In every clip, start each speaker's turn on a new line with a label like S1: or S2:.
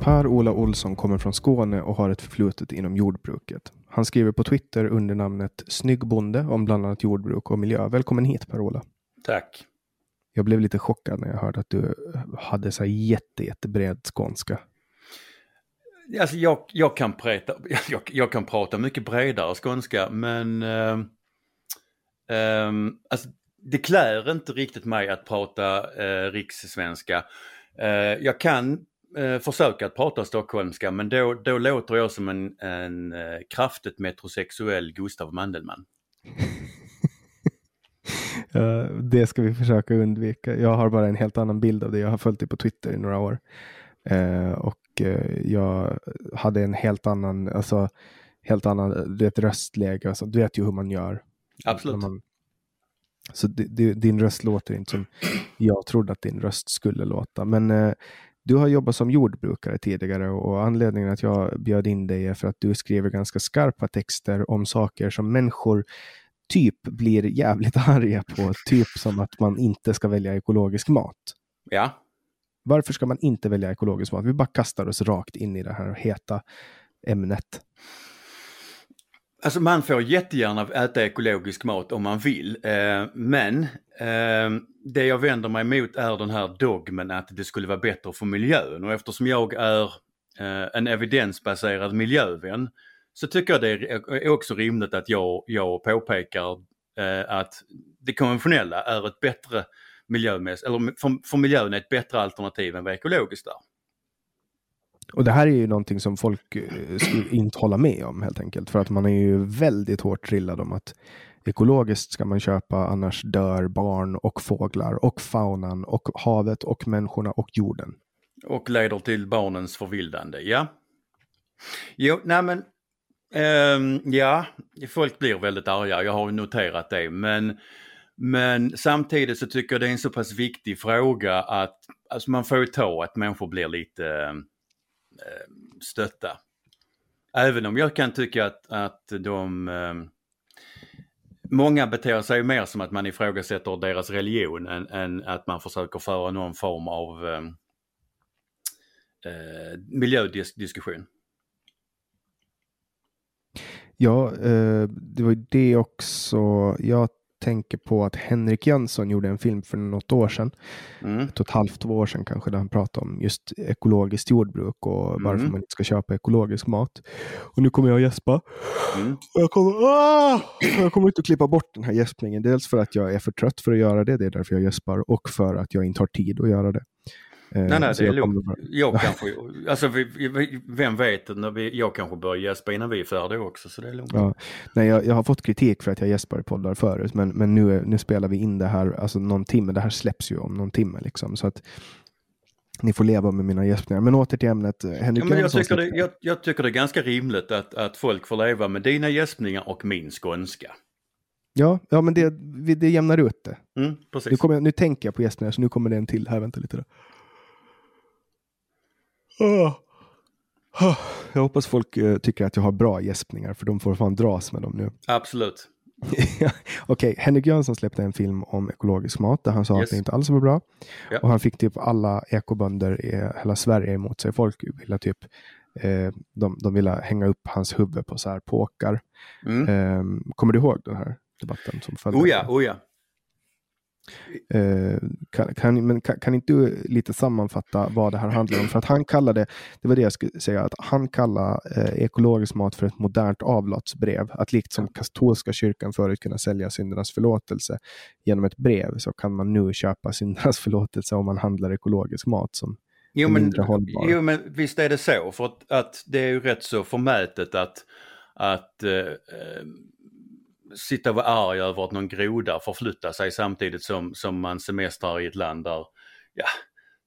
S1: Per-Ola Olsson kommer från Skåne och har ett förflutet inom jordbruket. Han skriver på Twitter under namnet Snygg bonde om bland annat jordbruk och miljö. Välkommen hit Per-Ola.
S2: Tack.
S1: Jag blev lite chockad när jag hörde att du hade så jätte, jättebred skånska.
S2: Alltså jag, jag, kan prata, jag, jag, kan prata mycket bredare skånska men uh, um, alltså, det klär inte riktigt mig att prata uh, rikssvenska. Uh, jag kan eh, försöka att prata stockholmska men då, då låter jag som en, en eh, kraftigt metrosexuell Gustav Mandelmann.
S1: uh, det ska vi försöka undvika. Jag har bara en helt annan bild av det. Jag har följt dig på Twitter i några år. Uh, och uh, jag hade en helt annan, alltså helt annan, du vet röstläge. Alltså, du vet ju hur man gör.
S2: Absolut. Man,
S1: så din röst låter inte som jag trodde att din röst skulle låta. Men du har jobbat som jordbrukare tidigare och anledningen att jag bjöd in dig är för att du skriver ganska skarpa texter om saker som människor typ blir jävligt arga på. Typ som att man inte ska välja ekologisk mat.
S2: Ja.
S1: Varför ska man inte välja ekologisk mat? Vi bara kastar oss rakt in i det här heta ämnet.
S2: Alltså man får jättegärna äta ekologisk mat om man vill. Eh, men eh, det jag vänder mig mot är den här dogmen att det skulle vara bättre för miljön och eftersom jag är eh, en evidensbaserad miljövän så tycker jag det är eh, också rimligt att jag, jag påpekar eh, att det konventionella är ett bättre miljömässigt, eller för, för miljön är ett bättre alternativ än vad ekologiskt är.
S1: Och det här är ju någonting som folk eh, skulle inte hålla med om helt enkelt. För att man är ju väldigt hårt drillad om att ekologiskt ska man köpa, annars dör barn och fåglar och faunan och havet och människorna och jorden.
S2: Och leder till barnens förvildande, ja. Jo, nej men, um, ja, folk blir väldigt arga, jag har noterat det, men Men samtidigt så tycker jag det är en så pass viktig fråga att alltså man får ju ta att människor blir lite Eh, stötta. Även om jag kan tycka att, att de eh, Många beter sig mer som att man ifrågasätter deras religion än, än att man försöker föra någon form av eh, eh miljödiskussion.
S1: Ja, eh, det var ju det också. Jag tänker på att Henrik Jönsson gjorde en film för något år sedan, mm. ett och ett halvt, två år sedan kanske, där han pratade om just ekologiskt jordbruk och mm. varför man inte ska köpa ekologisk mat. Och nu kommer jag att gäspa. Mm. Jag, kommer, ah! jag kommer inte att klippa bort den här gäspningen, dels för att jag är för trött för att göra det, det är därför jag gäspar, och för att jag inte har tid att göra det.
S2: Eh, nej, nej, det är lugnt. Jag kanske, alltså vi, vem vet, när vi, jag kanske börjar gäspa innan vi är färdiga också, så det är lugnt. Ja.
S1: Nej, jag, jag har fått kritik för att jag gäspar i poddar förut, men, men nu, nu spelar vi in det här, alltså någon timme, det här släpps ju om någon timme liksom, så att ni får leva med mina gäspningar. Men åter till ämnet. Eh,
S2: Henrik ja, men jag, tycker det, jag, jag, tycker det är ganska rimligt att, att folk får leva med dina gäspningar och min skånska.
S1: Ja, ja men det, det jämnar ut det.
S2: Mm, precis.
S1: Nu, kommer, nu tänker jag på gäspningar, så nu kommer det en till här. Vänta lite. Då. Jag hoppas folk uh, tycker att jag har bra gäspningar, för de får fan dras med dem nu.
S2: Absolut.
S1: Okej, okay. Henrik Jönsson släppte en film om ekologisk mat där han sa yes. att det inte alls var bra. Ja. Och han fick typ alla ekobönder i hela Sverige emot sig. Folk ville typ eh, de, de ville hänga upp hans huvud på så här påkar. Mm. Eh, kommer du ihåg den här debatten som följde?
S2: Oh ja, oh ja.
S1: Eh, kan, kan, men kan, kan, inte du lite sammanfatta vad det här handlar om? För att han kallade, det var det jag skulle säga, att han kallar eh, ekologisk mat för ett modernt avlatsbrev. Att likt som katolska kyrkan förut kunna sälja syndernas förlåtelse genom ett brev så kan man nu köpa syndernas förlåtelse om man handlar ekologisk mat som
S2: jo, men, mindre hållbar. Jo men visst är det så, för att, att det är ju rätt så förmätet att, att eh, eh sitta och vara arg över att någon groda förflyttar sig samtidigt som, som man semestrar i ett land där, ja,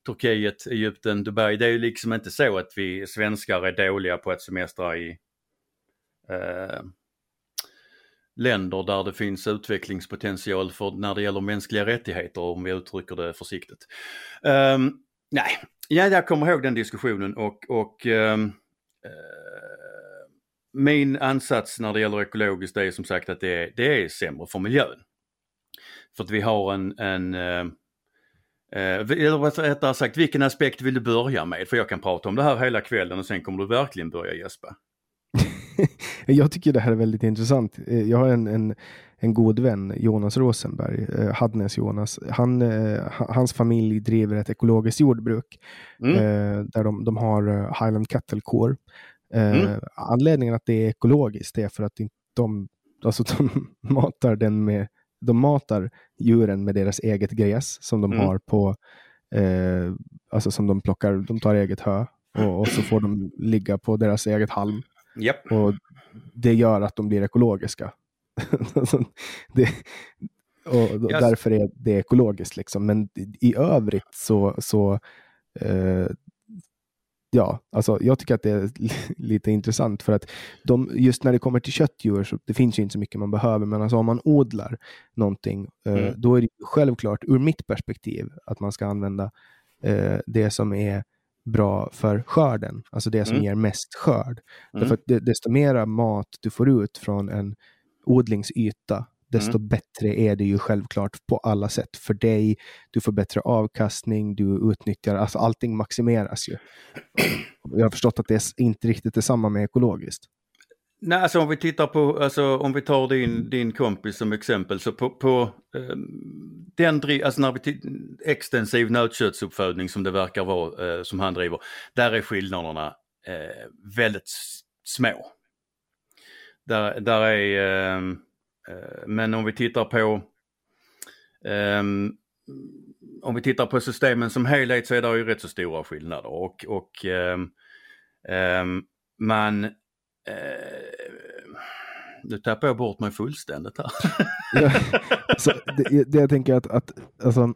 S2: Turkiet, Egypten, Dubai. Det är ju liksom inte så att vi svenskar är dåliga på att semestra i eh, länder där det finns utvecklingspotential för när det gäller mänskliga rättigheter om vi uttrycker det försiktigt. Um, nej, ja, jag kommer ihåg den diskussionen och, och um, min ansats när det gäller ekologiskt är som sagt att det är, det är sämre för miljön. För att vi har en, en eh, eh eller rättare sagt, vilken aspekt vill du börja med? För jag kan prata om det här hela kvällen och sen kommer du verkligen börja gäspa.
S1: jag tycker det här är väldigt intressant. Eh, jag har en, en, en god vän, Jonas Rosenberg, eh, Hadnes Jonas. Han, hans familj driver ett ekologiskt jordbruk mm. där de, de har Highland Cattle Core. Mm. Eh, anledningen att det är ekologiskt är för att de, alltså de matar den med de matar djuren med deras eget gräs som de mm. har på, eh, alltså som de plockar, de tar eget hö och, och, så får de ligga på deras eget halm.
S2: Yep.
S1: Och det gör att de blir ekologiska. det, och yes. därför är det ekologiskt. Liksom. Men i övrigt så, så eh, ja, alltså jag tycker att det är lite intressant för att de, just när det kommer till köttdjur så det finns ju inte så mycket man behöver, men alltså om man odlar någonting, eh, mm. då är det självklart ur mitt perspektiv att man ska använda eh, det som är bra för skörden, alltså det som mm. ger mest skörd. Mm. Därför att desto mera mat du får ut från en odlingsyta, desto mm. bättre är det ju självklart på alla sätt för dig. Du får bättre avkastning, du utnyttjar, alltså allting maximeras ju. Jag har förstått att det är inte riktigt detsamma med ekologiskt.
S2: Nej, alltså om vi tittar på, alltså om vi tar din, din kompis som exempel, så på, på eh, den, alltså när vi extensiv nötköttsuppfödning som det verkar vara eh, som han driver, där är skillnaderna eh, väldigt små. Där, där är ehm, Eh, men om vi tittar på um, om vi tittar på systemen som helhet så är det ju rätt så stora skillnader och, och um, um, man uh, nu tappar jag bort mig fullständigt här.
S1: ja, alltså, det, det, jag tänker att, att alltså,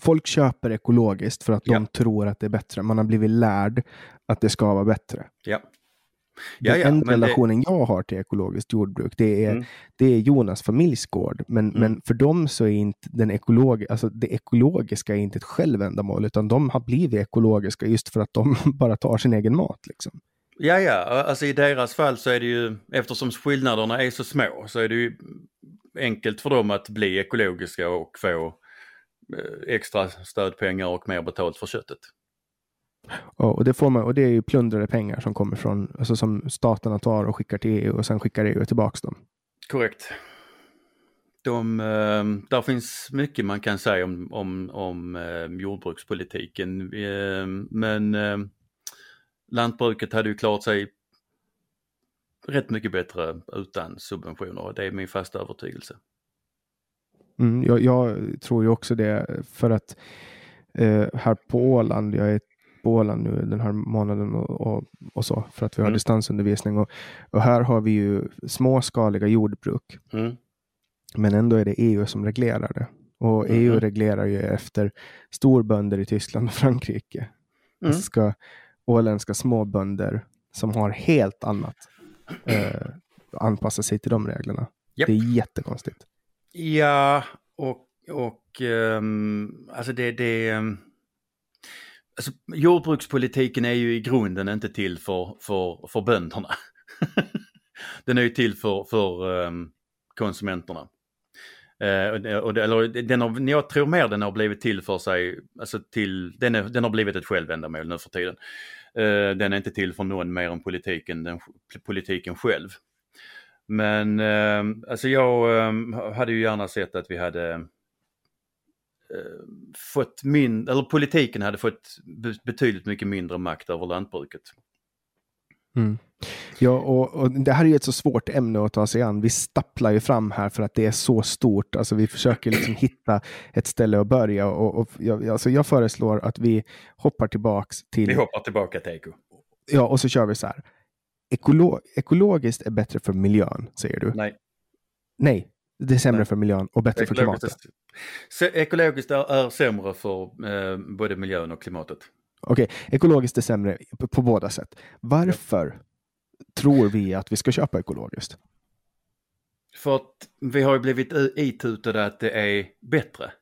S1: folk köper ekologiskt för att de ja. tror att det är bättre. Man har blivit lärd att det ska vara bättre.
S2: Ja.
S1: Den ja, enda relationen det... jag har till ekologiskt jordbruk, det är, mm. det är Jonas familjsgård. Men, mm. men för dem så är inte den ekolog, alltså det ekologiska inte ett självändamål, utan de har blivit ekologiska just för att de bara tar sin egen mat. Liksom.
S2: Ja, ja, alltså i deras fall så är det ju, eftersom skillnaderna är så små, så är det ju enkelt för dem att bli ekologiska och få eh, extra stödpengar och mer betalt för köttet.
S1: Och det, får man, och det är ju plundrade pengar som kommer från, alltså som staterna tar och skickar till EU och sen skickar EU tillbaks dem.
S2: Korrekt. De, eh, där finns mycket man kan säga om, om, om eh, jordbrukspolitiken. Eh, men lantbruket hade ju klarat sig rätt mycket bättre utan subventioner. Det är min fasta övertygelse.
S1: Mm, jag, jag, tror ju också det för att eh, här på Åland, jag är på Åland nu den här månaden och, och, och så för att vi har mm. distansundervisning och, och, här har vi ju småskaliga jordbruk. Mm. Men ändå är det EU som reglerar det. Och EU mm. reglerar ju efter storbönder i Tyskland och Frankrike. Mm. Ska åländska småbönder som har helt annat eh, anpassa sig till de reglerna. Yep. Det är jättekonstigt.
S2: Ja, och, och um, alltså det, det um, alltså, jordbrukspolitiken är ju i grunden inte till för, för, för bönderna. den är ju till för, för um, konsumenterna. Uh, och, eller, den har, jag tror mer den har blivit till för sig, alltså till, den, är, den har blivit ett självändamål nu för tiden. Uh, den är inte till för någon mer än politiken, den, politiken själv. Men uh, alltså jag ehm, hade ju gärna sett att vi hade fått min, eller politiken hade fått betydligt mycket mindre makt över lantbruket.
S1: Mm. Ja, och, och, det här är ju ett så svårt ämne att ta sig an. Vi stapplar ju fram här för att det är så stort. Alltså vi försöker liksom hitta ett ställe att börja och, och jag, alltså jag föreslår att vi hoppar tillbaks till...
S2: Vi hoppar tillbaka till eko.
S1: Ja, och så kör vi så här. Ekolo ekologiskt är bättre för miljön, säger du?
S2: Nej.
S1: Nej, det är sämre Nej. för miljön och bättre för klimatet.
S2: Är, ekologiskt är, är sämre för eh, både miljön och klimatet.
S1: Okej, okay. ekologiskt är sämre på, på båda sätt. Varför ja. tror vi att vi ska köpa ekologiskt?
S2: För att vi har ju blivit itutade att det är bättre.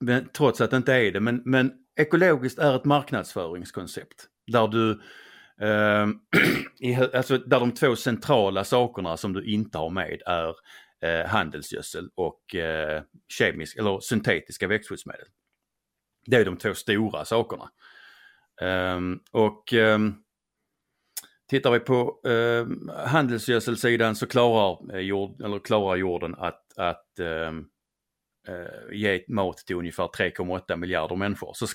S2: Men, trots att det inte är det. Men, men ekologiskt är ett marknadsföringskoncept. Där du eh, i, alltså där de två centrala sakerna som du inte har med är eh, handelsgödsel och eh, kemisk, eller syntetiska växtskyddsmedel. Det är de två stora sakerna. Um, och um, tittar vi på um, handelsgödselsidan så klarar, uh, jord, eller klarar jorden att, att um, uh, ge mat till ungefär 3,8 miljarder människor. Så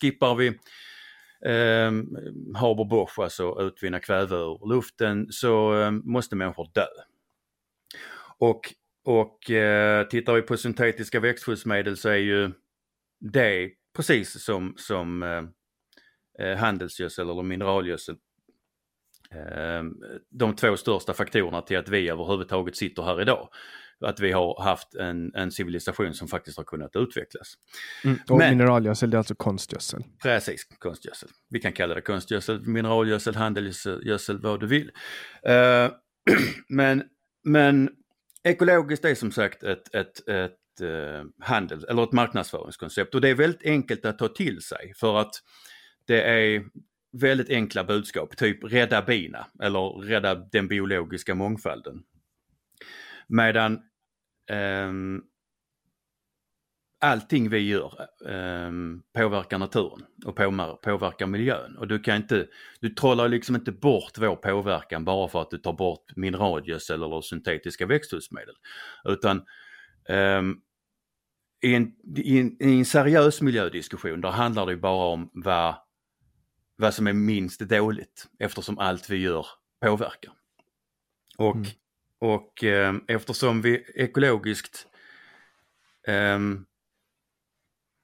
S2: skippar vi eh, Haber Bosch, alltså utvinna kväve ur luften, så eh, måste människor dö. Och, och eh, tittar vi på syntetiska växtskyddsmedel så är ju det precis som, som ehm, eh, handelsgödsel eller mineralgödsel ehm, de två största faktorerna till att vi överhuvudtaget sitter här idag. Att vi har haft en, en civilisation som faktiskt har kunnat utvecklas.
S1: Mm, och Men, mineralgödsel det är alltså konstgödsel?
S2: Precis, konstgödsel. Vi kan kalla det konstgödsel, mineralgödsel, handelsgödsel, vad du vill. Uh, men, men ekologiskt är som sagt ett, ett, ett eh, handel eller ett marknadsföringskoncept och det är väldigt enkelt att ta till sig för att det är väldigt enkla budskap, typ rädda bina eller rädda den biologiska mångfalden. Medan um, allting vi gör um, påverkar naturen och påverkar miljön. Och du kan inte, du trollar liksom inte bort vår påverkan bara för att du tar bort mineralgödsel eller syntetiska växthusmedel. Utan um, i en, i, en, i en seriös miljödiskussion där handlar det bara om vad, vad som är minst dåligt eftersom allt vi gör påverkar. Och, mm och eh, eftersom vi ekologiskt eh,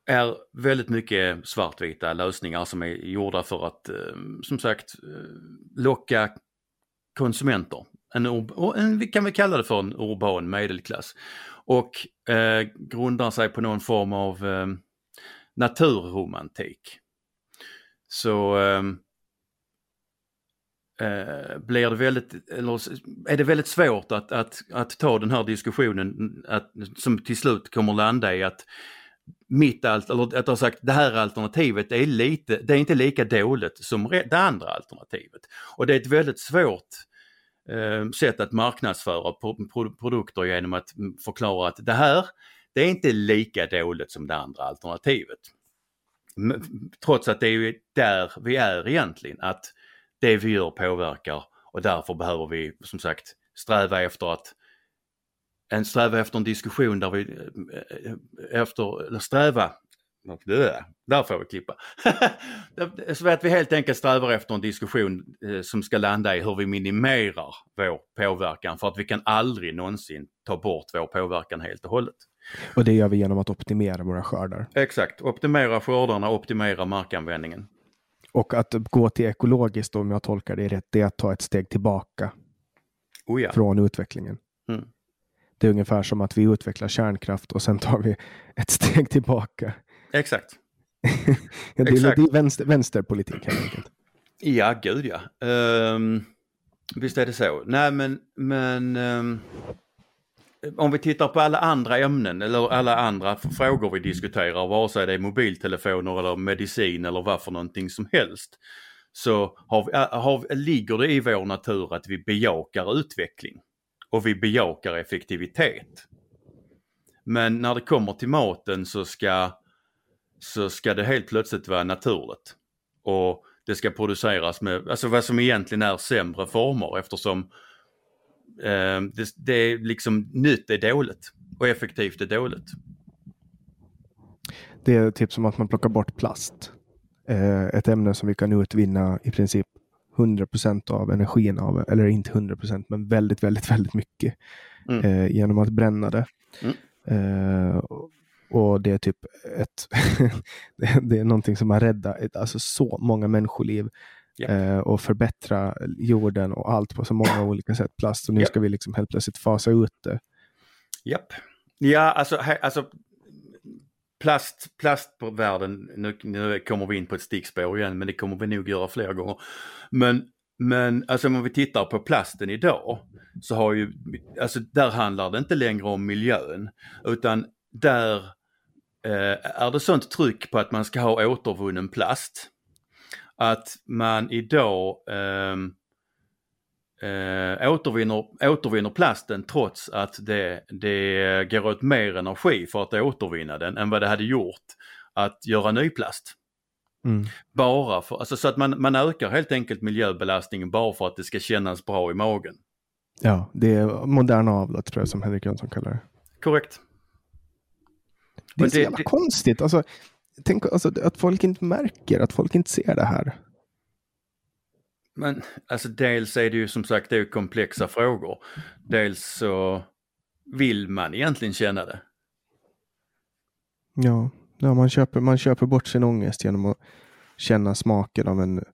S2: är väldigt mycket svartvita lösningar som är gjorda för att eh, som sagt eh, locka konsumenter. En, en, vi kan väl kalla det för en urban medelklass och eh, grundar sig på någon form av eh, naturromantik. Så ehm, eh, blir det väldigt, eller är det väldigt svårt att, att, att ta den här diskussionen att, som till slut kommer landa i att mitt allt, eller att ha sagt det här alternativet är lite, det är inte lika dåligt som det andra alternativet. Och det är ett väldigt svårt eh, sätt att marknadsföra produkter genom att mm, förklara att det här, det är inte lika dåligt som det andra alternativet. Trots att det är där vi är egentligen, att det vi gör påverkar och därför behöver vi som sagt sträva efter att en sträva efter en diskussion där vi eh, efter, eller sträva, där får vi klippa. Så att vi helt enkelt strävar efter en diskussion eh, som ska landa i hur vi minimerar vår påverkan för att vi kan aldrig någonsin ta bort vår påverkan helt och hållet.
S1: Och det gör vi genom att optimera våra skördar?
S2: Exakt, optimera skördarna, optimera markanvändningen.
S1: Och att gå till ekologiskt, om jag tolkar det rätt, det är att ta ett steg tillbaka
S2: oh ja.
S1: från utvecklingen. Mm. Det är ungefär som att vi utvecklar kärnkraft och sen tar vi ett steg tillbaka.
S2: Exakt.
S1: det, Exakt. det är vänster, vänsterpolitik helt enkelt.
S2: Ja, gud ja. Um, visst är det så. Nej men, men um, Eh, om vi tittar på alla andra ämnen eller alla andra frågor vi diskuterar, vare sig det är mobiltelefoner eller medicin eller vad för någonting som helst, så har, eh, har, ligger det i vår natur att vi bejakar utveckling och vi bejakar effektivitet. Men när det kommer till maten så ska, så ska det helt plötsligt vara naturligt. Och det ska produceras med, alltså vad som egentligen är sämre former eftersom eh, det, det är liksom nytt är dåligt och effektivt är dåligt.
S1: Det är typ som att man plockar bort plast. Eh, ett ämne som vi kan utvinna i princip 100% av energin av, eller inte 100% men väldigt, väldigt, väldigt mycket mm. eh, genom att bränna det. Mm. Eh, och det är typ ett, det är någonting som har räddat alltså så många människoliv yep. eh, och förbättra jorden och allt på så många olika sätt. Plast och nu yep. ska vi liksom helt plötsligt fasa ut det.
S2: Japp. Ja, alltså, alltså plast, plast på världen, nu, nu kommer vi in på ett stickspår igen men det kommer vi nog göra fler gånger. Men, men alltså om vi tittar på plasten idag så har ju, alltså där handlar det inte längre om miljön utan där eh, är det sånt tryck på att man ska ha återvunnen plast. Att man idag eh, eh, återvinner, återvinner plasten trots att det, det går åt mer energi för att återvinna den än vad det hade gjort att göra ny plast. Mm. Bara för, alltså så att man, man ökar helt enkelt miljöbelastningen bara för att det ska kännas bra i magen.
S1: Ja, det är moderna avlat tror jag som Henrik Jönsson kallar det.
S2: Korrekt.
S1: Det är så jävla det, konstigt. Alltså, tänk alltså, att folk inte märker, att folk inte ser det här.
S2: Men alltså dels är det ju som sagt det är komplexa frågor. Dels så vill man egentligen känna det.
S1: Ja, ja man, köper, man köper bort sin ångest genom att känna smaken av en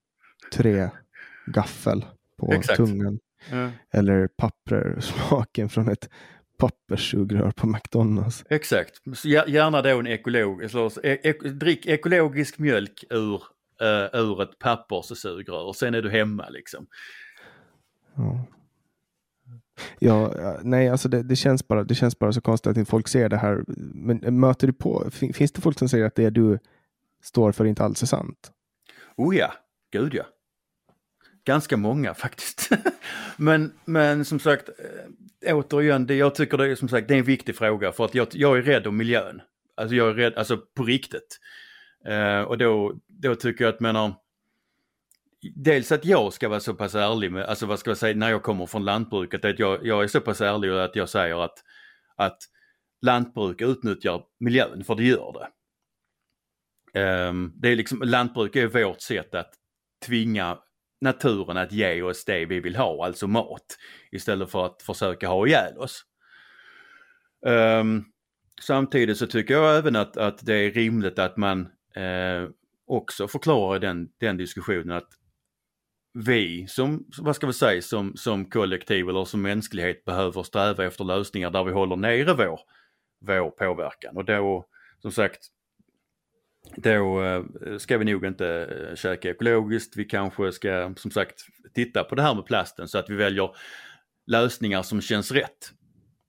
S1: trägaffel på Exakt. tungan. Ja. Eller papper, smaken från ett papperssugrör på McDonalds.
S2: Exakt, gärna då en ekolog, e ek, drick ekologisk mjölk ur uh, ur ett papperssugrör och sen är du hemma liksom.
S1: Ja. Ja, nej, alltså det, det, känns bara, det känns bara så konstigt att folk ser det här. Men möter du på, finns det folk som säger att det du står för inte alls är sant?
S2: Oh ja, gud ja. Ganska många faktiskt. men, men som sagt, eh, återigen, det, jag tycker det är som sagt det är en viktig fråga för att jag, jag är rädd om miljön. Alltså jag är rädd, alltså på riktigt. Uh, och då, då tycker jag att, menar, dels att jag ska vara så pass ärlig med, alltså vad ska jag säga, när jag kommer från lantbruket, att jag, jag är så pass ärlig att jag säger att, att lantbruk utnyttjar miljön, för det gör det. Um, det är liksom, lantbruk är vårt sätt att tvinga naturen att ge oss det vi vill ha, alltså mat, istället för att försöka ha ihjäl oss. Um, samtidigt så tycker jag även att, att det är rimligt att man eh, också förklarar den, den diskussionen att vi som, vad ska vi säga, som, som kollektiv eller som mänsklighet behöver sträva efter lösningar där vi håller nere vår, vår påverkan. Och då, som sagt, då eh, ska vi nog inte eh, käka ekologiskt. Vi kanske ska som sagt titta på det här med plasten så att vi väljer lösningar som känns rätt.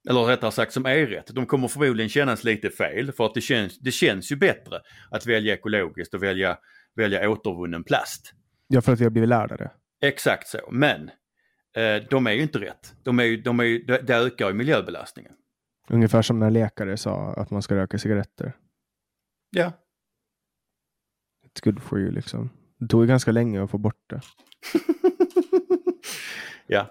S2: Eller rättare sagt som är rätt. De kommer förmodligen kännas lite fel för att det känns, det känns ju bättre att välja ekologiskt och välja, välja återvunnen plast.
S1: Ja, för att vi har blivit lärda det.
S2: Exakt så, men eh, de är ju inte rätt. De är ju, de är ju, det ökar ju miljöbelastningen.
S1: Ungefär som när läkare sa att man ska röka cigaretter.
S2: Ja,
S1: It's good for you liksom. Det tog ju ganska länge att få bort det.
S2: ja,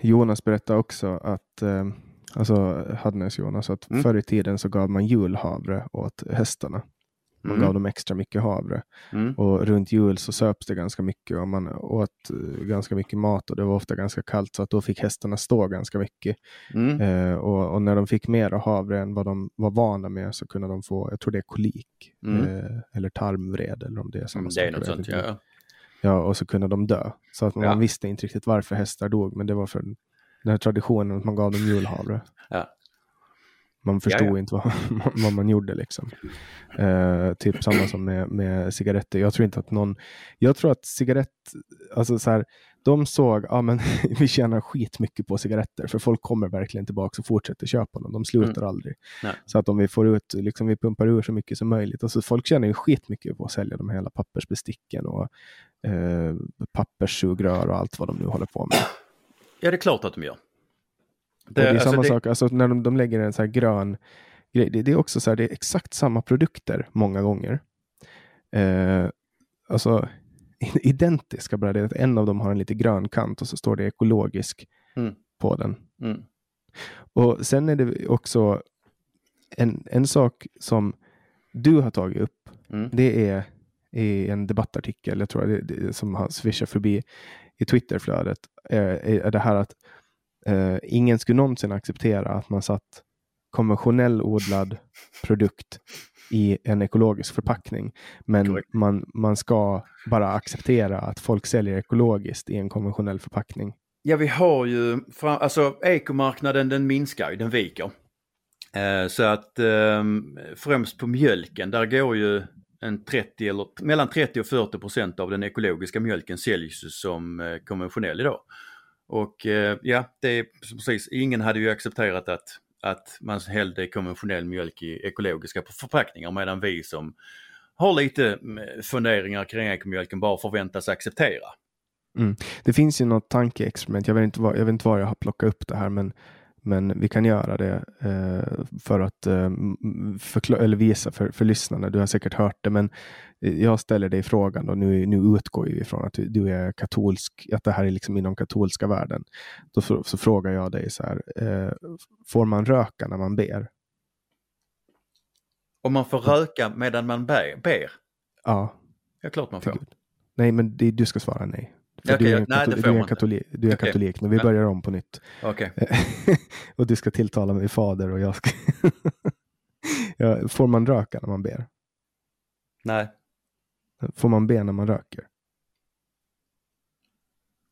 S1: Jonas berättade också att, eh, alltså Hadnes Jonas, att
S2: Mm.
S1: förr i tiden så gav man julhavre åt hästarna. Man
S2: Mm.
S1: gav dem extra mycket havre.
S2: mm.
S1: Och runt jul så söps det ganska mycket och man åt eh, ganska mycket mat och det var ofta ganska kallt så att då fick hästarna stå ganska mycket.
S2: Mm.
S1: Eh, och, och när de fick mer havre än vad de var vana med så kunde de få, jag tror det är kolik
S2: Mm.
S1: eh, eller tarmvred eller om det är samma
S2: det
S1: sak.
S2: är
S1: jag
S2: något
S1: vet
S2: sånt. Ja.
S1: Ja, och så kunde de dö. Så att man
S2: Ja.
S1: visste inte riktigt varför hästar dog, men det var för den här traditionen att man gav dem julhavre.
S2: Ja.
S1: Man förstod
S2: Ja, ja.
S1: inte vad, vad man gjorde liksom. Eh, typ samma som med, med cigaretter. Jag tror inte att någon, jag tror att cigarett, alltså så här, de såg, ja men vi tjänar skitmycket på cigaretter för folk kommer verkligen tillbaka och fortsätter köpa dem. De slutar aldrig.
S2: Nej.
S1: Så att om vi får ut, liksom vi pumpar ur så mycket som möjligt. Alltså folk tjänar ju skitmycket på att sälja de här hela pappersbesticken och eh, papperssugrör och allt vad de nu håller på med.
S2: ja, det är klart att de gör.
S1: Och det är
S2: alltså,
S1: samma
S2: det-
S1: sak, alltså när de, de lägger en så här grön grej, det, det är också så här, det är exakt samma produkter många gånger. Eh, alltså identiska, bara det att en av dem har en lite grön kant och så står det ekologisk
S2: Mm.
S1: på den.
S2: Mm.
S1: Och sen är det också en, en sak som du har tagit upp.
S2: Mm.
S1: Det är i en debattartikel, jag tror det, det som har swishat förbi i Twitterflödet, är, är det här att eh, ingen skulle någonsin acceptera att man satt konventionell odlad produkt i en ekologisk förpackning. Men man, man ska bara acceptera att folk säljer ekologiskt i en konventionell förpackning.
S2: Ja, vi har ju, alltså ekomarknaden den minskar ju, den viker. Eh, så att eh, främst på mjölken, där går ju en 30 eller mellan 30 och 40 procent av den ekologiska mjölken säljs som eh, konventionell idag. Och eh, ja, det är precis, ingen hade ju accepterat att, att man hällde konventionell mjölk i ekologiska förpackningar medan vi som har lite mm, funderingar kring ekomjölken bara förväntas acceptera. Mm.
S1: Det finns ju något tankeexperiment. Jag vet inte var jag, vet inte var jag har plockat upp det här, men, men vi kan göra det eh, för att eh, eller visa för, för lyssnarna. Du har säkert hört det, men eh, jag ställer dig frågan och nu, nu utgår vi ifrån att du, du är katolsk, att det här är liksom inom katolska världen. Då så, så frågar jag dig så här, eh, får man röka när man ber?
S2: Om man får röka medan man ber, ber
S1: Ja,
S2: ja klart man får.
S1: Nej, men det, du ska svara nej. För
S2: Okej,
S1: du är
S2: nej,
S1: katol- du är katoli- du är
S2: Okej.
S1: katolik, men vi
S2: Ja.
S1: börjar om på nytt.
S2: Okej.
S1: och du ska tilltala mig fader och jag ska... ja, får man röka när man ber?
S2: Nej.
S1: Får man be när man röker?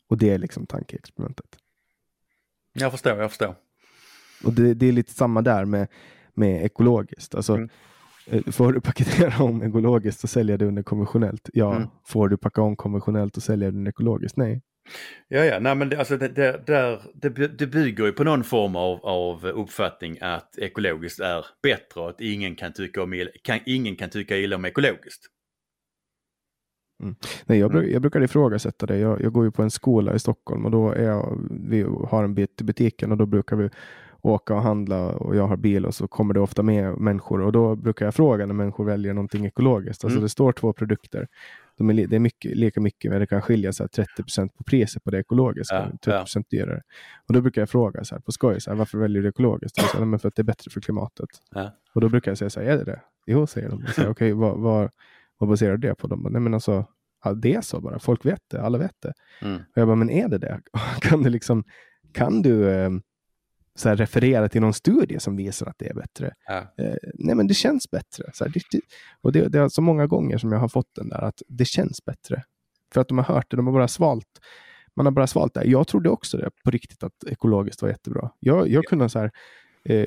S1: Och det är liksom tankeexperimentet.
S2: Jag förstår, jag förstår.
S1: Och det, det är lite samma där med, med ekologiskt. Alltså,
S2: Mm.
S1: Eh, Får du paketera om ekologiskt och sälja det under konventionellt? Ja.
S2: Mm.
S1: Får du packa om konventionellt och sälja det under ekologiskt? Nej.
S2: Ja, ja, nej men det, alltså det, det, där, det, det bygger ju på någon form av, av uppfattning att ekologiskt är bättre och att ingen kan tycka, om, kan, ingen kan tycka illa om ekologiskt.
S1: Nej, jag, bru-
S2: Mm.
S1: jag brukar ifrågasätta det. Jag, jag går ju på en skola i Stockholm och då är jag, vi har en bit till butiken och då brukar vi åka och handla och jag har bil och så kommer det ofta med människor och då brukar jag fråga när människor väljer någonting ekologiskt. Alltså
S2: Mm.
S1: det står två produkter. De är, det är mycket, lika mycket men det kan skilja så här 30% på priset på det ekologiska.
S2: Ja,
S1: 30% dyrare. Och då brukar jag fråga så här, på skoj, så här, varför väljer du ekologiskt? Och så, "Nej, men för att det är bättre för klimatet.
S2: Ja.
S1: Och då brukar jag säga så här, är det det? Jo, säger de. Okej, vad, vad, vad baserar du det på? De bara, nej men alltså, ja, det är så bara. Folk vet det, alla vet det.
S2: Mm.
S1: Och jag bara, men är det det? Kan du liksom, kan du eh, så här, referera till någon studie som visar att det är bättre?
S2: Ja.
S1: Eh, nej men det känns bättre. Så här, det, det, och det, det är så många gånger som jag har fått den där att det känns bättre. För att de har hört det, de har bara svalt. Man har bara svalt det. Jag trodde också det på riktigt att ekologiskt var jättebra. Jag, jag kunde så här, eh,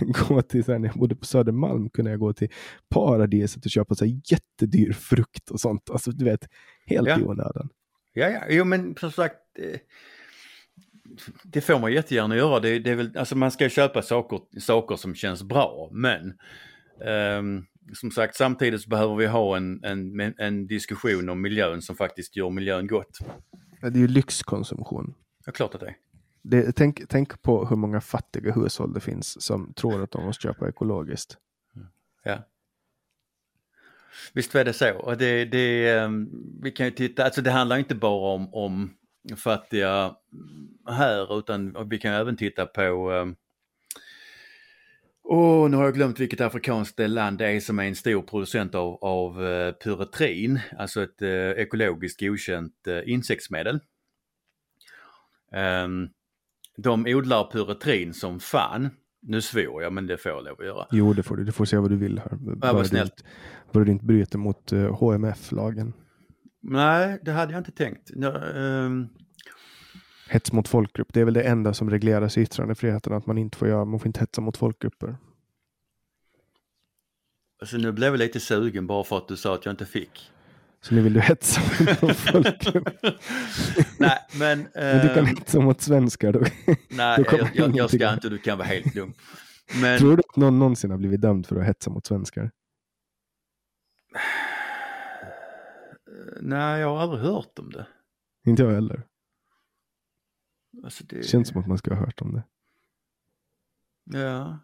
S1: gå till, så här, när jag bodde på Södermalm kunde jag gå till Paradiset och köpa så här jättedyr frukt och sånt. Alltså du vet, helt
S2: Ja.
S1: i onödan.
S2: Ja, ja, jo men som sagt. Det får man jättegärna göra. Det, det är väl, alltså man ska köpa saker, saker som känns bra. Men ehm, som sagt samtidigt så behöver vi ha en, en, en diskussion om miljön som faktiskt gör miljön gott.
S1: Det är ju lyxkonsumtion.
S2: Ja, klart att det är.
S1: Det, tänk, tänk på hur många fattiga hushåll det finns som tror att de måste köpa ekologiskt.
S2: Ja. Visst är det så. Och det, det, ehm, vi kan ju titta, alltså det handlar inte bara om, om fattiga här utan vi kan även titta på ehm, Åh, nu har jag glömt vilket afrikanskt land det är som är en stor producent av, av eh, pyretrin, alltså ett eh, ekologiskt godkänt eh, insektsmedel. Ehm, de odlar pyretrin som fan. Nu svor jag men det får jag lov att göra.
S1: Jo, det får du. Du får säga vad du vill här. Bara
S2: vad
S1: du
S2: snällt.
S1: Bara du inte bryter mot uh, HMF-lagen.
S2: Nej, det hade jag inte tänkt. Nå, ehm,
S1: Hets mot folkgrupp. Det är väl det enda som regleras i yttrandefriheten. Att man inte får göra, man får inte hetsa mot folkgrupper.
S2: alltså nu blev jag lite sugen bara för att du sa att jag inte fick.
S1: Så nu vill du hetsa mot folkgrupp.
S2: Nej, men...
S1: Men du kan
S2: ehm,
S1: hetsa mot svenskar. Då.
S2: nej,
S1: då
S2: jag, jag, jag ska inte, du kan vara helt lugn. Men
S1: Tror du att någon någonsin har blivit dömd för att hetsa mot svenskar?
S2: Nej, jag har aldrig hört om det.
S1: Inte jag heller.
S2: Alltså det
S1: känns som att man ska ha hört om det.
S2: Ja.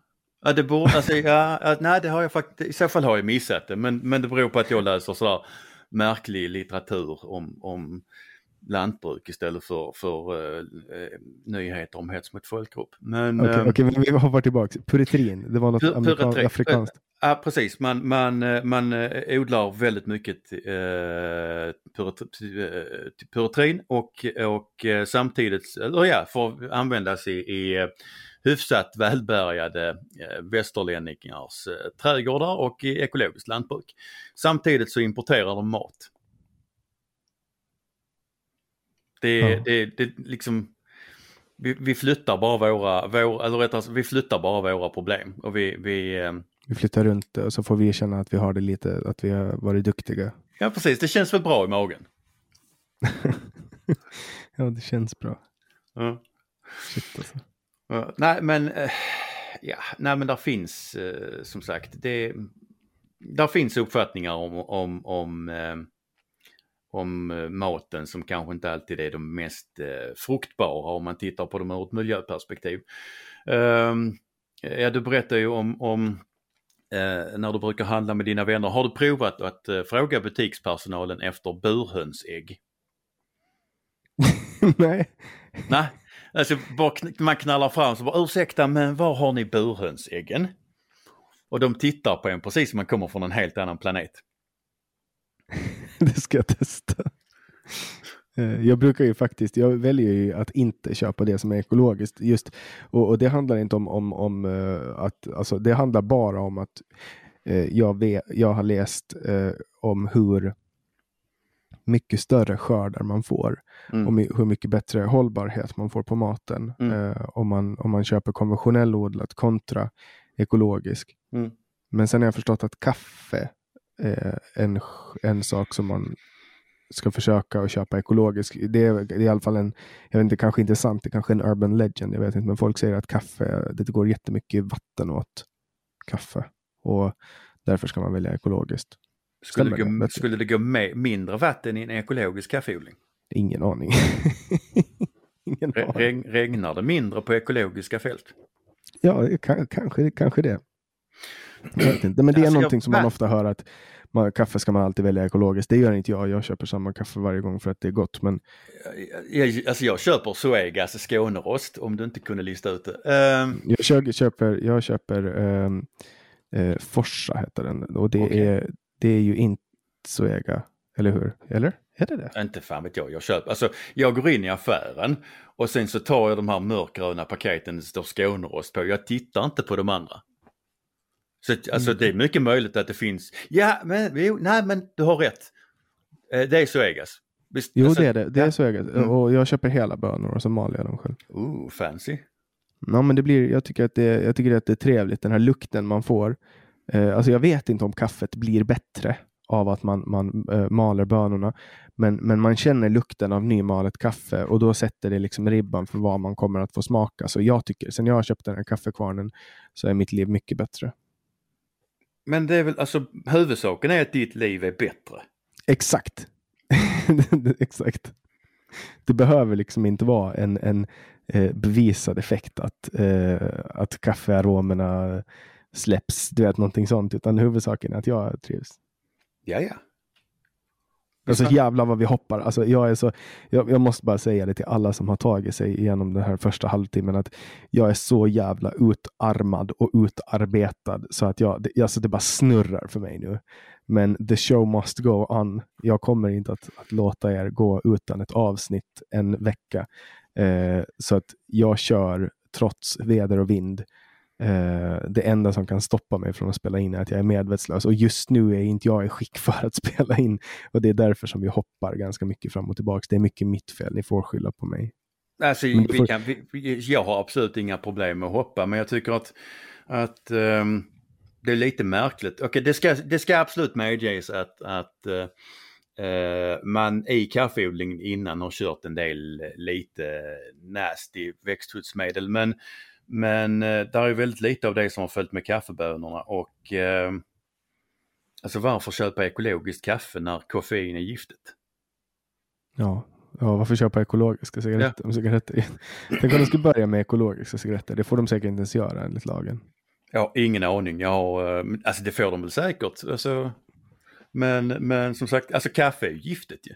S2: Ja, det borde, alltså, ja, nej det har jag faktiskt, i så fall har jag missat det, men, men det beror på att jag läser sådär märklig litteratur om, om lantbruk istället för, för eh, nyheter om hets mot folkgrupp. Men,
S1: Okej,
S2: ehm,
S1: okej, men vi hoppar tillbaka. Puritrin, det var något
S2: Pur-
S1: amerikan- afrikanskt.
S2: Ja precis, man, man, eh, man eh, odlar väldigt mycket eh, puret- eh, och, och samtidigt, eller ja, får användas i, i hyfsat välbärgade eh, västerlänningars eh, trädgårdar och i ekologiskt lantbruk. Samtidigt så importerar de mat. Det,
S1: Ja.
S2: det, det liksom vi, vi flyttar bara våra, vår, eller rättare vi flyttar bara våra problem och vi, vi
S1: Vi flyttar runt det och så får vi känna att vi har det lite, att vi har varit duktiga.
S2: Ja precis, det känns väl bra i magen.
S1: Ja, det känns bra.
S2: Ja.
S1: Shit alltså.
S2: Ja, nej men, eh, ja, nej men där finns eh, som sagt, det, där finns uppfattningar om, om, om, eh, om maten som kanske inte alltid är de mest eh, fruktbara om man tittar på dem ur ett miljöperspektiv. Ehm, ja, du berättar ju om, om eh, när du brukar handla med dina vänner. Har du provat att eh, fråga butikspersonalen efter burhönsägg?
S1: Nej,
S2: Nej, alltså kn- man knallar fram så bara ursäkta men var har ni burhönsäggen? Och de tittar på en precis som man kommer från en helt annan planet.
S1: det ska jag testa. Eh, Jag brukar ju faktiskt, jag väljer ju att inte köpa det som är ekologiskt. Just, och, och det handlar inte om, om, om eh, att, alltså det handlar bara om att eh, jag, vet, jag har läst om hur mycket större skördar man får
S2: Mm.
S1: och hur mycket bättre hållbarhet man får på maten
S2: Mm.
S1: om, man, om man köper konventionell odlat kontra ekologisk.
S2: Mm.
S1: Men sen har jag förstått att kaffe är en, en sak som man ska försöka att köpa ekologisk. Det är, det är i alla fall en, jag vet inte, kanske inte sant, det kanske är en urban legend, jag vet inte, men folk säger att kaffe, det går jättemycket vatten åt kaffe och därför ska man välja ekologiskt.
S2: Skulle, det gå, skulle det gå med mindre vatten i en ekologisk kaffeodling?
S1: Ingen aning. Ingen
S2: Re,
S1: aning.
S2: reg, regnar det mindre på ekologiska fält?
S1: Ja, kanske, kanske det. Jag vet inte. Men det är
S2: Alltså, jag-
S1: någonting som man ofta hör att man, kaffe ska man alltid välja ekologiskt. Det gör inte jag. Jag köper samma kaffe varje gång för att det är gott. Men
S2: Jag, alltså jag köper Zoegas Skånerost om du inte kunde lista ut det. Ehm,
S1: jag köper, köper, jag köper ehm, eh, Forsa heter den och det,
S2: Okej.
S1: är, det är ju inte Zoega, eller hur? Eller? Är det det?
S2: Inte fan vet jag, jag köper, alltså jag går in i affären och sen så tar jag de här mörkgröna paketen det står Skånerost på. Jag tittar inte på de andra. Så alltså det är mycket möjligt att det finns, ja men, jo, nej men du har rätt. Eh, Det är Zoegas. Visst,
S1: Jo,
S2: alltså-
S1: det är det. Det är. Zoega.
S2: Mm.
S1: Och jag köper hela bönor och så maler jag dem själv.
S2: Ooh, fancy.
S1: Ja, men det blir, jag, tycker att det, jag tycker att det är trevligt, den här lukten man får. Eh, alltså jag vet inte om kaffet blir bättre av att man, man eh, maler bönorna, men, men man känner lukten av nymalet kaffe och då sätter det liksom ribban för vad man kommer att få smaka. Så jag tycker, sen jag har köpt den här kaffekvarnen så är mitt liv mycket bättre.
S2: Men det är väl, alltså huvudsaken är att ditt liv är bättre.
S1: Exakt. Exakt. Det behöver liksom inte vara en, en eh, bevisad effekt att, eh, att kaffearomerna släpps, du vet någonting sånt, utan huvudsaken är att jag trivs.
S2: Ja, ja.
S1: Alltså jävlar vad vi hoppar. Alltså, jag, är så, jag, jag, måste bara säga det till alla som har tagit sig igenom den här första halvtimmen att jag är så jävla utarmad och utarbetad så att jag, det, alltså det bara snurrar för mig nu. Men the show must go on. Jag kommer inte att, att låta er gå utan ett avsnitt en vecka. Eh, så att jag kör trots väder och vind. Eh, det enda som kan stoppa mig från att spela in är att jag är medvetslös och just nu är inte jag i skick för att spela in och det är därför som vi hoppar ganska mycket fram och tillbaka. Det är mycket mitt fel, ni får skylla på mig.
S2: Alltså, vi kan, vi, jag har absolut inga problem med att hoppa men jag tycker att, att um, det är lite märkligt. okay, det, ska, det ska absolut medges att, att uh, man i kaffeodlingen innan har kört en del lite nasty växtskyddsmedel men men eh, där är väldigt lite av det som har följt med kaffebönorna och eh, alltså varför köpa ekologiskt kaffe när koffein är giftet?
S1: Ja, ja varför köpa ekologiska cigaretter? Ja. cigaretter? Tänk om de skulle börja med ekologiska cigaretter, det får de säkert inte ens göra enligt lagen.
S2: Ja, ingen aning. Jag har, eh, alltså det får de väl säkert. Alltså, men, men som sagt, alltså kaffe är ju giftet ju.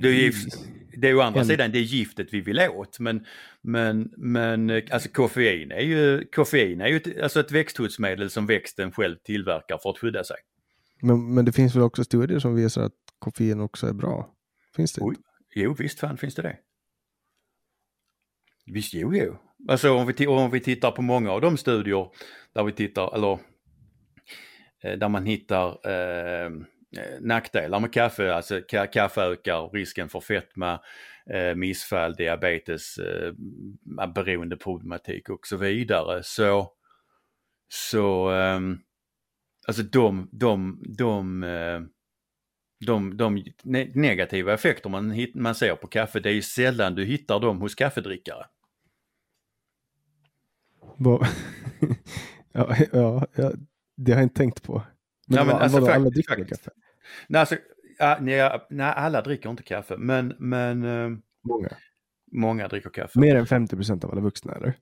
S2: Det är, gift, det är å andra sidan det är giftet vi vill åt men, men, men alltså koffein är ju, koffein är ju ett, alltså ett växtskyddsmedel som växten själv tillverkar för att skydda sig.
S1: Men, men det finns väl också studier som visar att koffein också är bra? Finns det inte?
S2: Jo visst fan finns det det. Visst jo jo. Alltså om vi, om vi tittar på många av de studier där vi tittar, eller eh, där man hittar Eh, Eh, nackdelar med kaffe, alltså kaffe ökar risken för fetma, eh, missfall, diabetes, eh, beroendeproblematik och så vidare. Så, så eh, alltså de, de, de, eh, de, de negativa effekter man, man ser på kaffe, det är ju sällan du hittar dem hos kaffedrickare.
S1: ja, ja, ja, det har jag inte tänkt på. Men, ja, men alltså, vadå, alla dricker faktiskt. kaffe?
S2: Nej, alltså, nej, nej, alla dricker inte kaffe, men... men eh,
S1: många?
S2: Många dricker kaffe.
S1: Mer än 50 procent av alla vuxna, eller?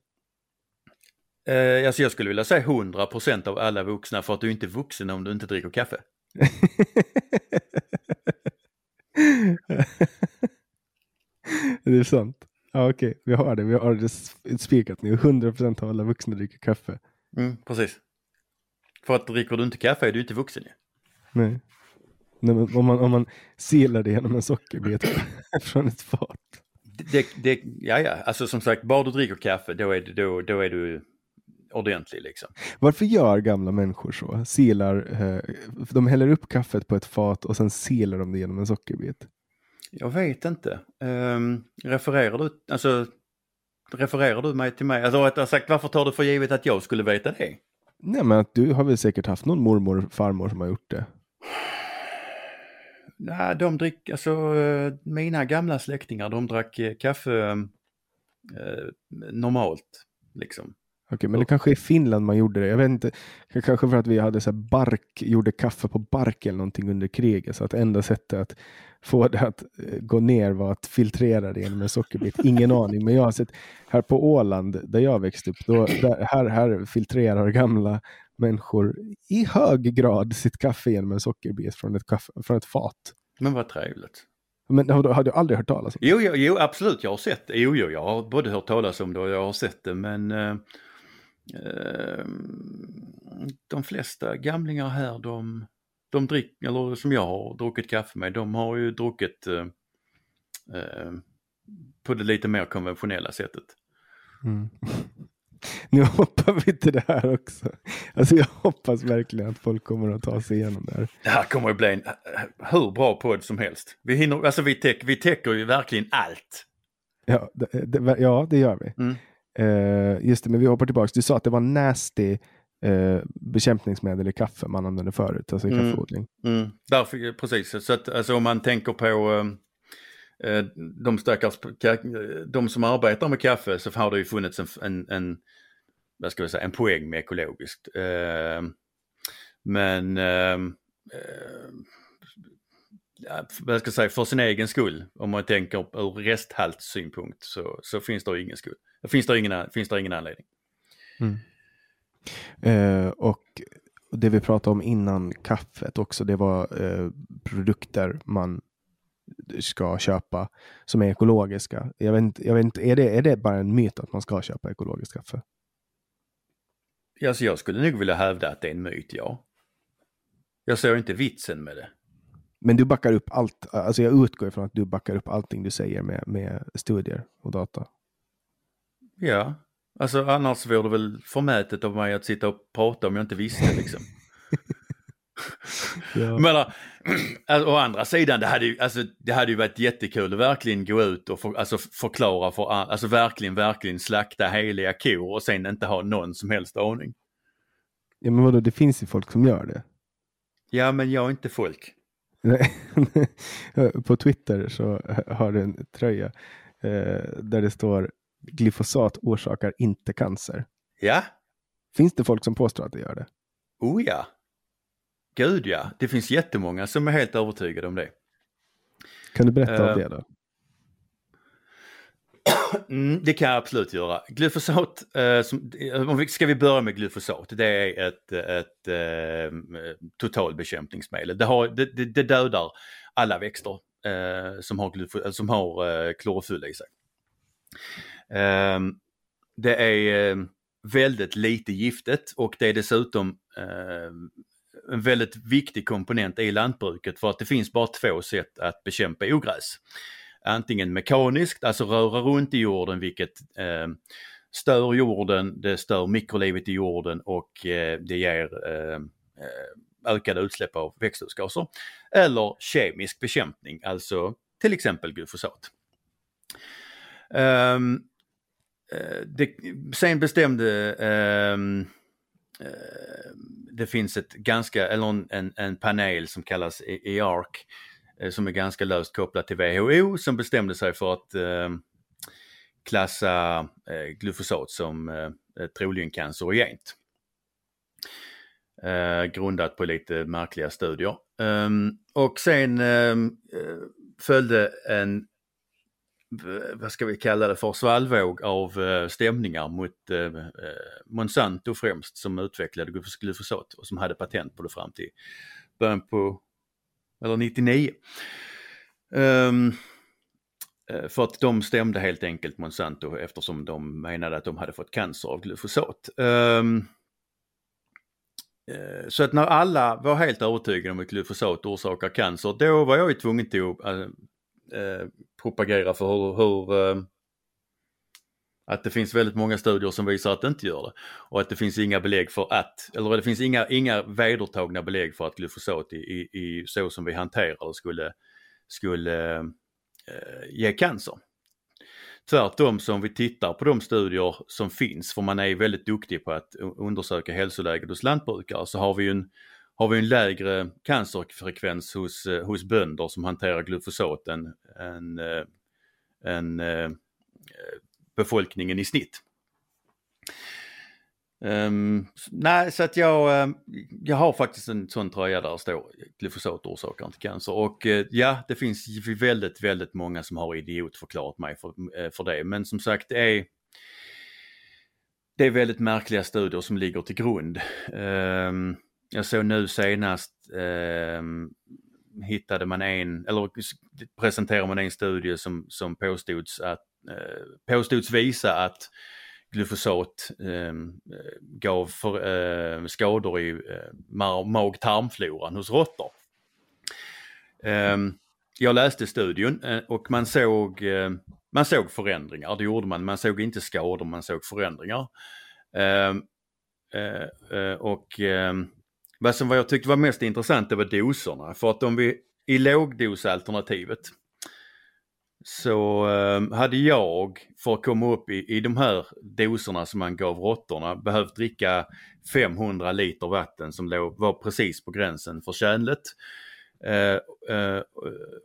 S2: Eh, alltså jag skulle vilja säga 100 procent av alla vuxna, för att du är inte vuxen om du inte dricker kaffe.
S1: det är sant. Ja, okej, okay. vi har det. Vi har det spikat nu. 100 procent av alla vuxna dricker kaffe.
S2: Mm, precis. För att dricker du inte kaffe är du inte vuxen ju.
S1: Nej. Nej om, man, om man silar det genom en sockerbit från ett fat.
S2: Det, det, ja, ja, alltså som sagt, bara du dricker kaffe då är, det, då, då är du ordentlig liksom.
S1: Varför gör gamla människor så? Silar, eh, de häller upp kaffet på ett fat och sen silar de det genom en sockerbit.
S2: Jag vet inte. Um, refererar du, alltså, refererar du mig till mig? Alltså rättare sagt, varför tar du för givet att jag skulle veta det?
S1: Nej men att du har väl säkert haft någon mormor, och farmor som har gjort det.
S2: Nej, de drick, alltså eh, mina gamla släktingar de drack eh, kaffe eh, eh, normalt. Liksom.
S1: Okej, men det kanske är i Finland man gjorde det. Jag vet inte, kanske för att vi hade så bark, gjorde kaffe på bark eller någonting under kriget. Så att enda sättet att få det att gå ner var att filtrera det genom en sockerbit. Ingen aning, men jag har sett här på Åland där jag växte upp, då, där, här, här filtrerar gamla människor i hög grad sitt kaffe genom en sockerbit från ett, kaffe, från ett fat.
S2: Men vad trevligt.
S1: Men har du, har du aldrig hört talas om
S2: det? Jo, jo, jo, absolut, jag har sett det. Jo, jo, jag har både hört talas om det och jag har sett det, men eh, eh, de flesta gamlingar här, de, de dricker, eller som jag har druckit kaffe med, de har ju druckit eh, eh på det lite mer konventionella sättet. Mm.
S1: Nu hoppar vi till det här också. Alltså jag hoppas verkligen att folk kommer att ta sig igenom det här.
S2: Det här kommer att bli en hur bra podd som helst. Vi, hinner, alltså vi, täck, vi täcker ju verkligen allt.
S1: Ja, det, det, ja, det gör vi. Mm. Eh, just det, men vi hoppar tillbaka. Du sa att det var nasty eh, bekämpningsmedel i kaffe man använde förut, alltså i
S2: Mm.
S1: kaffeodling.
S2: Mm, därför, precis, så att alltså, om man tänker på eh, de stackars, ka- de som arbetar med kaffe så har det ju funnits en, en, en vad ska vi säga, en poäng med ekologiskt. Eh, men ja, vad ska jag säga, för sin egen skull, om man tänker ur resthaltssynpunkt så, så finns det ingen skull. Finns det ingen, finns det ingen anledning.
S1: Eh, och det vi pratade om innan kaffet också, det var eh, produkter man ska köpa som är ekologiska. Jag vet inte, jag vet inte är, det, är det bara en myt att man ska köpa ekologiskt kaffe?
S2: Alltså jag skulle nog vilja hävda att det är en myt, ja. Jag ser inte vitsen med det.
S1: Men du backar upp allt, alltså jag utgår ifrån att du backar upp allting du säger med, med studier och data.
S2: Ja, alltså annars vore det väl förmätet av mig att sitta och prata om jag inte visste liksom. Jag menar, alltså, å andra sidan, det hade, ju, alltså, det hade ju varit jättekul att verkligen gå ut och för, alltså, förklara för an- alltså verkligen, verkligen slakta heliga kor och sen inte ha någon som helst aning.
S1: Ja men vadå, det finns ju folk som gör det.
S2: Ja, men jag är inte folk.
S1: På Twitter så har du en tröja eh, där det står glyfosat orsakar inte cancer.
S2: Ja,
S1: Finns det folk som påstår att det gör det?
S2: oh ja. Gud ja, det finns jättemånga som är helt övertygade om det.
S1: Kan du berätta
S2: Eh,
S1: om det då?
S2: Mm, det kan jag absolut göra. Glyfosat, eh, som, eh, ska vi börja med glyfosat? Det är ett, ett eh, totalbekämpningsmedel. Det, har, det, det, det dödar alla växter eh, som har, glyfo, eh, som har eh, klorofyll i sig. Eh, det är eh, väldigt lite giftet och det är dessutom eh, en väldigt viktig komponent i lantbruket för att det finns bara två sätt att bekämpa ogräs antingen mekaniskt, alltså röra runt i jorden vilket eh, stör jorden, det stör mikrolivet i jorden och eh, det ger ehm, eh, ökade utsläpp av växthusgaser. Eller kemisk bekämpning, alltså till exempel glyfosat. Um, det, sen bestämde um, det finns ett ganska, eller en, en, panel som kallas e-, EARC Eh, som är ganska löst kopplat till WHO som bestämde sig för att eh, klassa eh, glufosat som troligen cancerogent. Eh, grundat på lite märkliga studier. Ehm, och sen ehm, följde en, vad ska vi kalla det för, svallvåg av stämningar mot Monsanto främst som utvecklade glufosat och som hade patent på det fram till början på, eller 99. Um, ehm, eh, för att de stämde helt enkelt Monsanto eftersom de menade att de hade fått cancer av glufosat. Um, ehm, eh, så att när alla var helt övertygade om att glufosat orsakar cancer, då var jag ju tvungen till att äh, propagera för hur, hur äh, att det finns väldigt många studier som visar att det inte gör det. Och att det finns inga belägg för att, eller det finns inga, inga vedertagna belägg för att glyfosat i, i, i så som vi hanterar det skulle, skulle eh, ge cancer. Tvärtom så om vi tittar på de studier som finns, för man är väldigt duktig på att undersöka hälsoläget hos lantbrukare, så har vi en, har vi en lägre cancerfrekvens hos, eh, hos bönder som hanterar glyfosat än, eh, än, än befolkningen i snitt. Um, nej, så att jag, ehm, jag har faktiskt en sån tröja där det står glyfosat orsakar inte cancer och uh, ja, det finns väldigt, väldigt många som har idiotförklarat mig för, uh, för det. Men som sagt, det är, det är väldigt märkliga studier som ligger till grund. Um, jag såg nu senast um, hittade man en, eller presenterade man en studie som, som påstods, att, Eh, påstods visa att glyfosat ehm, eh, gav för, eh, skador i eh, mag-tarmfloran hos råttor. Eh, jag läste studien eh, och man såg, eh, man såg förändringar, det gjorde man. Man såg inte skador, man såg förändringar. Ehm, eh, eh, och ehm, vad som vad jag tyckte var mest intressant det var doserna. För att om vi i lågdosalternativet så eh, hade jag för att komma upp i, i de här doserna som man gav råttorna behövt dricka 500 liter vatten som låg, var precis på gränsen för tjänligt. Eh, eh,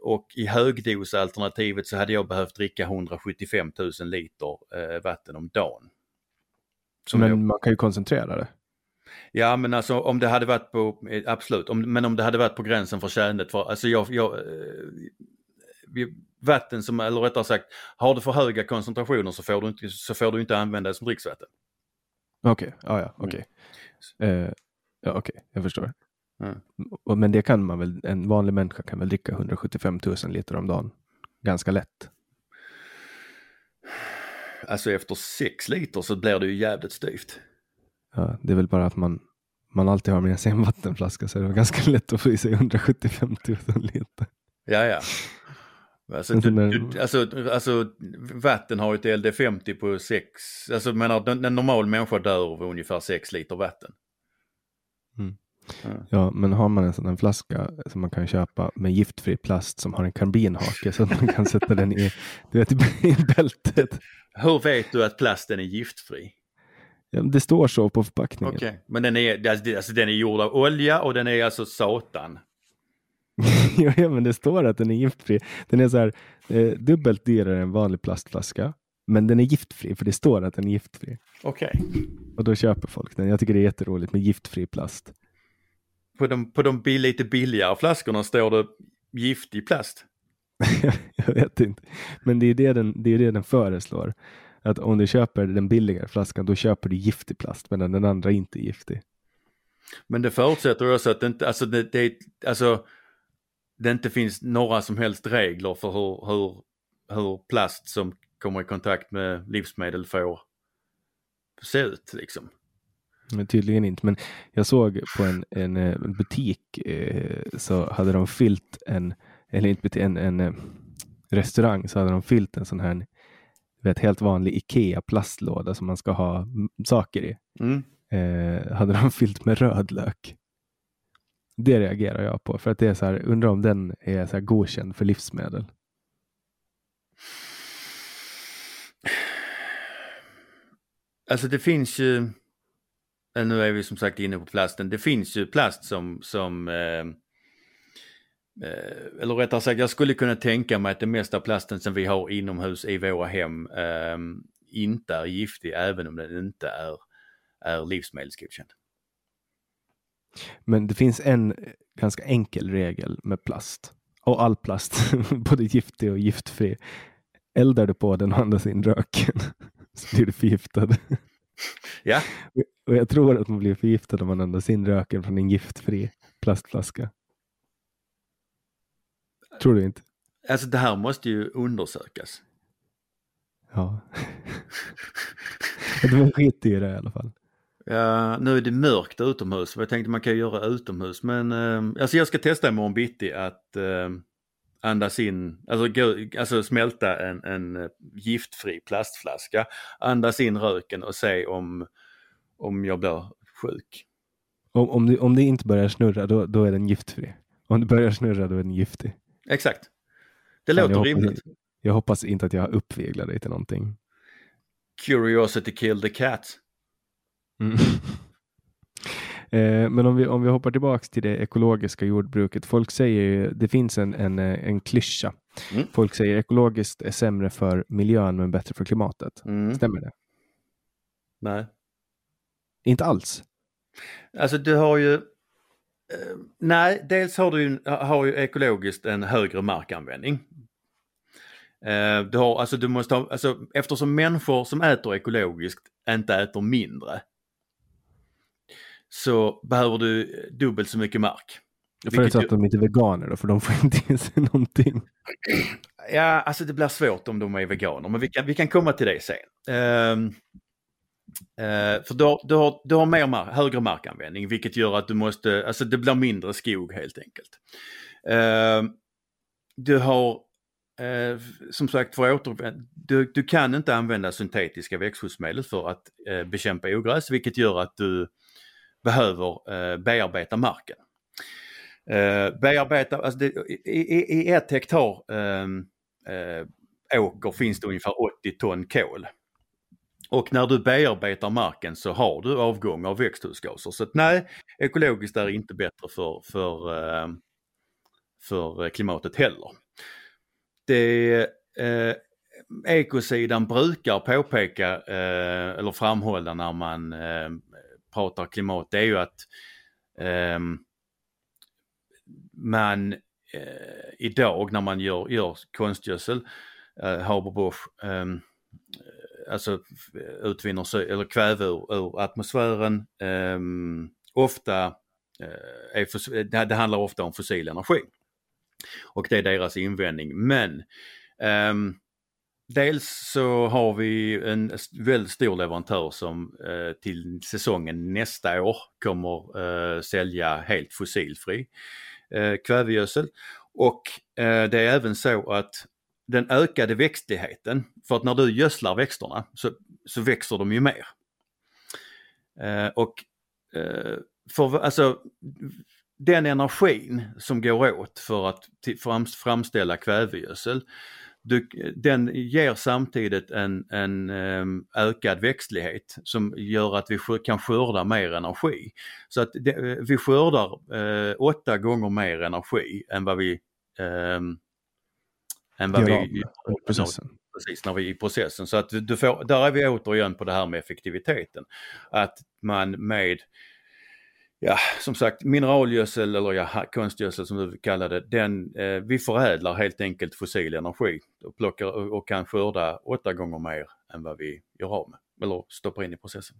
S2: och i högdosalternativet så hade jag behövt dricka 175 000 liter eh, vatten om dagen. Som
S1: Men man kan ju koncentrera det.
S2: Ja men alltså om det hade varit på, eh, absolut, om, men om det hade varit på gränsen för tjänligt, för alltså jag, jag eh, vi- vatten som, eller rättare sagt, har du för höga koncentrationer så får du inte, så får du inte använda det som dricksvatten.
S1: Okej, ja, ja,
S2: Mm.
S1: okej. Eh, ja, okej, jag förstår.
S2: Mm.
S1: Men det kan man väl, en vanlig människa kan väl dricka 175 000 liter om dagen ganska lätt.
S2: Alltså efter 6 liter så blir det ju jävligt styvt.
S1: Ja, det är väl bara att man, man alltid har med sig en vattenflaska så det var ganska lätt att få i sig 175 000 liter.
S2: Ja, ja. Alltså, du, du, alltså, alltså vatten har ju ett LD50 på 6, alltså menar en, en normal människa dör av ungefär 6 liter vatten.
S1: Ja, men har man en sån flaska som man kan köpa med giftfri plast som har en karbinhake så att man kan sätta den i, du vet, i bältet.
S2: Hur vet du att plasten är giftfri?
S1: Ja, det står så på förpackningen.
S2: Okej. Men den är, alltså, alltså den är gjord av olja och den är alltså satan.
S1: ja, men det står att den är giftfri. Den är så här eh, dubbelt dyrare än vanlig plastflaska. Men den är giftfri för det står att den är giftfri.
S2: Okej.
S1: Och då köper folk den. Jag tycker det är jätteroligt med giftfri plast.
S2: På de, på de bi- lite billigare flaskorna står det giftig plast.
S1: jag vet inte. Men det är det, den, det är det den föreslår. Att om du köper den billigare flaskan då köper du giftig plast medan den andra inte är giftig.
S2: Men det förutsätter också att det inte, alltså det, det, alltså, det inte finns några som helst regler för hur, hur, hur plast som kommer i kontakt med livsmedel får se ut liksom.
S1: Men tydligen inte. Men jag såg på en, en, eh, butik eh, så hade de fyllt en, eller inte en, en eh, restaurang så hade de fyllt en sån här vet, helt vanlig Ikea plastlåda som man ska ha saker i.
S2: Mm.
S1: Eh, hade de fyllt med rödlök. Det reagerar jag på för att det är så här, undrar om den är så här godkänd för livsmedel.
S2: Alltså det finns ju, eh, nu är vi som sagt inne på plasten, det finns ju plast som, som eh, eh, eller rättare sagt jag skulle kunna tänka mig att det mesta plasten som vi har inomhus i våra hem eh, inte är giftig även om den inte är, är livsmedelsgodkänd.
S1: Men det finns en eh, ganska enkel regel med plast. Och all plast, både giftig och giftfri. Eldar du på den och andas in röken så blir du förgiftad.
S2: Ja,
S1: Och jag tror att man blir förgiftad om man andas in röken från en giftfri plastflaska. Tror du inte?
S2: alltså det här måste ju undersökas.
S1: Ja. De skiter i det i alla fall.
S2: Ja, nu är det mörkt utomhus, för jag tänkte man kan göra utomhus. Men eh, alltså jag ska testa imorgon bitti att eh, andas in, alltså, gå, alltså smälta en, en eh, giftfri plastflaska, andas in röken och se om, om jag blir sjuk.
S1: Om, om, det, om det inte börjar snurra då, då är den giftfri. Om det börjar snurra då är den giftig.
S2: Exakt. Det låter
S1: jag hoppas-
S2: rimligt.
S1: Jag hoppas inte att jag har uppviglat dig till någonting.
S2: Curiosity killed the cat.
S1: Mm. Eh, Men om vi, om vi hoppar tillbaks till det ekologiska jordbruket. Folk säger ju, det finns en, en, eh, en klyscha.
S2: Mm.
S1: Folk säger ekologiskt är sämre för miljön men bättre för klimatet.
S2: Mm.
S1: Stämmer det?
S2: Nej.
S1: Inte alls.
S2: Alltså du har ju, eh, nej dels har du har ju ekologiskt en högre markanvändning. Du har, alltså du måste ha, alltså eftersom människor som äter ekologiskt inte äter mindre. Så behöver du dubbelt så mycket mark. Ju-
S1: att de inte är veganer då, för de får inte i sig någonting.
S2: Ja, alltså det blir svårt om de är veganer, men vi kan, vi kan komma till det sen. Ehm, eh, för du har, du har, du har mer mark, högre markanvändning, vilket gör att du måste, alltså det blir mindre skog helt enkelt. Ehm, du har, eh, som sagt, för återvända, du, du kan inte använda syntetiska växtskyddsmedel för att eh, bekämpa ogräs, vilket gör att du behöver eh, bearbeta marken. Eh, bearbeta, alltså det, i, i, i ett hektar eh, eh, åker finns det ungefär 80 ton kol. Och när du bearbetar marken så har du avgång av växthusgaser. Så att nej, ekologiskt är inte bättre för, för, eh, för klimatet heller. Det eh, ekosidan brukar påpeka eh, eller framhålla när man eh, pratar klimat det är ju att eh, man eh, idag när man gör, gör konstgödsel, eh, Haberbosch, ehm, alltså, eh, alltså utvinner eller kväve ur, ur atmosfären, ehm, eh, ofta är, det handlar ofta om fossil energi. Och det är deras invändning. Men um, Dels så har vi en väldigt stor leverantör som eh, till säsongen nästa år kommer eh, sälja helt fossilfri eh, kvävegödsel. Och eh, det är även så att den ökade växtligheten, för att när du gödslar växterna så, så växer de ju mer. Eh, och eh, för, alltså, den energin som går åt för att framställa kvävegödsel du, den ger samtidigt en, en um, ökad växtlighet som gör att vi kan skörda mer energi. Så att det, vi skördar uh, åtta gånger mer energi än vad vi um, än vad
S1: ja,
S2: vi
S1: processen.
S2: Precis, när vi är i processen. Så att du får, där är vi återigen på det här med effektiviteten. Att man med ja, som sagt mineralgödsel eller ja, konstgödsel som du kallar det, den, eh, vi förädlar helt enkelt fossil energi och, plockar, och kan skörda åtta gånger mer än vad vi gör av med eller stoppar in i processen.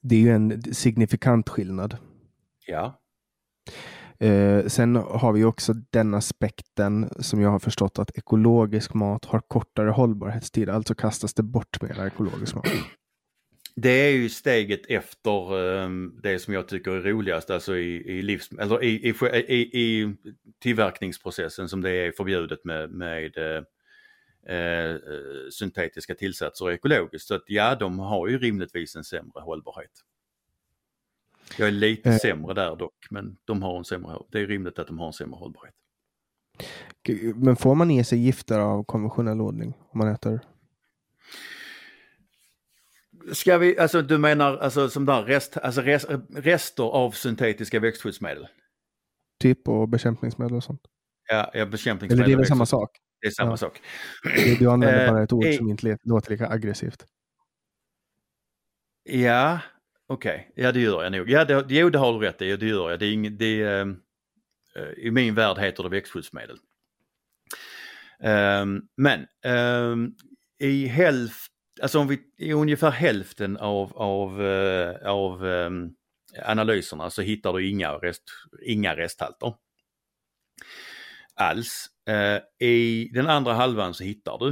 S1: Det är ju en signifikant skillnad.
S2: Ja.
S1: Eh, sen har vi också den aspekten som jag har förstått att ekologisk mat har kortare hållbarhetstid, alltså kastas det bort mer ekologisk mat.
S2: Det är ju steget efter um, det som jag tycker är roligast, alltså i, i, livs, eller i, i, i, tillverkningsprocessen som det är förbjudet med, med uh, uh, syntetiska tillsatser och ekologiskt. Så att ja, de har ju rimligtvis en sämre hållbarhet. Jag är lite uh. sämre där dock, men de har en sämre, det är rimligt att de har en sämre hållbarhet.
S1: Men får man i sig gifter av konventionell odling om man äter
S2: Ska vi, alltså du menar alltså som där rest, alltså rest, rester av syntetiska växtskyddsmedel?
S1: Typ och bekämpningsmedel och sånt?
S2: Ja, ja bekämpningsmedel.
S1: Eller det är väl samma sak?
S2: Det är samma ja. sak.
S1: Du använder bara ett ord som inte låter lika aggressivt.
S2: Ja, okej. Okay. Ja, det gör jag nog. Ja, det, jo, det har du rätt i. Det gör jag. Det är ing, det är, uh, I min värld heter det växtskyddsmedel. Um, men um, i hälft alltså om vi, i ungefär hälften av, av, eh, av um, analyserna så hittar du inga, rest, inga resthalter. Alls. Uh, I den andra halvan så hittar du.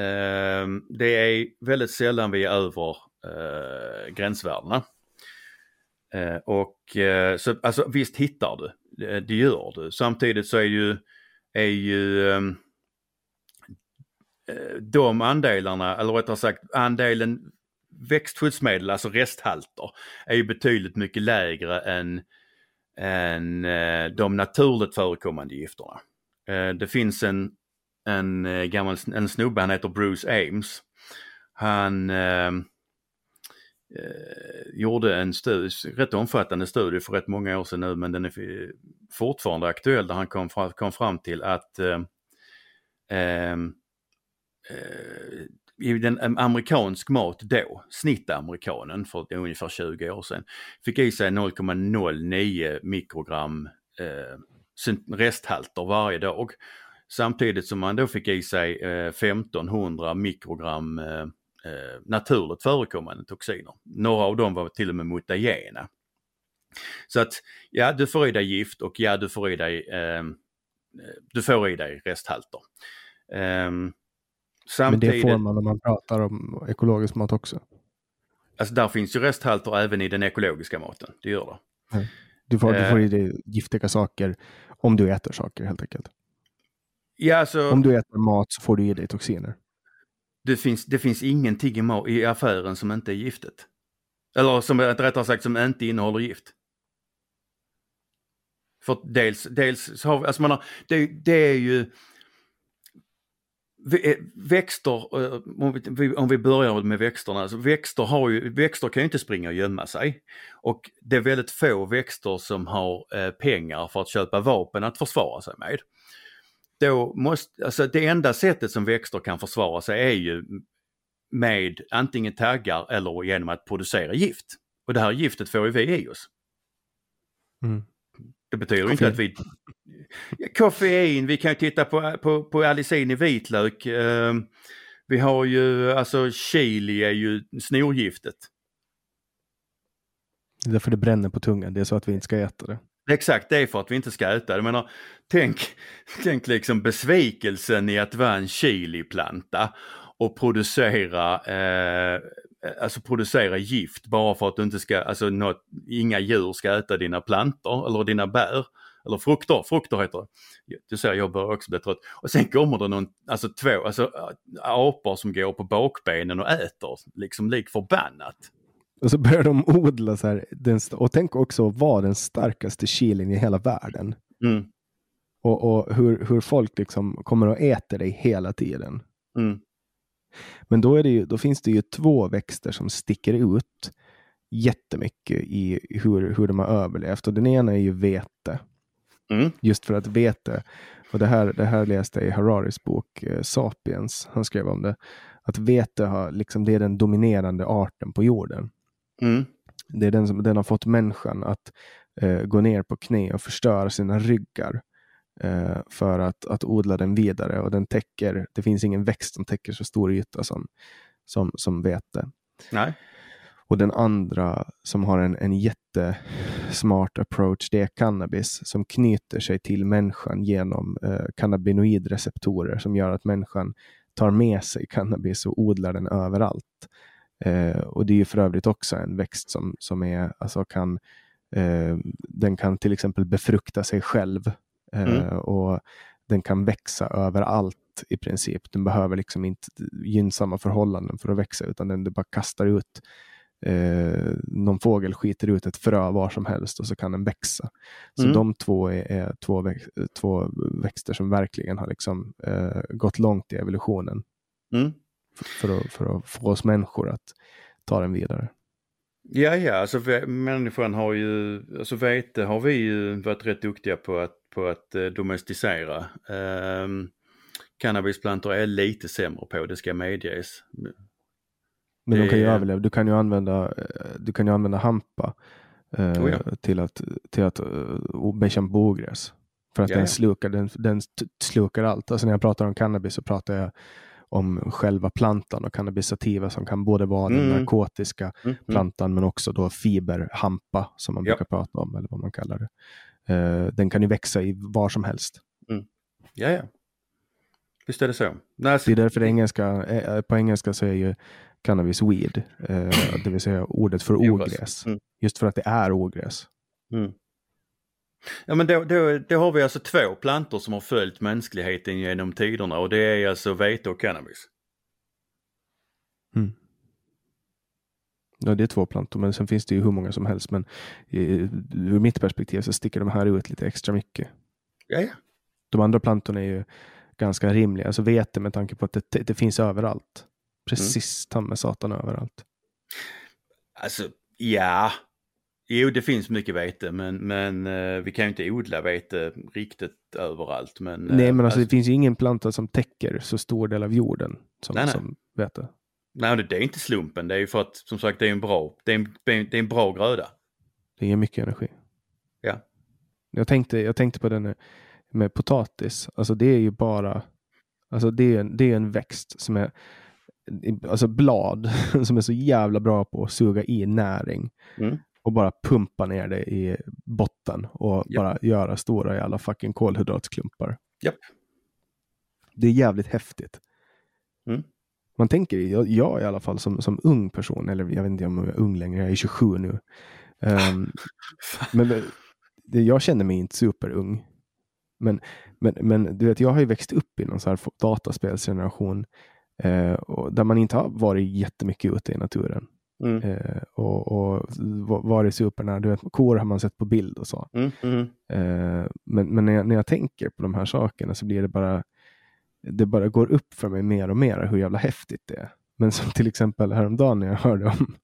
S2: Uh, det är väldigt sällan vi är över uh, gränsvärdena. och så alltså visst hittar du, det gör du. Samtidigt så är ju, är ju um, Eh, Eh, de andelarna, eller rättare sagt andelen växtskyddsmedel, alltså resthalter, är ju betydligt mycket lägre än, än eh, de naturligt förekommande gifterna. Eh, det finns en, en gammal en snubbe, han heter Bruce Ames. Han ehm, eh, gjorde en studie, rätt omfattande studie för rätt många år sedan nu men den är fortfarande aktuell där han kom, fram, kom fram till att eh, Eh, i den amerikansk mat då, snittamerikanen för ungefär 20 år sedan, fick i sig 0,09 mikrogram eh, resthalter varje dag. Samtidigt som man då fick i sig eh, 1500 mikrogram eh, eh, naturligt förekommande toxiner. Några av dem var till och med mutagena. Så att ja, du får i dig gift och ja, du får i dig, eh, eh du får i dig resthalter. Um,
S1: Samtidigt... Men det får man när man pratar om ekologisk mat också.
S2: Alltså där finns ju resthalter även i den ekologiska maten, det gör det.
S1: Du får, du får i eh. dig giftiga saker om du äter saker helt enkelt.
S2: Ja, alltså,
S1: om du äter mat så får du i dig toxiner.
S2: Det finns, det finns ingenting i, i affären som inte är giftet. Eller som rättare sagt som inte innehåller gift. För dels, dels har vi, alltså man har, det, det är ju växter, eh, om vi, om vi börjar med växterna, alltså växter, har ju, växter kan ju inte springa och gömma sig. Och det är väldigt få växter som har eh, pengar för att köpa vapen att försvara sig med. Då måste, alltså det enda sättet som växter kan försvara sig är ju med antingen taggar eller genom att producera gift. Och det här giftet får ju vi i oss.
S1: Mm.
S2: Det betyder inte att vi... Koffein, vi kan ju titta på, på, på allicin i vitlök. Uh, vi har ju, alltså chili är ju snorgiftet.
S1: Det är därför det bränner på tungan, det är så att vi inte ska äta det.
S2: Exakt, det är för att vi inte ska äta det. Men tänk, tänk liksom besvikelsen i att vara en chiliplanta och producera, eh, alltså producera gift bara för att du inte ska, alltså något, inga djur ska äta dina plantor eller dina bär. Eller frukter, frukter heter det. Du ser, jag börjar också bli trött. Och sen kommer det någon, alltså två, alltså apor som går på bakbenen och äter, liksom lik förbannat.
S1: Och så börjar de odla så här, den, och tänk också vara den starkaste chilin i hela världen.
S2: Mm.
S1: Och, och hur, hur folk liksom kommer och äter dig hela tiden.
S2: Mm.
S1: Men då, är det ju, då finns det ju två växter som sticker ut jättemycket i hur, hur de har överlevt. Och den ena är ju vete.
S2: Mm.
S1: Just för att vete, och det här, det här läste jag i Hararis bok eh, Sapiens, han skrev om det, att vete har, liksom, det är den dominerande arten på jorden.
S2: Mm.
S1: Det är den som den har fått människan att eh, gå ner på knä och förstöra sina ryggar eh, för att, att odla den vidare. Och den täcker, det finns ingen växt som täcker så stor yta som, som, som vete.
S2: Nej.
S1: Och den andra som har en, en jättesmart approach, det är cannabis som knyter sig till människan genom eh, cannabinoidreceptorer som gör att människan tar med sig cannabis och odlar den överallt. Eh, och det är ju för övrigt också en växt som, som är, alltså kan, eh, den kan till exempel befrukta sig själv eh, mm. och den kan växa överallt i princip. Den behöver liksom inte gynnsamma förhållanden för att växa utan den, den bara kastar ut eh, någon fågel skiter ut ett frö var som helst och så kan den växa. Så mm. de två är, är två, väx två, växter som verkligen har liksom, eh, gått långt i evolutionen.
S2: Mm.
S1: För, att, för att få oss människor att ta den vidare.
S2: Ja, ja, alltså människan har ju, alltså vete har vi ju varit rätt duktiga på att, på att eh, domesticera. Um, cannabisplantor är lite sämre på, det ska medges.
S1: Men de kan ju överleva. Du kan ju använda, eh, du kan ju använda hampa eh,
S2: oh ja.
S1: till att, till att uh, bekämpa ogräs. För att ja, den, slukar, den, den slukar allt. Alltså när jag pratar om cannabis så pratar jag om själva plantan och cannabisativa som kan både vara mm. den narkotiska mm, mm. plantan men också då fiberhampa som man ja. brukar prata om eller vad man kallar det. Uh, den kan ju växa i var som helst.
S2: Mm. Ja, ja. Visst är det så.
S1: Nej, det är därför engelska, på engelska så är ju cannabis weed, eh, det vill säga ordet för ogräs. Mm. Just för att det är ogräs.
S2: Mm. Ja men då, då, då, har vi alltså två plantor som har följt mänskligheten genom tiderna och det är alltså vete och cannabis.
S1: Mm. Ja det är två plantor men sen finns det ju hur många som helst men ur mitt perspektiv så sticker de här ut lite extra mycket.
S2: Ja, ja.
S1: De andra plantorna är ju ganska rimliga, alltså vete med tanke på att det, det finns överallt. Precis, mm. ta med satan överallt.
S2: Alltså, ja. Jo, det finns mycket vete, men, men uh, vi kan ju inte odla vete riktigt överallt. Men,
S1: nej, men alltså, alltså, det finns ju ingen planta som täcker så stor del av jorden som, nej, nej. som vete.
S2: Nej, det, det är inte slumpen. Det är ju för att, som sagt, det är en bra, det är en, det är en bra gröda.
S1: Det ger mycket energi.
S2: Ja.
S1: Jag tänkte, jag tänkte på den med potatis. Alltså det är ju bara, alltså det är, det är en växt som är alltså blad som är så jävla bra på att suga i näring.
S2: Mm.
S1: Och bara pumpa ner det i botten och yep. bara göra stora jävla fucking kolhydratsklumpar.
S2: Yep.
S1: Det är jävligt häftigt.
S2: Mm.
S1: Man tänker, jag, jag, i alla fall som, som ung person, eller jag vet inte om jag är ung längre, jag är 27 nu. Um, men det, jag känner mig inte superung. Men, men, men du vet, jag har ju växt upp i någon så här dataspelsgeneration och där man inte har varit jättemycket ute i naturen.
S2: Mm.
S1: Eh, och, och varit supernära. Du vet, kor har man sett på bild och så.
S2: Mm. Mm.
S1: Eh, men men när, jag, när jag tänker på de här sakerna så blir det bara det bara går upp för mig mer och mer hur jävla häftigt det är. Men som till exempel häromdagen när jag hörde om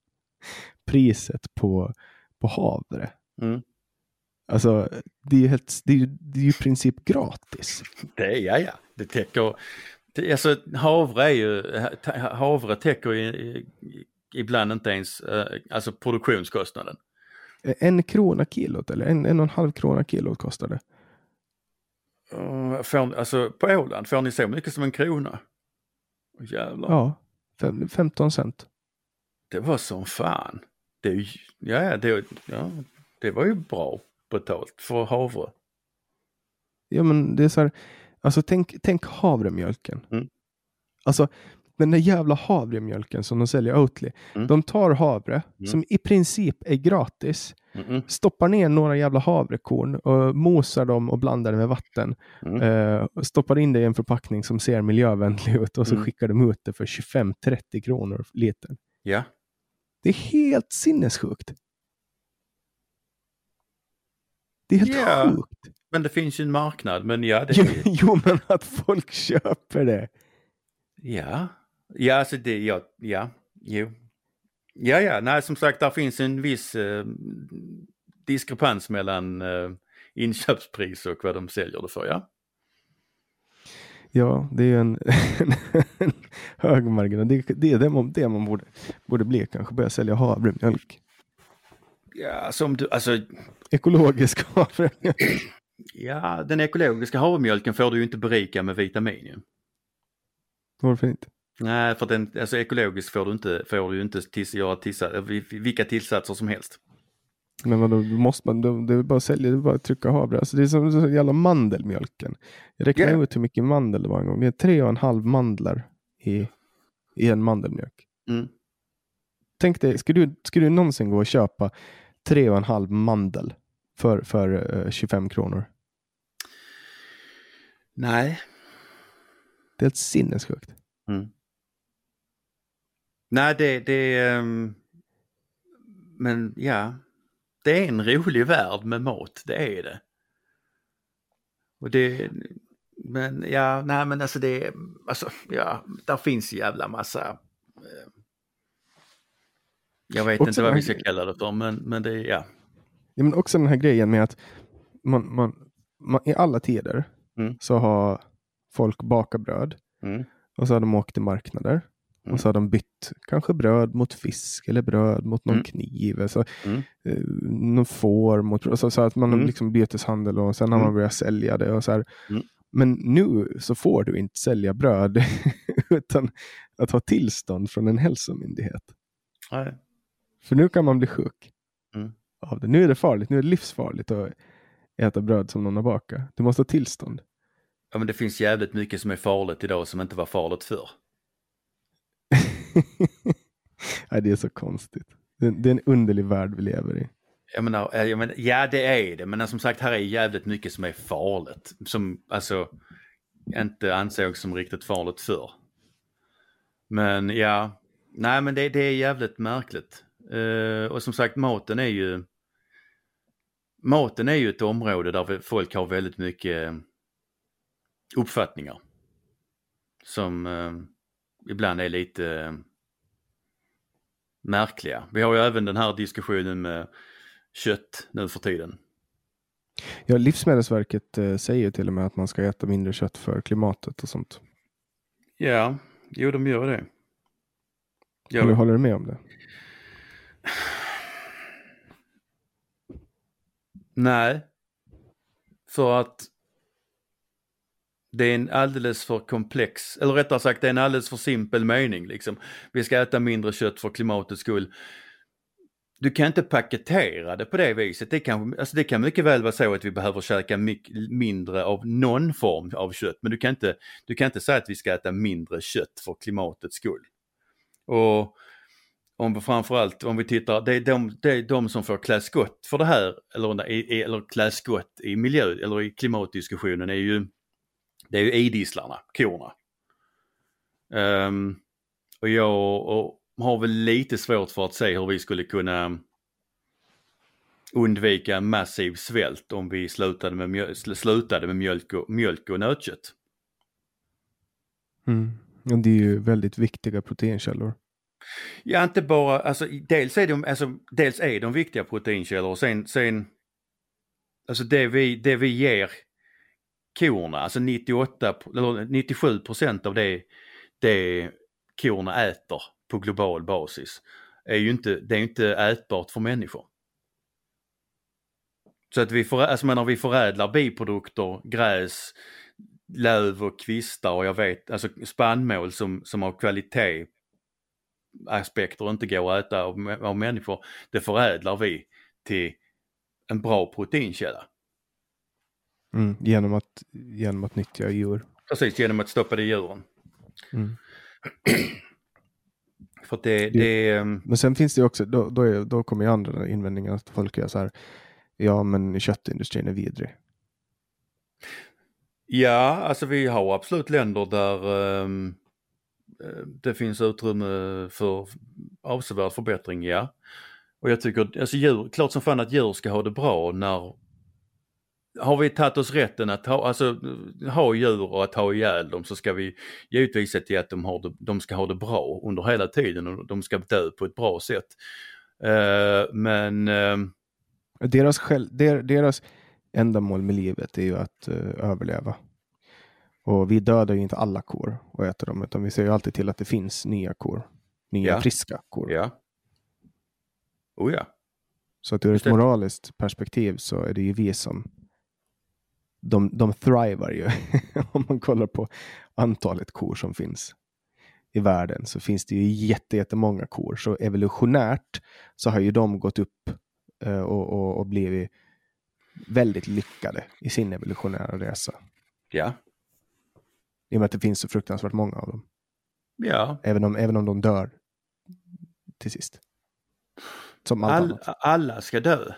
S1: priset på, på havre.
S2: Mm.
S1: Alltså, det är ju, helt, det är ju, det är ju i princip gratis.
S2: Det är, ja, ja. Det täcker, alltså havre är ju, havre täcker i, ibland inte ens eh, alltså produktionskostnaden.
S1: En krona kilot eller en, en och en halv krona kilot kostar det.
S2: Uh, får, alltså på Åland, får ni så mycket som en krona? Jävlar.
S1: Ja, fem, 15 cent.
S2: Det var som fan. Det, ju- ja, det, ja, det var ju bra betalt för havre.
S1: Ja, men det är så här, alltså tänk, tänk havremjölken.
S2: Mm.
S1: Alltså den där jävla havremjölken som de säljer Oatly.
S2: Mm.
S1: De tar havre
S2: Mm.
S1: som i princip är gratis,
S2: Mm-mm.
S1: stoppar ner några jävla havrekorn och mosar dem och blandar det med vatten.
S2: Mm.
S1: Och stoppar in det i en förpackning som ser miljövänlig ut och så
S2: Mm.
S1: skickar de ut det för 25-30 kronor litern.
S2: Ja,
S1: Det är helt sinnessjukt. Det är helt
S2: Ja.
S1: sjukt.
S2: Men det finns ju en marknad. Men ja, det,
S1: Jo, jo, men att folk köper det.
S2: ja, ja, alltså det, ja, ja, jo. Ja, ja, nej som sagt, där finns en viss eh, diskrepans mellan eh, inköpspris och vad de säljer det för, ja.
S1: Ja, det är ju en, en hög marginal. Det, det är det man, det man borde, borde bli kanske. Börja sälja havremjölk.
S2: Ja, som du, alltså,
S1: Ekologisk havremjölk.
S2: Ja, den ekologiska havremjölken får du ju inte berika med vitamin.
S1: Varför inte?
S2: Nej, för den, alltså ekologiskt får du inte, får du inte tills, göra tillsats, vilka tillsatser som helst.
S1: Men vadå, då måste man, då, det är bara att sälja, det är bara att trycka havre. Alltså det är som så jävla mandelmjölken. Jag räknade
S2: Ja.
S1: ut hur mycket mandel det var en gång. Det är tre och en halv mandlar i, i en mandelmjölk.
S2: Mm.
S1: Tänk dig, ska du, ska du någonsin gå och köpa tre och en halv mandel för, för eh, 25 kronor?
S2: Nej.
S1: Det är helt sinnessjukt.
S2: Mm. Nej, det, det ehm, men ja, det är en rolig värld med mat, det är det. Och det, men ja, nej men alltså det, alltså ja, där finns jävla massa, eh, jag vet
S1: Också
S2: inte vad vi ska kalla det för, men, men det, ja.
S1: Ja, men också den här grejen med att man, man, man, i alla tider
S2: Mm.
S1: så har folk bakat bröd
S2: Mm.
S1: och så har de åkt till marknader.
S2: Mm.
S1: Och så har de bytt kanske bröd mot fisk eller bröd mot någon
S2: Mm.
S1: kniv. Alltså,
S2: Mm.
S1: eh, någon får mot så, så att man
S2: Mm.
S1: liksom byteshandel och sen har man
S2: Mm.
S1: börjat sälja det. Och så.
S2: Mm.
S1: Men nu så får du inte sälja bröd utan att ha tillstånd från en hälsomyndighet.
S2: Nej.
S1: För nu kan man bli sjuk. Av det. Nu är det farligt. Nu är det livsfarligt att äta bröd som någon har bakat. Du måste ha tillstånd.
S2: Ja men det finns jävligt mycket som är farligt idag som inte var farligt förr.
S1: Nej, det är så konstigt. Det, det är en underlig värld vi lever i.
S2: Jag menar, eh, jag menar, ja det är det, men som sagt här är jävligt mycket som är farligt. Som alltså inte ansågs som riktigt farligt förr. Men ja, nej men det, det är jävligt märkligt. Eh, och som sagt maten är ju Maten är ju ett område där folk har väldigt mycket eh, uppfattningar. Som eh, ibland är lite eh, märkliga. Vi har ju även den här diskussionen med kött nu för tiden.
S1: Ja, Livsmedelsverket säger till och med att man ska äta mindre kött för klimatet och sånt.
S2: Ja, jo de gör det.
S1: Eller
S2: Ja,
S1: håller du med om det?
S2: Nej. För att det är en alldeles för komplex, eller rättare sagt det är en alldeles för simpel mening liksom. Vi ska äta mindre kött för klimatets skull. Du kan inte paketera det på det viset. Det kan, alltså det kan mycket väl vara så att vi behöver käka mycket mindre av någon form av kött. Men du kan, inte, du kan inte säga att vi ska äta mindre kött för klimatets skull. Och om vi framförallt om vi tittar, det är de, det är de som får klä skott för det här, eller, eller klä skott i miljö eller i klimatdiskussionen är ju, det är ju idisslarna, korna. Um, och jag och, har väl lite svårt för att se hur vi skulle kunna undvika en massiv svält om vi slutade med, mjöl, slutade med mjölk, och, mjölk och nötkött.
S1: Mm. Det är ju väldigt viktiga proteinkällor.
S2: Ja, inte bara, alltså dels är de, alltså, dels är de viktiga proteinkällor och sen, sen alltså det vi, det vi ger korna, alltså 98, eller 97 procent av det, det korna äter på global basis är ju inte, det är inte ätbart för människor. Så att vi, för, alltså menar, vi förädlar biprodukter, gräs, löv och kvistar och jag vet, alltså spannmål som, som har kvalitet aspekter inte går att äta av, av människor, det förädlar vi till en bra proteinkälla.
S1: Mm, genom, att, genom att nyttja djur.
S2: Precis, genom att stoppa det i djuren.
S1: Mm.
S2: För det, det, ehm,
S1: Men sen finns det också, då, då, är, då kommer ju andra invändningar att folk är så här, ja men köttindustrin är vidrig.
S2: Ja, alltså vi har absolut länder där um, Eh, det finns utrymme för avsevärd förbättring, ja. Och jag tycker, alltså djur, klart som fan att djur ska ha det bra när har vi tagit oss rätten att ha, alltså, ha djur och att ha ihjäl dem så ska vi givetvis se till att de, har det, de ska ha det bra under hela tiden och de ska dö på ett bra sätt. Uh, men... Uh...
S1: Deras, själv, der, deras ändamål med livet är ju att uh, överleva. Och vi dödar ju inte alla kor och äter dem utan vi ser ju alltid till att det finns nya kor. Nya
S2: Ja.
S1: friska kor.
S2: Ja. Oh ja.
S1: Så att ur ett
S2: det.
S1: moraliskt perspektiv så är det ju vi som de, de thrivar ju. Om man kollar på antalet kor som finns i världen så finns det ju jätte, jättemånga kor. Så evolutionärt så har ju de gått upp eh, och, och, och blivit väldigt lyckade i sin evolutionära resa.
S2: Ja.
S1: I och med att det finns så fruktansvärt många av dem.
S2: Ja.
S1: Även om, även om de dör till sist. Som allt
S2: All,
S1: annat.
S2: alla ska dö.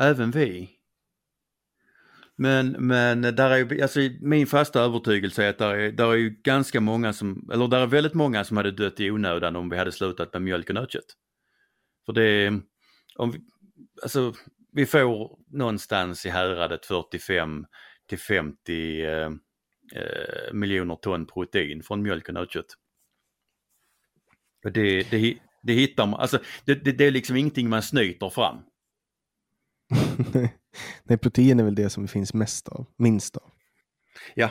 S2: Även vi. Men, men där är alltså min fasta övertygelse är att där är, där är ju ganska många som, eller där är väldigt många som hade dött i onödan om vi hade slutat med mjölk och nötkött. För det, om vi, alltså vi får någonstans i häradet 45 till 50 eh, miljoner ton protein från mjölk och nötkött. Och det, det, det hittar man, alltså det, det, det är liksom ingenting man snyter fram.
S1: Nej, protein är väl det som det finns mest av, minst av.
S2: Ja.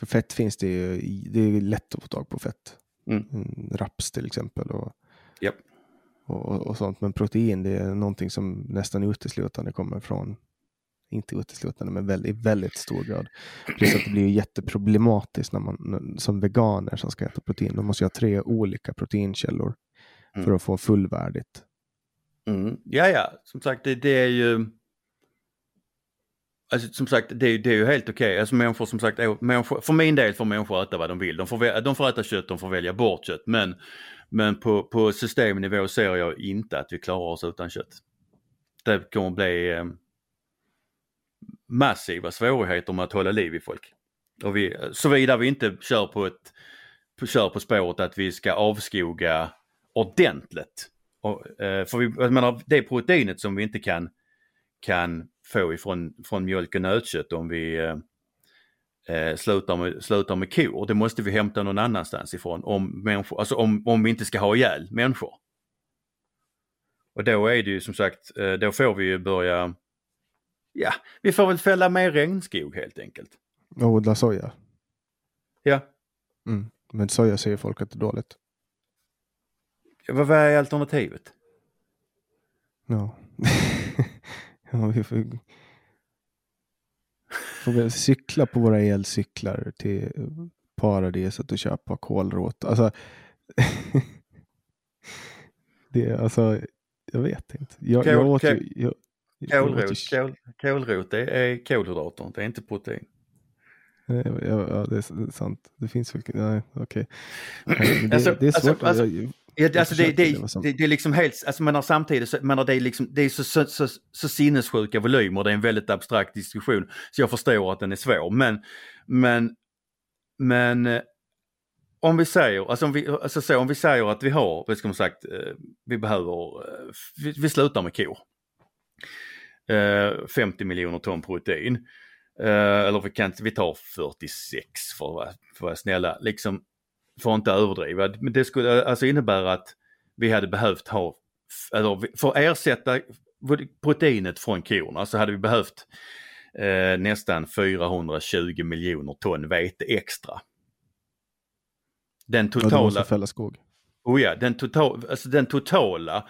S1: För fett finns det ju, det är lätt att få tag på fett.
S2: Mm.
S1: Mm, Raps till exempel och, och, och, och sånt. Men protein det är någonting som nästan uteslutande kommer från, inte uteslutande men väldigt, väldigt stor grad. Plus att det blir ju jätteproblematiskt när man som veganer som ska äta protein. De måste ju ha tre olika proteinkällor för
S2: Mm.
S1: att få fullvärdigt.
S2: Mm. Ja, ja, som sagt det, det är ju Alltså som sagt det, är- det är ju helt okej. Alltså människor som sagt, människor, för min del får människor äta vad de vill. De får, de får äta kött, de får välja bort kött. Men, men på, på systemnivå ser jag inte att vi klarar oss utan kött. Det kommer bli eh, massiva svårigheter med att hålla liv i folk. Och vi, såvida vi inte kör på, ett, på, kör på spåret att vi ska avskoga ordentligt. Och, eh, för vi, jag menar, det proteinet som vi inte kan, kan få ifrån från mjölk och nötkött om vi eh, eh slutar, med, slutar med kor. Det måste vi hämta någon annanstans ifrån om, människor, alltså om, om vi inte ska ha ihjäl människor. Och då är det ju som sagt, eh, då får vi ju börja, ja, vi får väl fälla mer regnskog helt enkelt.
S1: Och odla soja.
S2: Ja,
S1: Mm. Men soja säger folk att det är dåligt.
S2: vad vad är alternativet?
S1: Ja. ja vi får, får väl cykla på våra elcyklar till paradiset och köpa kålrot. Alltså, det alltså, jag vet inte. Jag, jag åt jag,
S2: Kålrot,
S1: ju-
S2: kål, kålrot det är kolhydrater, det är inte protein.
S1: Ja, ja, det är sant. Det finns väl, nej, okej. Men Det,
S2: Alltså-
S1: det är
S2: alltså-
S1: svårt.
S2: alltså-
S1: jag,
S2: Ja,
S1: Jag
S2: alltså det, är liksom helt, alltså menar samtidigt, så, menar det är liksom, det är så, så, så, så sinnessjuka volymer, det är en väldigt abstrakt diskussion. Så jag förstår att den är svår, men, men, men eh, om vi säger, alltså om vi, alltså så, om vi säger att vi har, vad ska man sagt, eh, vi behöver, eh, vi, vi slutar med kor. Eh, 50 miljoner ton protein. eller vi, kan, vi tar 46 för att, vara, för att vara snälla. Liksom, för att inte överdriva. Men det skulle alltså innebära att vi hade behövt ha, eller för att ersätta proteinet från korna så hade vi behövt eh, nästan 420 miljoner ton vete extra.
S1: Den totala... Ja, skog.
S2: Oh ja, den, total, alltså den totala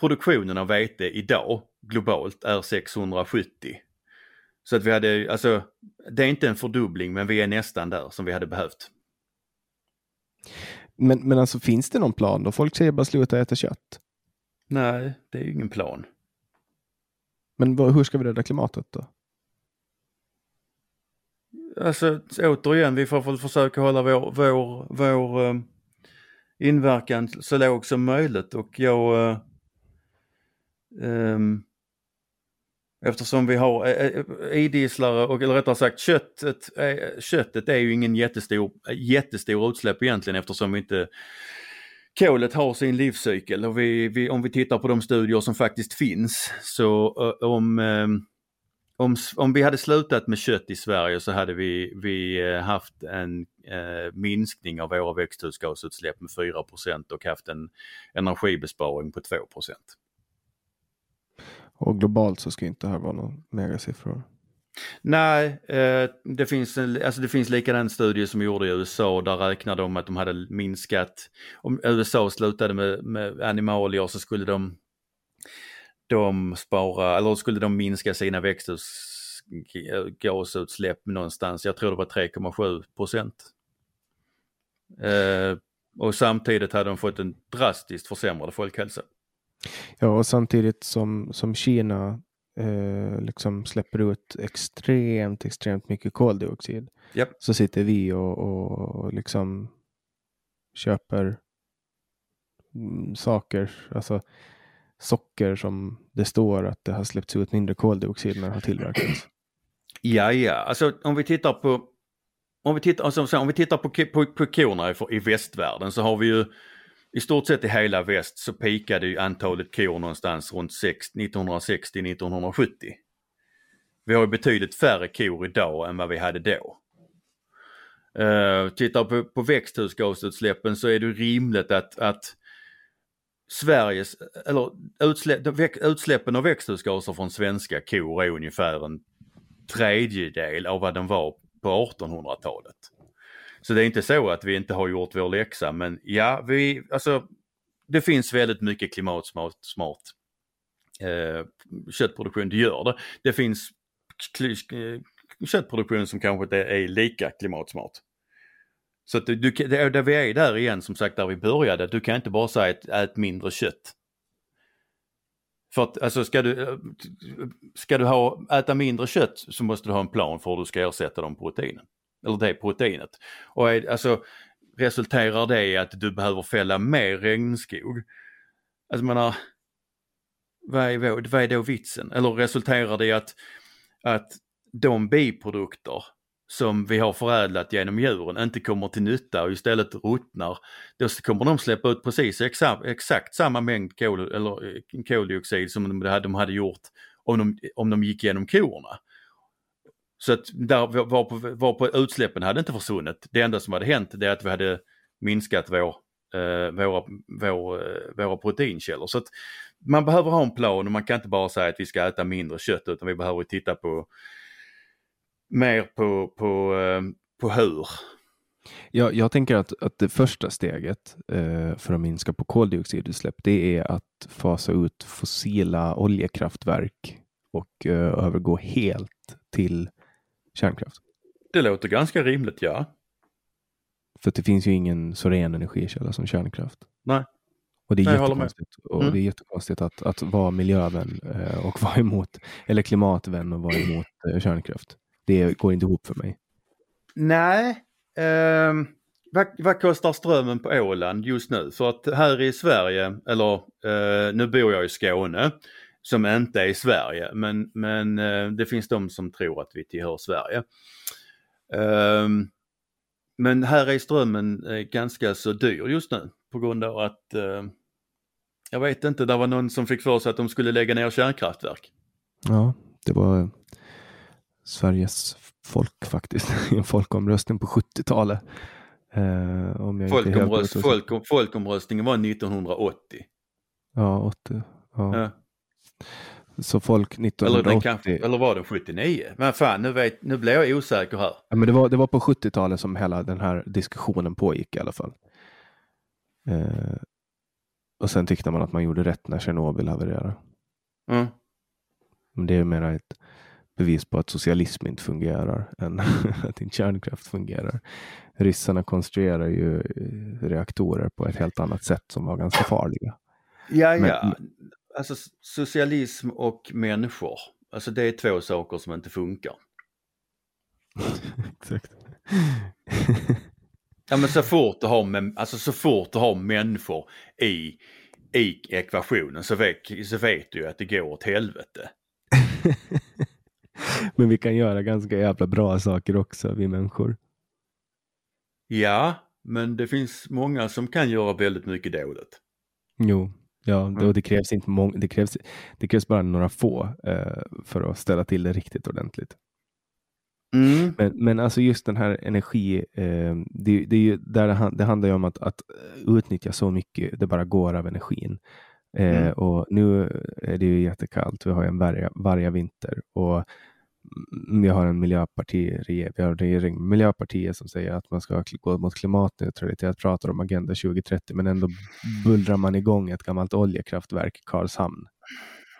S2: produktionen av vete idag globalt är 670. Så att vi hade, alltså det är inte en fördubbling men vi är nästan där som vi hade behövt.
S1: Men, men alltså finns det någon plan då? Folk säger bara sluta äta kött.
S2: Nej, det är ju ingen plan.
S1: Men vad, hur ska vi rädda klimatet då?
S2: Alltså återigen, vi får väl försöka hålla vår, vår, vår um, inverkan så låg som möjligt och jag uh, um, Eftersom vi har eh, eh, idisslare och eller rättare sagt köttet, eh, köttet är ju ingen jättestor, jättestor utsläpp egentligen eftersom vi inte kolet har sin livscykel. Och vi, vi, om vi tittar på de studier som faktiskt finns så om om, om vi hade slutat med kött i Sverige så hade vi, vi haft en eh, minskning av våra växthusgasutsläpp med 4% och haft en energibesparing på 2
S1: och globalt så ska inte det här vara några megasiffror?
S2: Nej, eh, det, finns, alltså det finns likadan studie som gjorde i USA där räknade de att de hade minskat, om USA slutade med, med animalier så skulle de de spara, eller skulle de minska sina växthusgasutsläpp någonstans, jag tror det var 3,7 procent. Eh, och samtidigt hade de fått en drastiskt försämrad folkhälsa.
S1: Ja, och samtidigt som, som Kina eh, liksom släpper ut extremt, extremt mycket koldioxid
S2: yep.
S1: så sitter vi och, och liksom köper mm, saker, alltså socker som det står att det har släppts ut mindre koldioxid när det har tillverkats.
S2: Ja, ja, alltså om vi tittar på om vi tittar, alltså, om vi tittar på, på, på korna i, i västvärlden så har vi ju i stort sett i hela väst så pikade ju antalet kor någonstans runt 1960-1970. Vi har ju betydligt färre kor idag än vad vi hade då. Eh, uh, tittar på, på växthusgasutsläppen så är det rimligt att, att Sveriges, eller utsläpp, utsläppen av växthusgaser från svenska kor är ungefär en tredjedel av vad den var på 1800-talet. Så det är inte så att vi inte har gjort vår läxa men ja, vi, alltså det finns väldigt mycket klimatsmart smart, eh, köttproduktion, det gör det. Det finns eh, köttproduktion som kanske inte är lika klimatsmart. Så att du, det, där vi är där igen som sagt där vi började, du kan inte bara säga att ät mindre kött. För att alltså ska du, eh, ska du ha, äta mindre kött så måste du ha en plan för hur du ska ersätta de proteinen. Eller det proteinet. Och är, alltså resulterar det i att du behöver fälla mer regnskog? Alltså menar, vad är, vad är då vitsen? Eller resulterar det i att, att de biprodukter som vi har förädlat genom djuren inte kommer till nytta och istället ruttnar, då kommer de släppa ut precis exakt, exakt samma mängd kol, eller, eh, koldioxid som de hade, de hade gjort om de, om de gick genom korna. Så att där var på, var på utsläppen hade inte försvunnit. Det enda som hade hänt det är att vi hade minskat vår, eh, våra, vår, eh, våra proteinkällor. Så att man behöver ha en plan och man kan inte bara säga att vi ska äta mindre kött utan vi behöver titta på mer på, på, eh, på hur.
S1: Ja, jag tänker att, att det första steget eh, för att minska på koldioxidutsläpp det är att fasa ut fossila oljekraftverk och eh, övergå helt till kärnkraft.
S2: Det låter ganska rimligt, ja.
S1: För det finns ju ingen så ren energikälla som kärnkraft.
S2: Nej.
S1: Och det är Nej, jättekonstigt, och mm. det är jättekonstigt att, att vara miljövän eh, och vara emot, eller klimatvän och vara emot eh, kärnkraft. Det går inte ihop för mig.
S2: Nej. Eh, vad, vad, kostar strömmen på Åland just nu? För att här i Sverige, eller eh, nu bor jag i Skåne, som inte är Sverige, men, men eh, det finns de som tror att vi tillhör Sverige. Ehm, men här är strömmen eh, ganska så dyr just nu på grund av att eh, jag vet inte, det var någon som fick för sig att de skulle lägga ner kärnkraftverk.
S1: Ja, det var Sveriges folk faktiskt i en folkomröstning på 70-talet. Eh, helt
S2: Folkomröst,
S1: ute och-
S2: folk, folkomröstningen var 1980.
S1: Ja, 80. Ja.
S2: Ja.
S1: Så folk
S2: Eller,
S1: 1980.
S2: den kanske, eller var den 79? Men fan, nu, vet, nu blir jag osäker här.
S1: Ja, men det, var, det var på 70-talet som hela den här diskussionen pågick i alla fall. Eh, och sen tyckte man att man gjorde rätt när Tjernobyl havererade.
S2: Mm.
S1: Men det är mer ett bevis på att socialism inte fungerar än att inte kärnkraft fungerar. Ryssarna konstruerar ju eh, reaktorer på ett helt annat sätt som var ganska farliga.
S2: Ja,
S1: Men-
S2: ja. Alltså socialism och människor. Alltså det är två saker som inte funkar.
S1: Exakt.
S2: Ja men så fort du har, alltså, så fort du har människor i, i ekvationen så vet, så vet du ju att det går åt helvete.
S1: Men vi kan göra ganska jävla bra saker också, vi människor.
S2: Ja, men det finns många som kan göra väldigt mycket dåligt.
S1: Jo, ja, det,
S2: Mm.
S1: och det krävs inte många, det krävs, det krävs bara några få eh, för att ställa till det riktigt ordentligt.
S2: Mm.
S1: Men, men alltså just den här energi, eh, det, det, är där det, det handlar ju om att, att utnyttja så mycket det bara går av energin. Eh,
S2: Mm.
S1: Och nu är det ju jättekallt, vi har ju en varga, varga vinter och vi har en miljöpartiregering, vi har en regering, Miljöpartiet som säger att man ska gå mot klimatneutralitet, pratar om Agenda 2030, men ändå bullrar man igång ett gammalt oljekraftverk i Karlshamn.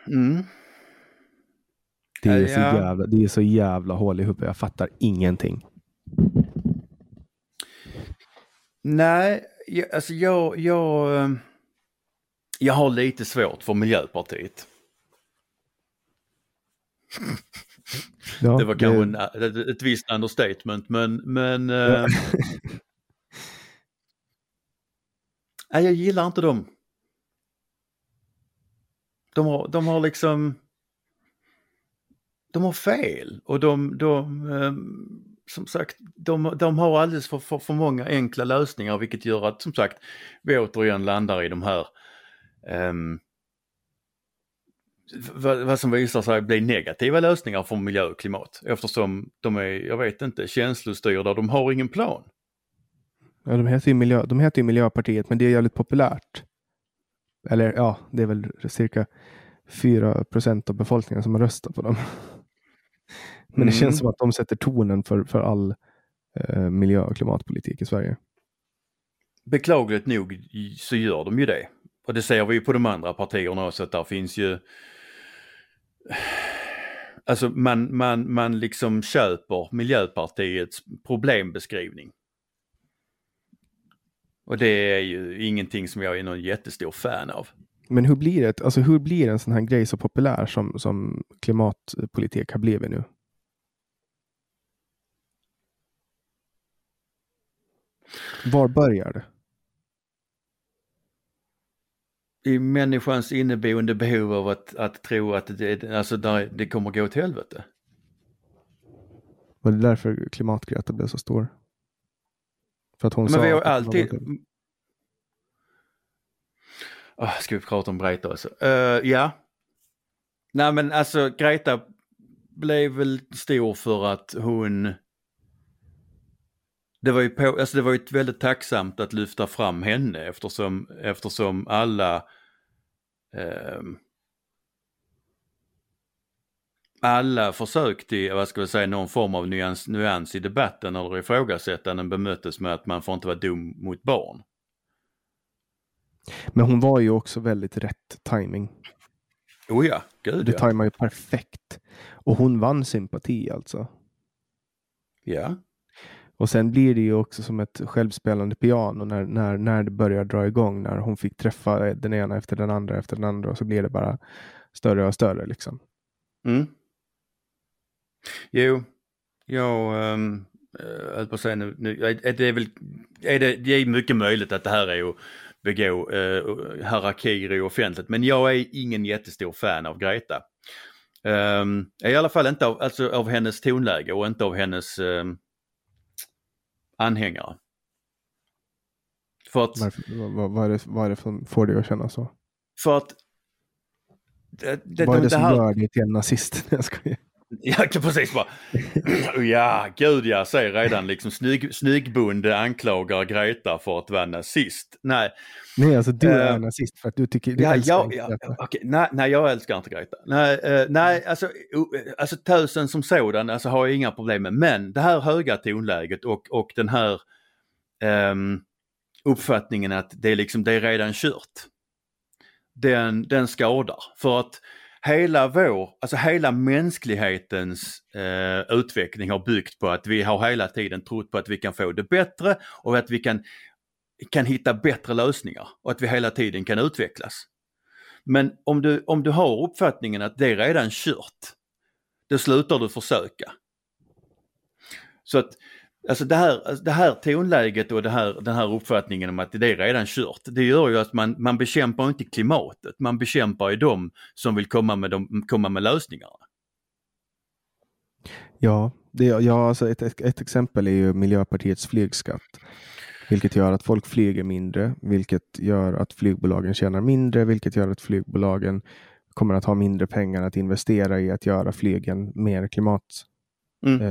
S2: Mm.
S1: Det är, så jävla, det är så jävla hål i huvudet, jag fattar ingenting.
S2: Nej, jag, alltså jag, jag, eh, jag har lite svårt för Miljöpartiet.
S1: Ja,
S2: det var kanske en, ett, ett visst understatement men, men eh,
S1: Ja.
S2: nej, jag gillar inte dem. De har, de har liksom de har fel och de, de eh, som sagt, de, de har alldeles för, för, för många enkla lösningar vilket gör att som sagt vi återigen landar i de här ehm, vad, som visar sig bli negativa lösningar för miljö och klimat eftersom de är, jag vet inte, känslostyrda, de har ingen plan.
S1: Ja, de, heter ju miljö, de heter ju Miljöpartiet, men det är jävligt populärt. Eller ja, det är väl cirka 4 procent av befolkningen som har röstat på dem. Men det
S2: Mm.
S1: känns som att de sätter tonen för, för all eh, miljö och klimatpolitik i Sverige.
S2: Beklagligt nog så gör de ju det. Och det ser vi ju på de andra partierna också att där finns ju Alltså man, man, man liksom köper Miljöpartiets problembeskrivning. Och det är ju ingenting som jag är någon jättestor fan av.
S1: Men hur blir det? Alltså hur blir en sån här grej så populär som, som klimatpolitik har blivit nu? Var börjar det?
S2: I människans inneboende behov av att, att tro att det, alltså där, det kommer gå åt helvete.
S1: Var det därför klimatgreta blev så stor? För att hon
S2: Men
S1: sa
S2: vi har alltid... Oh, ska vi prata om Greta också? Eh, ja. Nej men alltså Greta blev väl stor för att hon... Det var ju, på, alltså det var ju väldigt tacksamt att lyfta fram henne eftersom, eftersom alla ehm, alla försök till, vad ska vi säga, någon form av nyans, nyans i debatten eller ifrågasättanden bemöttes med att man får inte vara dum mot barn.
S1: Men hon var ju också väldigt rätt timing.
S2: Oh ja, gud
S1: Det
S2: ja.
S1: tajmar ju perfekt. Och hon vann sympati alltså.
S2: Ja.
S1: Och sen blir det ju också som ett självspelande piano när, när, när det börjar dra igång. När hon fick träffa den ena efter den andra efter den andra och så blir det bara större och större liksom.
S2: Mm. Jo, jag um, höll på att säga nu, nu är det är väl, är det, det är mycket möjligt att det här är att begå uh, harakiri offentligt, men jag är ingen jättestor fan av Greta. Um, I alla fall inte av, alltså av hennes tonläge och inte av hennes um, anhängare. För att,
S1: Varför, vad, vad, är det, vad är det som får dig att känna så?
S2: för att det, det,
S1: vad är det
S2: det
S1: som
S2: här,
S1: gör dig till en nazist? Jag skojar.
S2: Ja, precis bara. ja, gud jag ser redan liksom snygg, snyggbonde anklagar Greta för att vara nazist. Nej.
S1: Nej, alltså du är uh, nazist för att du tycker... Du
S2: ja, ja, ja, okay. nej, nej, jag älskar inte Greta. Nej, uh, nej alltså, uh, alltså tösen som sådan alltså, har jag inga problem med. Men det här höga tonläget och, och den här um, uppfattningen att det är, liksom, det är redan kört. Den, den skadar. För att hela vår, alltså hela mänsklighetens eh, utveckling har byggt på att vi har hela tiden trott på att vi kan få det bättre och att vi kan, kan hitta bättre lösningar och att vi hela tiden kan utvecklas. Men om du, om du har uppfattningen att det är redan kört, då slutar du försöka. Så att Alltså det här, alltså det här tonläget och det här, den här uppfattningen om att det är redan kört, det gör ju att man, man bekämpar inte klimatet, man bekämpar ju de som vill komma med, de, komma med lösningarna.
S1: Ja, det, ja alltså ett, ett exempel är ju Miljöpartiets flygskatt. Vilket gör att folk flyger mindre, vilket gör att flygbolagen tjänar mindre, vilket gör att flygbolagen kommer att ha mindre pengar att investera i att göra flygen mer klimatneutrala. Mm.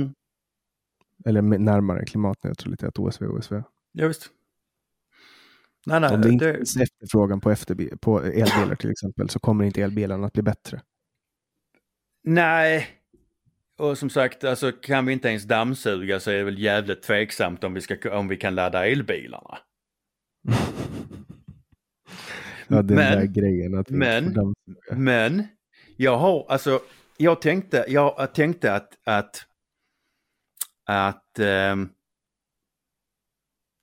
S1: Eh, mm. Eller närmare klimatneutralitet, OSV, OSV.
S2: Ja, visst. Nej, nej,
S1: Om det inte finns efterfrågan på, efterbi- på elbilar till exempel så kommer inte elbilarna att bli bättre.
S2: Nej, och som sagt, alltså kan vi inte ens dammsuga så är det väl jävligt tveksamt om vi, ska, om vi kan ladda elbilarna.
S1: ja, den men, där grejen att vi
S2: men, men, jag har, alltså, jag tänkte, jag tänkte att, att att eh,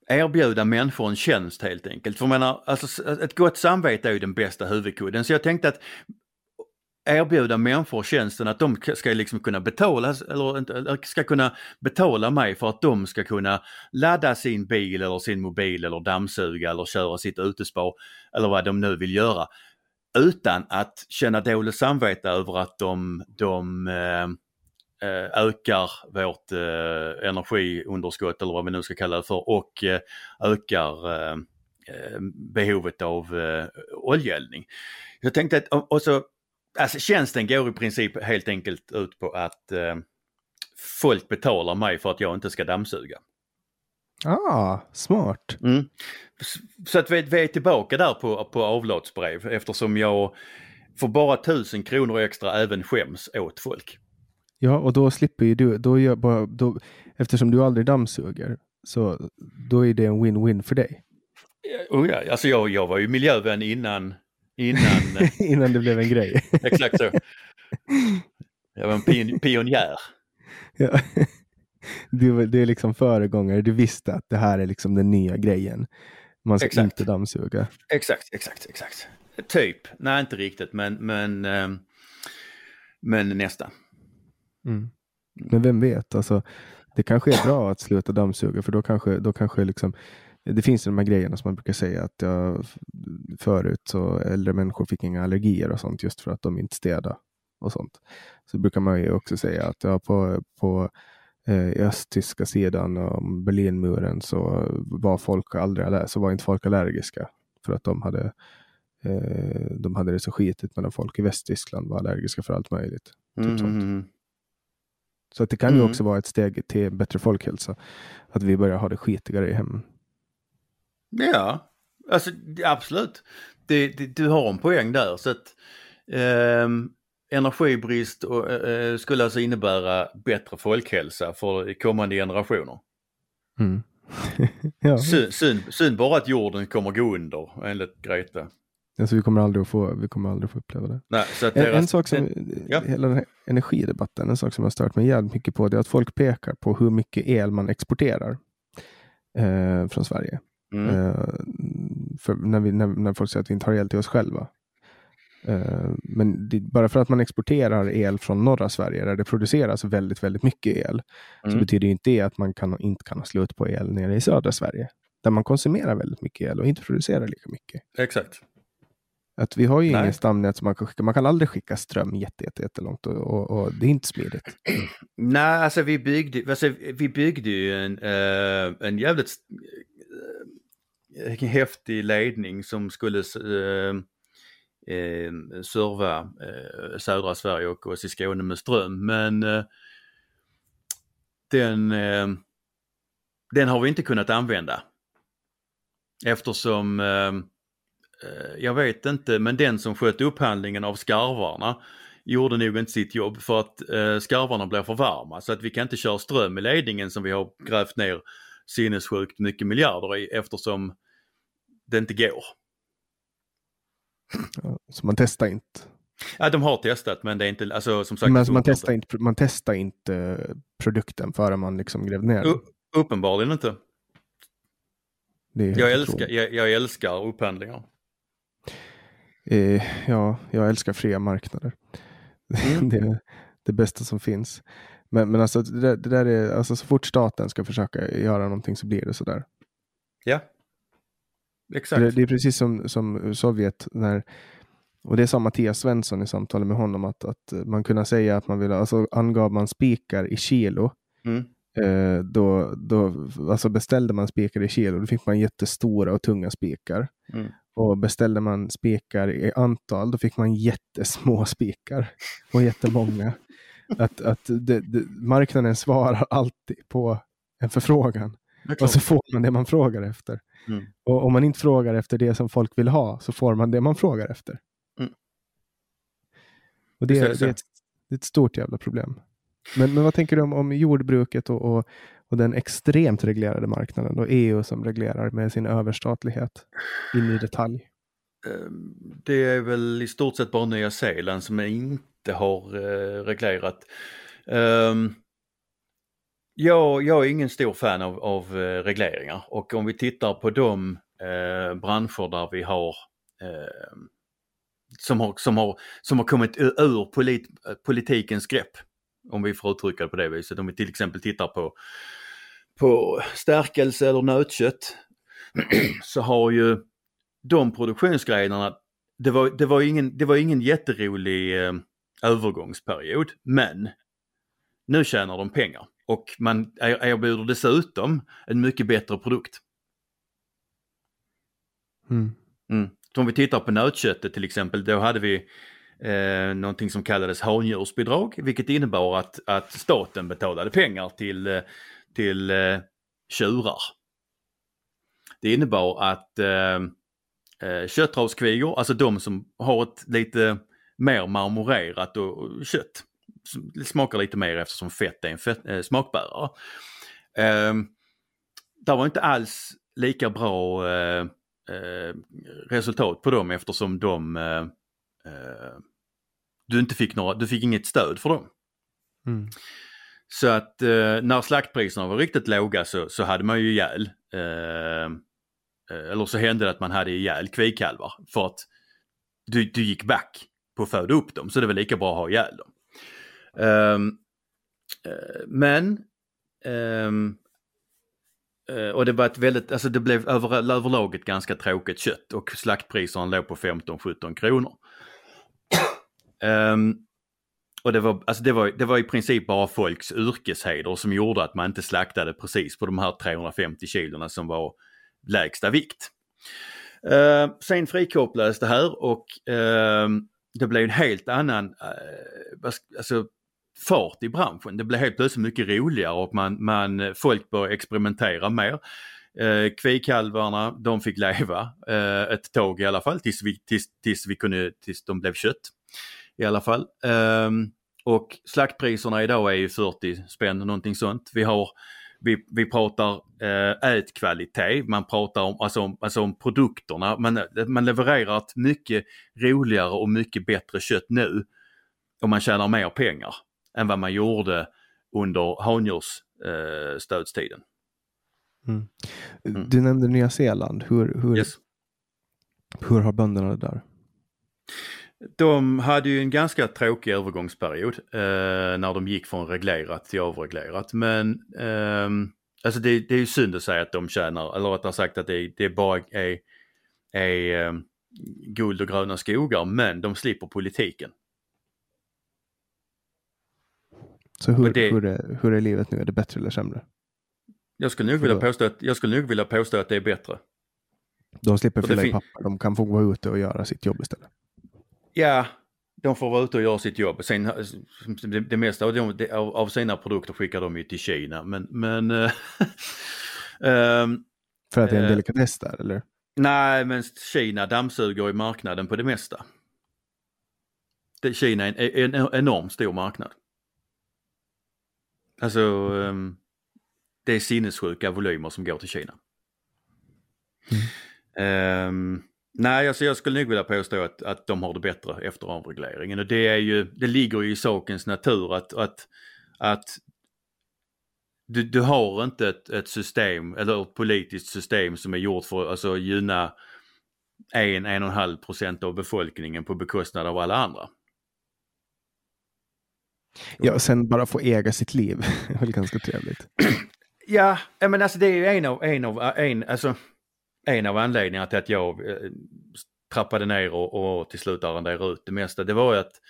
S2: erbjuda människor en tjänst helt enkelt. För jag menar, alltså, ett gott samvete är ju den bästa huvudkudden. Så jag tänkte att erbjuda människor tjänsten att de ska liksom kunna betala, eller ska kunna betala mig för att de ska kunna ladda sin bil eller sin mobil eller dammsuga eller köra sitt utespår eller vad de nu vill göra. Utan att känna dåligt samvete över att de, de Eh, ökar vårt eh, energiunderskott eller vad vi nu ska kalla det för och eh, ökar behovet av oljeeldning. Jag tänkte att, och så, alltså tjänsten går i princip helt enkelt ut på att folk betalar mig för att jag inte ska dammsuga.
S1: Ah, smart.
S2: Mm. Så att vi, vi är tillbaka där på, på avlatsbrev eftersom jag för bara tusen kronor extra även skäms åt folk.
S1: Ja, och då slipper ju du, då gör bara, då, eftersom du aldrig dammsuger, så då är det en win-win för dig.
S2: Oh ja, alltså jag, jag var ju miljövän innan, innan,
S1: innan det blev en grej.
S2: exakt så. Jag var en pion, pionjär.
S1: Ja. Du, du är liksom föregångare, du visste att det här är liksom den nya grejen. Man ska exakt. inte dammsuga.
S2: Exakt, exakt, exakt. Typ, nej inte riktigt men, men, ehm, men nästan.
S1: Mm. Men vem vet, alltså, det kanske är bra att sluta dammsuga för då kanske, då kanske liksom, det finns de här grejerna som man brukar säga att jag, förut så äldre människor fick inga allergier och sånt just för att de inte städade och sånt. Så brukar man ju också säga att ja, på, på eh, östtyska sidan om Berlinmuren så var folk aldrig så var inte folk allergiska för att de hade eh, de hade det så skitigt medan folk i Västtyskland var allergiska för allt möjligt. Typ mm. sånt. Så det kan mm. ju också vara ett steg till bättre folkhälsa. Att vi börjar ha det skitigare i hemmen.
S2: Ja, alltså absolut. Det, det, du har en poäng där. Så att, eh, energibrist och, eh, skulle alltså innebära bättre folkhälsa för kommande generationer.
S1: Mm.
S2: ja. synd, synd, synd bara att jorden kommer gå under enligt Greta.
S1: Alltså vi kommer aldrig att få, vi kommer aldrig att få uppleva det.
S2: Nej, så
S1: en, deras, en sak som, ja. hela den här energidebatten, en sak som jag stört mig jävligt mycket på, det är att folk pekar på hur mycket el man exporterar eh, från Sverige. Mm. Eh, för när, vi, när, när, folk säger att vi inte har el till oss själva. Eh, men det, bara för att man exporterar el från norra Sverige, där det produceras väldigt, väldigt mycket el, mm. så betyder inte det att man kan, inte kan ha slut på el nere i södra Sverige, där man konsumerar väldigt mycket el och inte producerar lika mycket.
S2: Exakt.
S1: Att vi har ju ingen stamnät som man kan skicka. Man kan aldrig skicka ström jättelångt och, och, och, det är inte smidigt.
S2: Nej, alltså vi byggde, alltså, vi byggde ju en, uh, en jävligt uh, häftig ledning som skulle uh, eh, serva södra Sverige och oss i Skåne med ström. Men den, den har vi inte kunnat använda. Eftersom, jag vet inte, men den som skötte upphandlingen av skarvarna gjorde nog inte sitt jobb för att eh, skarvarna blir för varma så att vi kan inte köra ström i ledningen som vi har grävt ner sinnessjukt mycket miljarder i eftersom det inte går.
S1: Så man testar inte.
S2: Ja, de har testat men det är inte, alltså som sagt.
S1: Men alltså, man, testar inte, man testar inte produkten före man liksom grävde ner den.
S2: uppenbarligen inte. Jag älskar, jag, jag, älskar upphandlingar.
S1: Eh, ja, jag älskar fria marknader. Mm. det är det bästa som finns. Men, men alltså, det, det, där är, alltså så fort staten ska försöka göra någonting så blir det sådär.
S2: Ja, exakt.
S1: Det, det, är precis som, som Sovjet när och det sa Mattias Svensson i samtalet med honom att, att man kunde säga att man ville, alltså angav man spikar i kilo. Mm. Eh, då, då alltså beställde man spikar i kilo, då fick man jättestora och tunga spikar. Mm. Och beställde man spikar i antal, då fick man jättesmå spikar och jättemånga. att att det, det, marknaden svarar alltid på en förfrågan. Och så får man det man frågar efter. Mm. Och om man inte frågar efter det som folk vill ha så får man det man frågar efter. Mm. Och det, det, är, det, är ett, det, är ett, stort jävla problem. Men, men vad tänker du om, om jordbruket och, och, och, den extremt reglerade marknaden och EU som reglerar med sin överstatlighet in i detalj?
S2: Ehm, det är väl i stort sett bara Nya Zeeland som inte har eh, reglerat. Ehm, jag, jag är ingen stor fan av, av eh, regleringar och om vi tittar på de eh, branscher där vi har ehm, som, har, som, har, som har kommit ur polit, politikens grepp, om vi får uttrycka det på det viset. Om vi till exempel tittar på, på stärkelse eller nötkött så har ju de produktionsgrenarna, det var, det var, ingen, det var ingen jätterolig eh, övergångsperiod men nu tjänar de pengar och man erbjuder dessutom en mycket bättre produkt. Mm. Mm. Så om vi tittar på nötköttet till exempel, då hade vi eh, någonting som kallades handjursbidrag, vilket innebar att, att staten betalade pengar till, eh, till eh, tjurar. Det innebar att eh, eh köttravskvigor, alltså de som har ett lite mer marmorerat och, och kött, smakar lite mer eftersom fett är en fett, eh, smakbärare. Eh, det var inte alls lika bra eh, eh, resultat på dem eftersom de eh, du inte fick några, du fick inget stöd för dem. Mm. Så att eh, när slaktpriserna var riktigt låga så, så hade man ju ihjäl, eh, eller så hände det att man hade ihjäl kvikkalvar för att du, du gick back på att föda upp dem så det var lika bra att ha ihjäl dem. Um, men um, och det var ett väldigt, alltså det blev över, överlag ett ganska tråkigt kött och slaktpriserna låg på 15-17 kronor. Um, och det var, alltså det, var, det var i princip bara folks yrkesheder som gjorde att man inte slaktade precis på de här 350 kilona som var lägsta vikt. Uh, sen frikopplades det här och uh, det blev en helt annan uh, alltså, fart i branschen. Det blev helt plötsligt mycket roligare och man, man, folk började experimentera mer. Uh, kvikalvarna, de fick leva uh, ett tag i alla fall tills, vi, tills, tills, vi kunde, tills de blev kött. I alla fall. Eh, och slaktpriserna idag är ju 40 spänn, någonting sånt. Vi har vi, vi pratar eh, ätkvalitet, man pratar om, alltså, om, alltså om produkterna. Man, man levererar ett mycket roligare och mycket bättre kött nu och man tjänar mer pengar än vad man gjorde under handjursstödstiden.
S1: Eh, mm. Mm. Du nämnde Nya Zeeland. Hur, hur, yes. hur har bönderna det där?
S2: De hade ju en ganska tråkig övergångsperiod eh, när de gick från reglerat till avreglerat. Men eh, alltså det, det, är ju synd att säga att de tjänar, eller rättare sagt att det, det bara är, är eh, guld och gröna skogar, men de slipper politiken.
S1: Så hur, det, hur, är, hur är livet nu? Är det bättre eller sämre?
S2: Jag skulle nog, vilja påstå, att, jag skulle nog vilja påstå att det är bättre.
S1: De slipper fylla i papper, de kan få gå ute och göra sitt jobb istället.
S2: Ja, de får vara ute och göra sitt jobb. Sen, det, det mesta av, de, av, av sina produkter skickar de ju till Kina. Men, men um,
S1: För att det är en
S2: eh,
S1: delikatess där eller?
S2: Nej, men Kina dammsuger i marknaden på det mesta. Det, Kina är en, en enormt stor marknad. Alltså, um, det är sinnessjuka volymer som går till Kina. Um, nej, alltså jag skulle nog vilja påstå att, att de har det bättre efter avregleringen och det är ju, det ligger ju i sakens natur att, att, att du, du har inte ett, ett system eller ett politiskt system som är gjort för att alltså, gynna en, en och en halv procent av befolkningen på bekostnad av alla andra.
S1: Ja, sen bara få äga sitt liv är väl ganska trevligt.
S2: Ja, men alltså det är ju en av, en av, en, alltså, en av anledningarna till att jag eh, trappade ner och, och till slut arrenderade ut det mesta. Det var ju att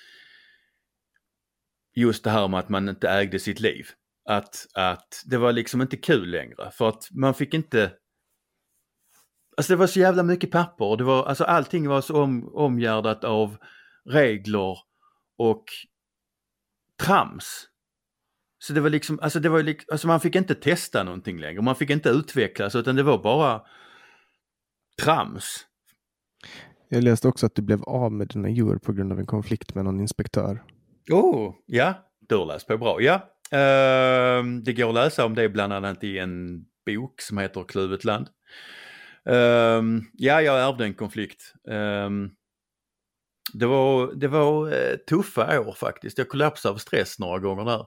S2: just det här med att man inte ägde sitt liv. Att, att det var liksom inte kul längre för att man fick inte Alltså det var så jävla mycket papper och det var, alltså allting var så om, omgärdat av regler och trams. Så det var liksom, alltså det var ju, alltså man fick inte testa någonting längre, man fick inte utvecklas utan det var bara trams.
S1: Jag läste också att du blev av med dina djur på grund av en konflikt med någon inspektör.
S2: Oh, ja, du har läst på bra. Ja, uh, det går att läsa om det bland annat i en bok som heter Kluvet land. Uh, ja, jag ärvde en konflikt. Uh, det var, det var uh, tuffa år faktiskt. Jag kollapsade av stress några gånger där.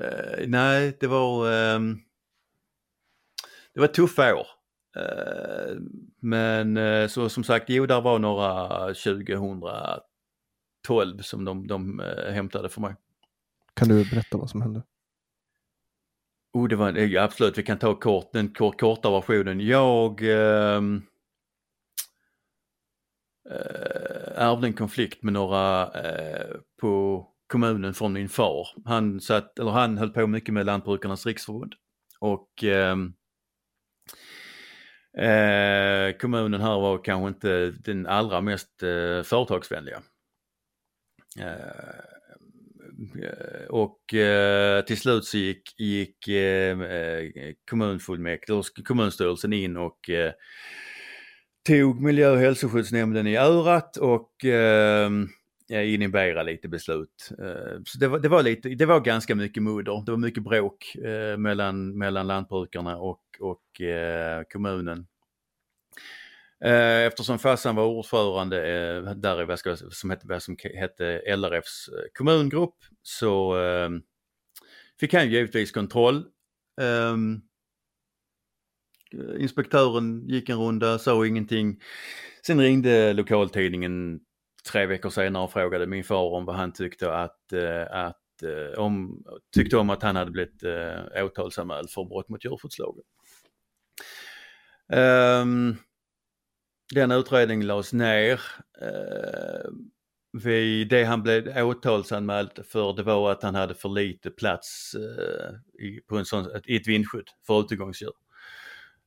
S2: Eh, nej, det var det var tuffa år. Uh, men uh, så som sagt, jo där var några 2012 som de, de uh, hämtade för mig.
S1: Kan du berätta vad som hände?
S2: Oh, det var, ja, absolut, vi kan ta kort, den kort, korta versionen. Jag ehm, ärvde en konflikt med några på kommunen från min far. Han, satt, eller han höll på mycket med Lantbrukarnas riksförbund. Och ehm, Eh, kommunen här var kanske inte den allra mest eh, företagsvänliga. Eh, och eh, till slut så gick, gick eh, eh kommunfullmäktige, kommunstyrelsen in och eh, tog miljö och hälsoskyddsnämnden i örat och eh, inhibera lite beslut. Eh, så det var, det var, lite, det var ganska mycket mudder, det var mycket bråk eh, mellan, mellan lantbrukarna och och eh, kommunen. Eftersom farsan var ordförande där i vad ska, som hette, vad som hette LRFs kommungrupp så fick han givetvis kontroll. Ehm, inspektören gick en runda, sa ingenting. Sen ringde lokaltidningen tre veckor senare och frågade min far om vad han tyckte att, eh, att eh, om, tyckte om att han hade blivit eh, åtalsanmäld för brott mot djurskyddslagen. Um, ehm, den utredningen lades ner. Eh, uh, vi, det han blev åtalsanmäld för det var att han hade för lite plats uh, i, på en sån, i ett vindskydd för utegångsdjur.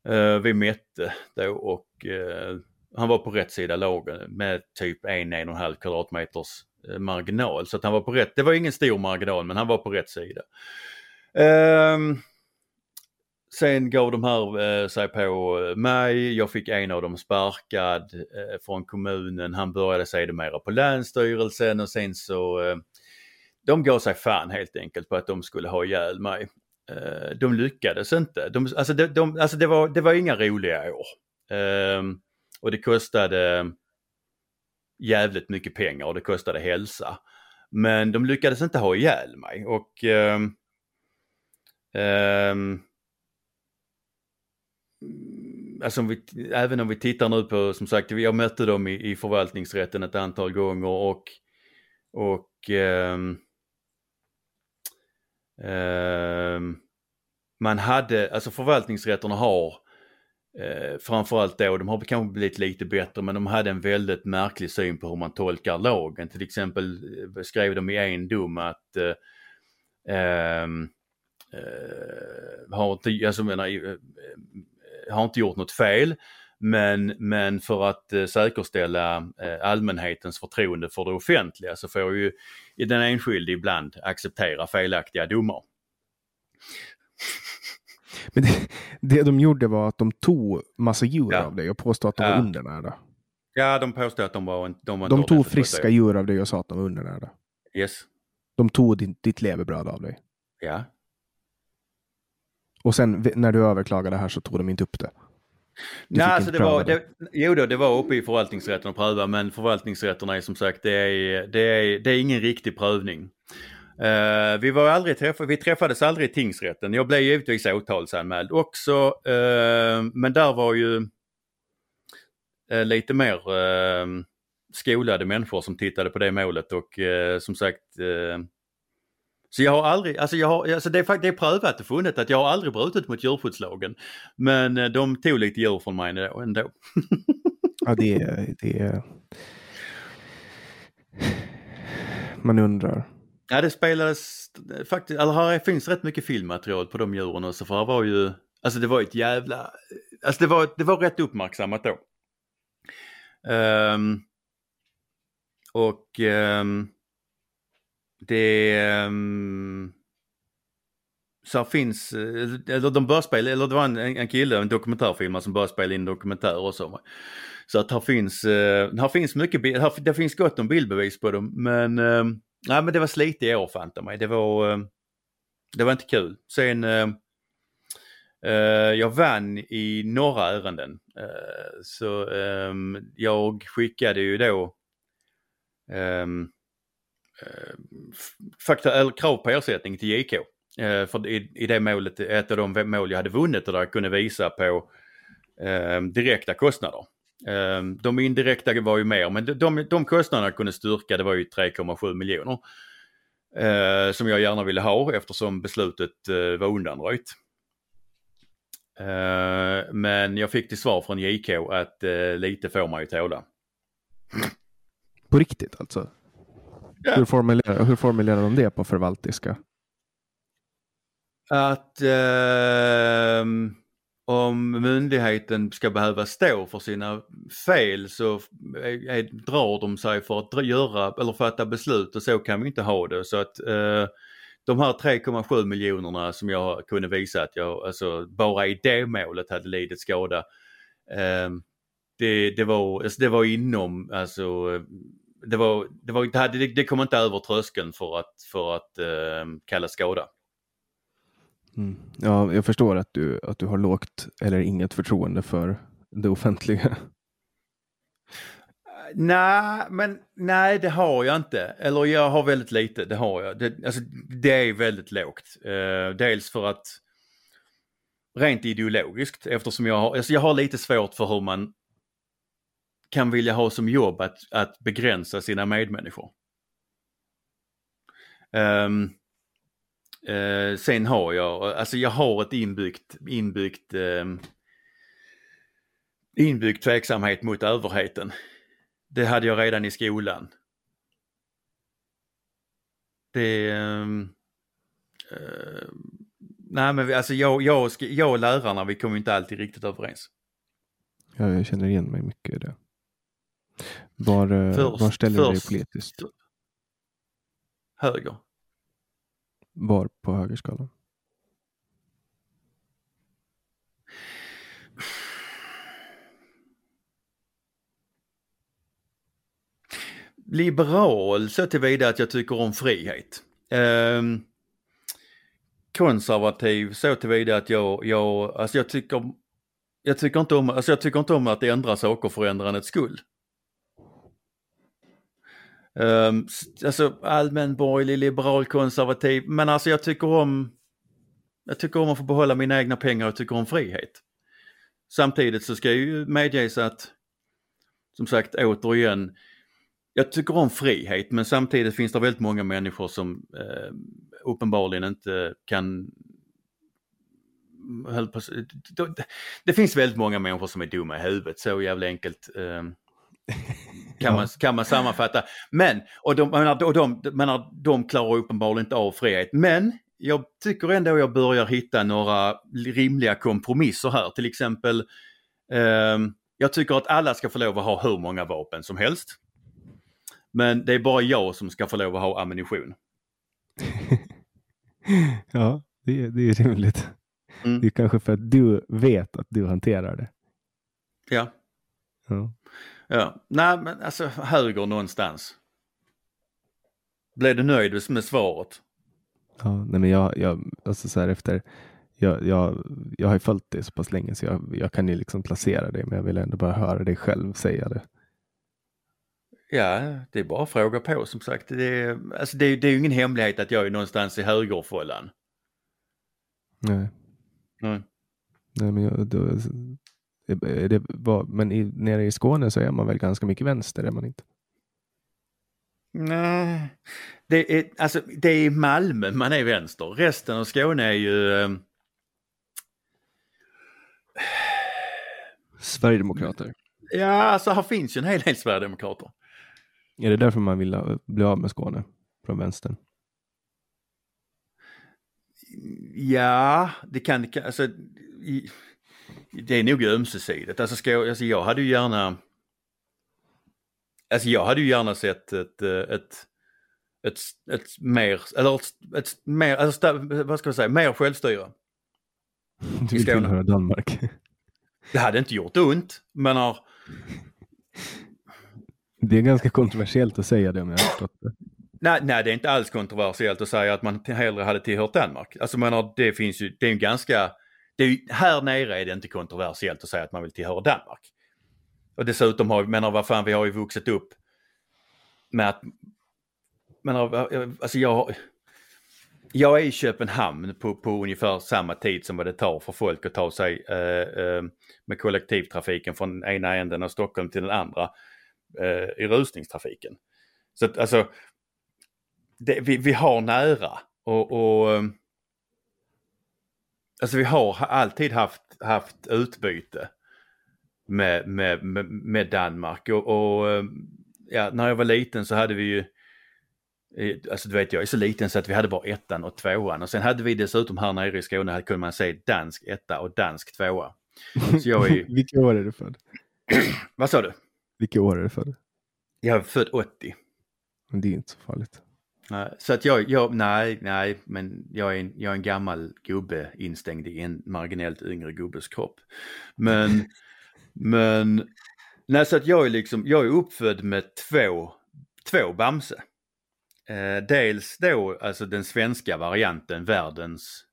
S2: Uh, vi mätte då och uh, han var på rätt sida lagen med typ en, en och en halv kvadratmeters eh, marginal. Så att han var på rätt, det var ingen stor marginal men han var på rätt sida. Um, Sen gav de här eh, sig på eh, mig, jag fick en av dem sparkad eh, från kommunen, han började sedermera på länsstyrelsen och sen så eh, de gav sig fan helt enkelt på att de skulle ha ihjäl mig. Eh, de lyckades inte. De, alltså de, de, alltså det, var, det var inga roliga år. Ehm, och det kostade ehm, jävligt mycket pengar och det kostade hälsa. Men de lyckades inte ha ihjäl mig och eh, eh, alltså om vi, även om vi tittar nu på, som sagt, jag mötte dem i, i förvaltningsrätten ett antal gånger och, och eh, man hade, alltså förvaltningsrätterna har eh, framförallt då, de har kanske blivit lite bättre men de hade en väldigt märklig syn på hur man tolkar lagen. Till exempel eh, skrev de i en dom att eh, ehm, eh, har inte, alltså menar, eh, har inte gjort något fel Men, men för att eh, säkerställa eh, allmänhetens förtroende för det offentliga så får ju den enskilde ibland acceptera felaktiga domar.
S1: Men det, det de gjorde var att de tog massa djur
S2: Ja.
S1: av dig och påstod att de
S2: Ja.
S1: var undernärda.
S2: Ja, de påstår att de var, en- de var
S1: De tog friska djur av dig och sa att de var undernärda.
S2: Yes.
S1: De tog din, ditt levebröd av dig.
S2: Ja.
S1: Och sen när du överklagade det här så tog de inte upp det. Du
S2: Nej, alltså det var,
S1: pröva
S2: det, jo då, det var uppe i förvaltningsrätten att pröva men förvaltningsrätterna är som sagt det är, det är, det är ingen riktig prövning. Uh, vi, var aldrig träff, vi träffades aldrig i tingsrätten. Jag blev givetvis åtalsanmäld också uh, men där var ju uh, lite mer uh, skolade människor som tittade på det målet och som sagt så jag har aldrig, alltså jag har, alltså det är det är prövat och funnet att jag har aldrig brutit mot djurskyddslagen. Men de tog lite djur från mig ändå. ändå.
S1: Ja, det är... Det är... Man undrar.
S2: Ja det spelades faktiskt, eller här finns rätt mycket filmmaterial på de djuren också för här var ju, alltså det var ett jävla, alltså det var, det var rätt uppmärksammat då. Um, och um, det, um, så här finns, eller de började spela, eller det var en, en kille, en dokumentärfilmare som började spela in dokumentärer och så. Så att här finns, eh, här finns mycket, här, det finns gott om bildbevis på dem men um, Nej men det var slit i år fanta mig. Det var, eh, det var inte kul. Sen eh, eh, jag vann i några ärenden. Eh, så ehm, jag skickade ju då ehm, eh, fakta, eller krav på ersättning till JK. Eh, för i, i det målet, ett av de mål jag hade vunnit och där jag kunde visa på ehm, direkta kostnader. Ehm, De indirekta var ju mer, men de, de, de kostnaderna kunde styrka det var ju 3,7 miljoner. Eh, som jag gärna ville ha eftersom beslutet eh, var undanröjt. Eh, men jag fick till svar från JK att eh, lite får man ju tåla.
S1: På riktigt alltså?
S2: Ja.
S1: Hur, formulerar, hur formulerar de det på förvaltiska?
S2: Att ehm, om myndigheten ska behöva stå för sina fel så är, är, drar de sig för att göra eller fatta beslut och så kan vi inte ha det. Så att eh, de här 3,7 miljonerna som jag kunde visa att jag alltså, bara i det målet hade lidit skada. Eh, det, det, var, alltså, det var inom, alltså det, var, det, var, det, hade, det, kom inte över tröskeln för att, för att eh, kalla skada.
S1: Mm. Ja, jag förstår att du, att du har lågt eller inget förtroende för det offentliga.
S2: Nej, men nej det har jag inte. Eller jag har väldigt lite, det har jag. Det, alltså, det är väldigt lågt. Eh, dels för att rent ideologiskt eftersom jag har, alltså jag har lite svårt för hur man kan vilja ha som jobb att, att begränsa sina medmänniskor. Ehm, eh, sen har jag, alltså jag har ett inbyggt, inbyggt, ehm, inbyggt tveksamhet mot överheten. Det hade jag redan i skolan. Det... ehm, eh, nej men alltså jag, jag, jag och lärarna vi kommer inte alltid riktigt överens.
S1: Ja, jag känner igen mig mycket i det. Var, eh,
S2: Först-
S1: var ställer du dig politiskt?
S2: Höger.
S1: Var på högerskalan?
S2: Liberal så tillvida att jag tycker om frihet. Ehm, konservativ så tillvida att jag, jag, alltså jag tycker, jag tycker inte om, alltså jag tycker inte om att ändra saker för ändrandets skull. Um, alltså allmän borgerlig, liberal, konservativ, men alltså jag tycker om, jag tycker om att få behålla mina egna pengar och tycker om frihet. Samtidigt så ska jag ju medges att, som sagt återigen, jag tycker om frihet men samtidigt finns det väldigt många människor som eh, uppenbarligen inte kan på, det, det finns väldigt många människor som är dumma i huvudet, så jävla enkelt eh, kan, man, kan man sammanfatta. Men, och de, och de, menar, de klarar uppenbarligen inte av frihet. Men jag tycker ändå jag börjar hitta några rimliga kompromisser här. Till exempel, eh, jag tycker att alla ska få lov att ha hur många vapen som helst. Men det är bara jag som ska få lov att ha ammunition.
S1: ja, det, är- det är rimligt.
S2: Mm.
S1: Det är kanske för att du vet att du hanterar det.
S2: Ja,
S1: Ja.
S2: Ja. Nej men alltså höger någonstans. Blev du nöjd med svaret?
S1: Ja, nej men jag, jag, alltså så här efter, jag, jag, jag har ju följt det så pass länge så jag, jag kan ju liksom placera det, men jag vill ändå bara höra dig själv säga det.
S2: Ja, det är bara att fråga på som sagt. Det är, alltså, det är, det är ju ingen hemlighet att jag är någonstans i högerfållan.
S1: Nej,
S2: Mm.
S1: nej men jag, då, är det, vad, men i, nere i Skåne så är man väl ganska mycket vänster, är man inte?
S2: Nej, det är, alltså, det är i Malmö man är vänster. Resten av Skåne är ju... eh,
S1: Sverigedemokrater.
S2: Ja, alltså här finns ju en hel del Sverigedemokrater.
S1: Är det därför man vill ha- bli av med Skåne från vänstern?
S2: Ja, det kan, det kan alltså, i, det är nog ömsesidigt. Alltså, ska jag, alltså jag hade ju gärna, alltså jag hade ju gärna sett ett, eh, ett, ett, ett mer, eller ett, ett mer, alltså, vad ska jag säga, mer självstyre.
S1: Du vill tillhöra Danmark.
S2: Det hade inte gjort ont, men har,
S1: Det är ganska kontroversiellt att säga det om jag har förstått det.
S2: nej, nej, det är inte alls kontroversiellt att säga att man hellre hade tillhört Danmark. Alltså man har, det finns ju, det är ju ganska, det är ju, här nere är det inte kontroversiellt att säga att man vill tillhöra Danmark. Och dessutom har vi, menar vad fan, vi har ju vuxit upp med att, menar, eh, alltså jag, jag är i Köpenhamn på, på ungefär samma tid som vad det tar för folk att ta sig eh, eh, med kollektivtrafiken från ena änden av Stockholm till den andra eh, i rusningstrafiken. Så att alltså, det, vi, vi har nära och, och eh, alltså vi har ha- alltid haft, haft utbyte med, med, med, med Danmark och, och eh, ja, när jag var liten så hade vi ju Alltså du vet jag är så liten så att vi hade bara ettan och tvåan och sen hade vi dessutom här nere i Skåne här kunde man säga dansk etta och dansk tvåa. Så jag är,
S1: Vilka år är du född?
S2: vad sa du?
S1: Vilka år är du född?
S2: Jag är född 80.
S1: Men det är inte så farligt.
S2: Så att jag, jag, nej, nej, men jag är, en, jag är en gammal gubbe instängd i en marginellt yngre gubbes kropp. Men, men, nej så att jag är liksom, jag är uppfödd med två, två Bamse. Eh, dels då alltså den svenska varianten, världens,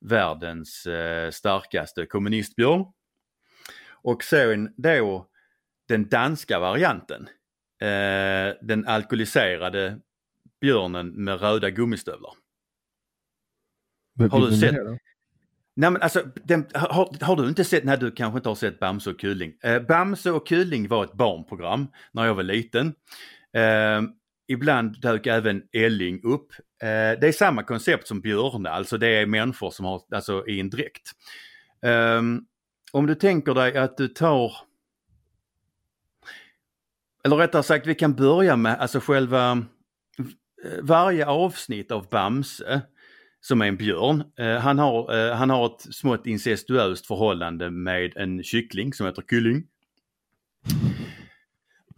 S2: världens eh, starkaste kommunistbjörn. Och sen då den danska varianten, eh, den alkoholiserade björnen med röda gummistövlar. Har du sett-
S1: det?
S2: Nej men alltså, den, har, har du inte sett, nej du kanske inte har sett Bamse och Kulling. Eh, Bamse och Kulling var ett barnprogram när jag var liten. Eh, ibland dök även Elling upp. Eh, det är samma koncept som Björne, alltså det är människor som har, alltså i en dräkt. Eh, om du tänker dig att du tar eller rättare sagt, vi kan börja med alltså själva Eh, varje avsnitt av Bamse som är en björn. Eh, han, har, eh, han har ett smått incestuöst förhållande med en kyckling som heter Kylling.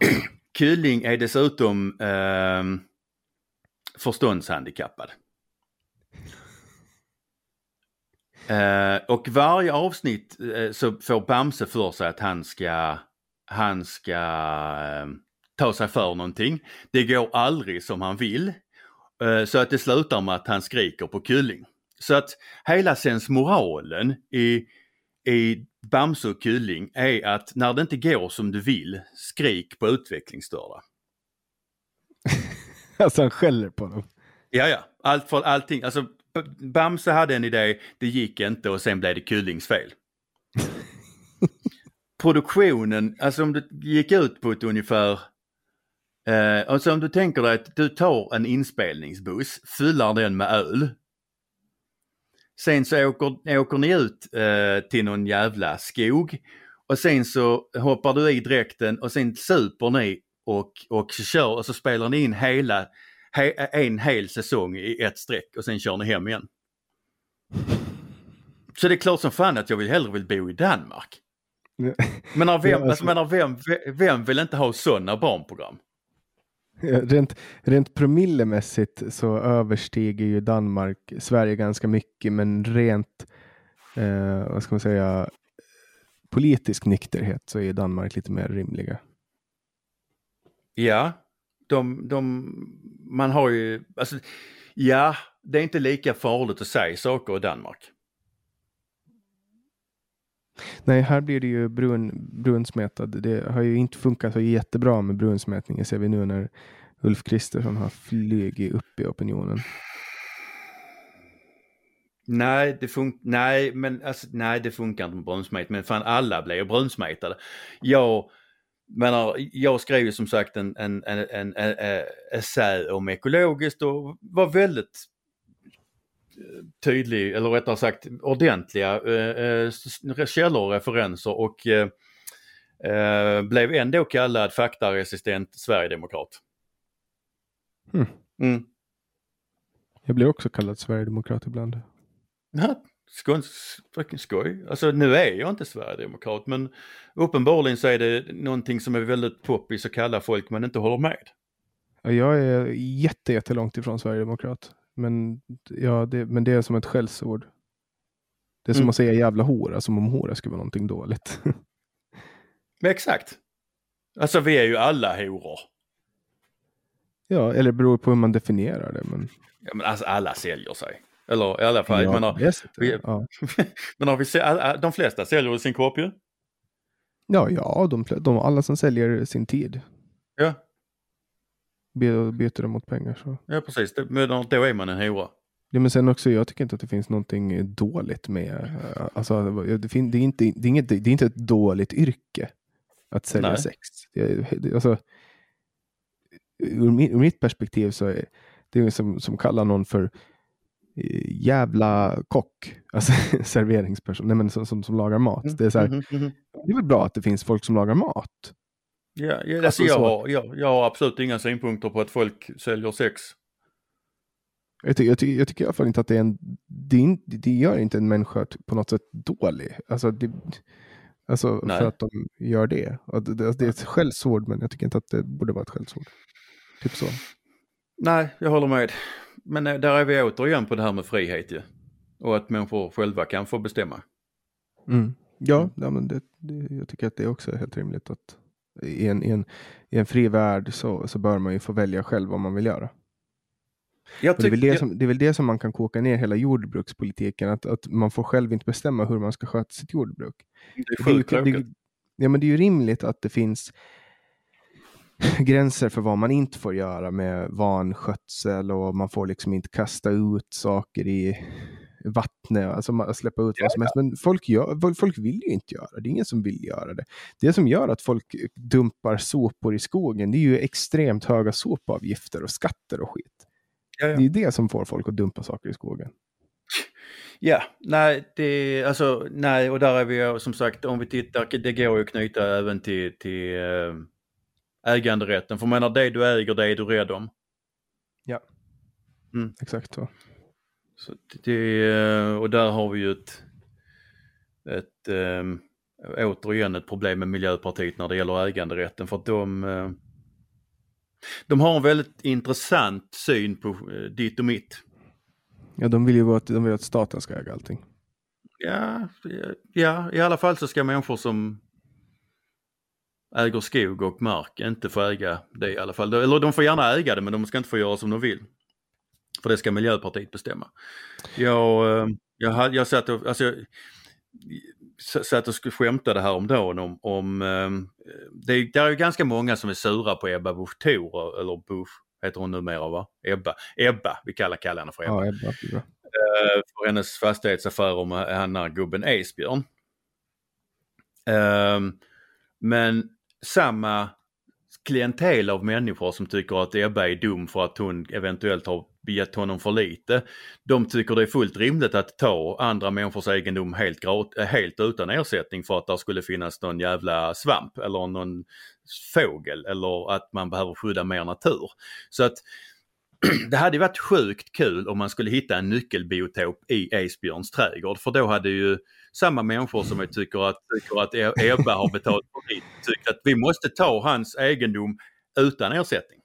S2: Kylling är dessutom eh, förståndshandikappad. Eh, och varje avsnitt eh, så får Bamse för sig att han ska, han ska eh, ta sig för någonting. Det går aldrig som han vill. Eh, Så att det slutar med att han skriker på Kylling. Så att hela sensmoralen i, i Bamse och Kylling är att när det inte går som du vill, skrik på utvecklingsstörda.
S1: Alltså han skäller på dem.
S2: Ja, ja, allt för allting. Alltså Bamse hade en idé, det gick inte och sen blev det Kyllings fel. Produktionen, alltså om det gick ut på ett ungefär Eh, alltså om du tänker dig att du tar en inspelningsbuss, fyllar den med öl. Sen så åker, åker ni ut eh, till någon jävla skog och sen så hoppar du i dräkten och sen super ni och, och kör och så spelar ni in hela, he, en hel säsong i ett streck och sen kör ni hem igen. Så det är klart som fan att jag vill hellre vill bo i Danmark. Men vem,
S1: alltså-
S2: vem, vem vill inte ha sådana barnprogram?
S1: Rent, rent promillemässigt så överstiger ju Danmark Sverige ganska mycket, men rent, eh, vad ska man säga, politisk nykterhet så är Danmark lite mer rimliga.
S2: Ja, de, de, man har ju, alltså, ja, det är inte lika farligt att säga saker i Danmark.
S1: Nej, här blir det ju brun, brunsmetad. Det har ju inte funkat så jättebra med brunsmetning. Det ser vi nu när Ulf Kristersson har flugit upp i opinionen.
S2: Nej, det fun- nej, men alltså, nej, det funkar inte med brunsmet. Men fan alla blir ju brunsmetade. Jag menar, jag skrev ju som sagt en, en, en, en, en, en essä om ekologiskt och var väldigt tydlig, eller rättare sagt ordentliga eh, eh, källor och referenser och eh, eh, blev ändå kallad faktaresistent sverigedemokrat.
S1: Hmm.
S2: Mm.
S1: Jag blir också kallad sverigedemokrat ibland.
S2: Ja, fucking skoj. Alltså nu är jag inte sverigedemokrat men uppenbarligen så är det någonting som är väldigt poppis att kalla folk man inte håller med.
S1: Ja, Jag är jätte, jättelångt ifrån sverigedemokrat. Men, ja, det, men det är som ett skällsord. Det är som
S2: Mm.
S1: att säga jävla hora, som om hora skulle vara någonting dåligt.
S2: Men exakt. Alltså vi är ju alla horor.
S1: ja, eller beror på hur man definierar det. Men,
S2: Ja, men alltså alla säljer sig. Eller i alla fall,
S1: ja,
S2: men, har, vi-
S1: ja.
S2: men har vi alla- de flesta säljer sin kropp ju.
S1: ja, ja de, de, alla som säljer sin tid
S2: Ja,
S1: byter det mot pengar. Så.
S2: ja precis. Det, men då är man en hora.
S1: Ja, men sen också, jag tycker inte att det finns någonting dåligt med, eh, alltså, det, fin, det, är inte, det, är inget, det är inte ett dåligt yrke att sälja
S2: Nej.
S1: sex. Det, det, alltså, ur, mi- ur mitt perspektiv så är det som, som kallar någon för eh, jävla kock, alltså serveringsperson, nej, men som, som, som lagar mat. Det är, så här,
S2: Mhm, mhm.
S1: det är väl bra att det finns folk som lagar mat.
S2: Ja, ja,
S1: Alltså,
S2: alltså, jag, har, jag, jag har absolut inga synpunkter på att folk säljer sex.
S1: Jag, ty, jag, ty, jag tycker i alla fall inte att det är en, det, är in, det gör inte en människa på något sätt dålig. Alltså, det, alltså
S2: Nej.
S1: för att de gör det. Det, det. Det är ett skällsord, men jag tycker inte att det borde vara ett skällsord. Typ så.
S2: Nej, jag håller med. Men eh, där är vi återigen på det här med frihet ju. Och att människor själva kan få bestämma.
S1: Mm. Ja, ja men det, det, jag tycker att det också är helt rimligt att i en, i en, i en fri värld så, så bör man ju få välja själv vad man vill göra. Och det, är väl det, som, det är väl det som man kan koka ner hela jordbrukspolitiken, att, att man får själv inte bestämma hur man ska sköta sitt jordbruk.
S2: det är
S1: ju, det, ja, men det är ju rimligt att det finns gränser för vad man inte får göra med vanskötsel och man får liksom inte kasta ut saker i vattnet, alltså man- släppa ut vad som helst. Men folk, gör, folk vill ju inte göra det. Det är ingen som vill göra det. Det som gör att folk dumpar sopor i skogen, det är ju extremt höga sopavgifter och skatter och skit.
S2: Ja, ja.
S1: Det är det som får folk att dumpa saker i skogen.
S2: Ja, nej, det, alltså, nej, och där är vi som sagt, om vi tittar, det går ju att knyta även till, till eh, äganderätten. För menar, det du äger, det är du rädd om.
S1: Exakt så.
S2: Så det, eh, och där har vi ju ett, ett ähm, återigen ett problem med Miljöpartiet när det gäller äganderätten för att de, eh, de har en väldigt intressant syn på eh, ditt och mitt.
S1: Ja, de vill ju att, de vill att staten ska äga allting.
S2: Ja, ja, i alla fall så ska människor som äger skog och mark inte få äga det i alla fall. Eller de får gärna äga det men de ska inte få göra som de vill. För det ska Miljöpartiet bestämma. Jag, eh, jag, jag satt och, alltså, jag, satt och sk- skämtade häromdagen om, om eh, det, det är ju ganska många som är sura på Ebba Busch Thor, eller Busch heter hon numera va? Ebba, Ebba, vi kallar, kallar henne för Ebba
S1: Ja, Ebba, är bra.
S2: eh, för hennes fastighetsaffärer med han där gubben Esbjörn. Men samma klientel av människor som tycker att Ebba är dum för att hon eventuellt har gett honom för lite. De tycker det är fullt rimligt att ta andra människors egendom helt, gratis, eh, helt utan ersättning för att det skulle finnas någon jävla svamp eller någon fågel eller att man behöver skydda mer natur. Så att det hade varit sjukt kul om man skulle hitta en nyckelbiotop i Esbjörns trädgård för då hade ju samma människor som jag tycker att, tycker att e-, Ebba har betalat för hit tyckt att vi måste ta hans egendom utan ersättning.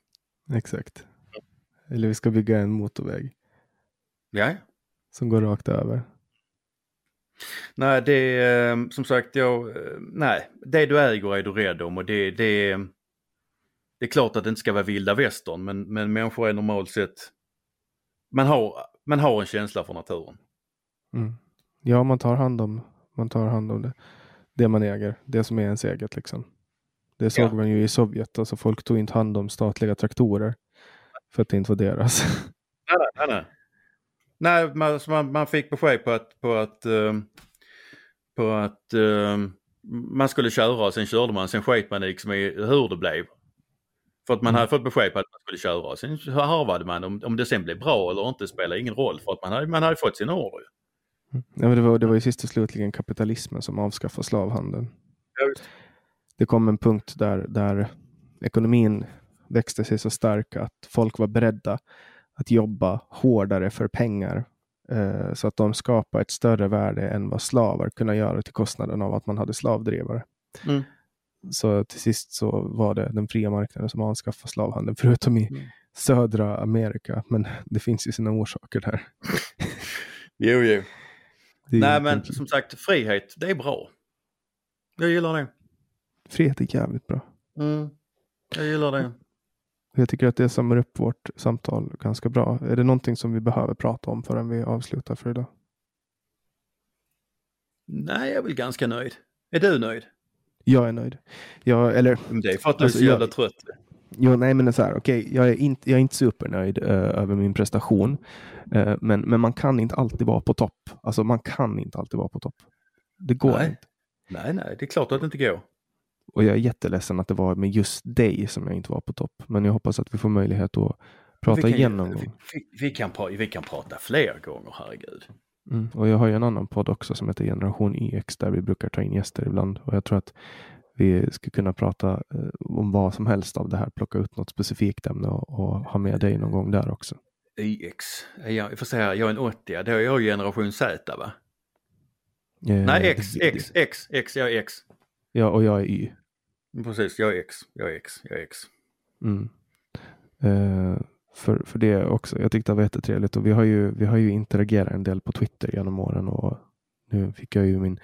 S1: Exakt. Eller vi ska bygga en motorväg
S2: Ja.
S1: som går rakt över.
S2: Nej, det är eh, som sagt, jag, eh, nej, det du äger är du rädd om och det, det, det är klart att det inte ska vara vilda västern men, men människor är normalt sett, man har, man har en känsla för naturen.
S1: Mm. Ja, man tar hand om, man tar hand om det, det man äger, det som är ens eget liksom. Det såg
S2: Ja.
S1: man ju i Sovjet, alltså folk tog inte hand om statliga traktorer för att det inte var deras.
S2: Nej, nej, nej. Nej, man, så man, man fick besked på att, på att, eh, på att eh, man skulle köra och sen körde man, sen sket man liksom i hur det blev. För att man
S1: Mm.
S2: hade fått besked på att man skulle köra och sen harvade man. Om, om det sen blev bra eller inte spelar ingen roll för att man hade, man hade fått sin order.
S1: Ja, det, var, det var ju sist och slutligen kapitalismen som avskaffade slavhandeln.
S2: Ja.
S1: Det kom en punkt där, där ekonomin växte sig så stark att folk var beredda att jobba hårdare för pengar. Eh, så att de skapade ett större värde än vad slavar kunde göra till kostnaden av att man hade slavdrivare.
S2: Mm.
S1: Så till sist så var det den fria marknaden som avskaffade slavhandeln, förutom i
S2: Mm.
S1: södra Amerika. Men det finns ju sina orsaker där.
S2: Jo, jo. Nej, men som sagt, frihet, det är bra. Jag gillar det.
S1: Frihet är jävligt bra.
S2: Mm. Jag gillar det.
S1: Jag tycker att det samlar upp vårt samtal ganska bra. Är det någonting som vi behöver prata om förrän vi avslutar för idag?
S2: Nej, jag är väl ganska nöjd. Är du nöjd?
S1: Jag är nöjd. Jag, eller,
S2: Det är för att du
S1: Alltså,
S2: är så
S1: jag-
S2: jävla trött.
S1: jo, nej men det är så här, okej, jag, är inte, jag är inte supernöjd eh, över min prestation. Eh, men, men man kan inte alltid vara på topp. Alltså man kan inte alltid vara på topp. Det går
S2: Nej.
S1: inte.
S2: Nej, nej, det är klart att det inte går.
S1: Och jag är jätteledsen att det var med just dig som jag inte var på topp. Men jag hoppas att vi får möjlighet att prata
S2: vi kan,
S1: igen någon
S2: vi,
S1: gång.
S2: vi, vi, kan, vi kan prata fler gånger, herregud.
S1: Mm. Och jag har ju en annan podd också som heter Generation YX där vi brukar ta in gäster ibland. Och jag tror att vi skulle kunna prata eh, om vad som helst av det här. Plocka ut något specifikt ämne och, och ha med dig någon gång där också.
S2: Jag, jag får säga, jag är en 80 Då är jag generation Z va?
S1: Eh,
S2: Nej, X,
S1: det-
S2: X, X, X, jag är X.
S1: Ja, och jag är Y.
S2: Precis, jag är X, jag är X, jag är X.
S1: Mm. Eh, för, för det också. Jag tyckte det var jättetrevligt och vi har ju, vi har ju interagerat en del på Twitter genom åren och nu fick jag ju min,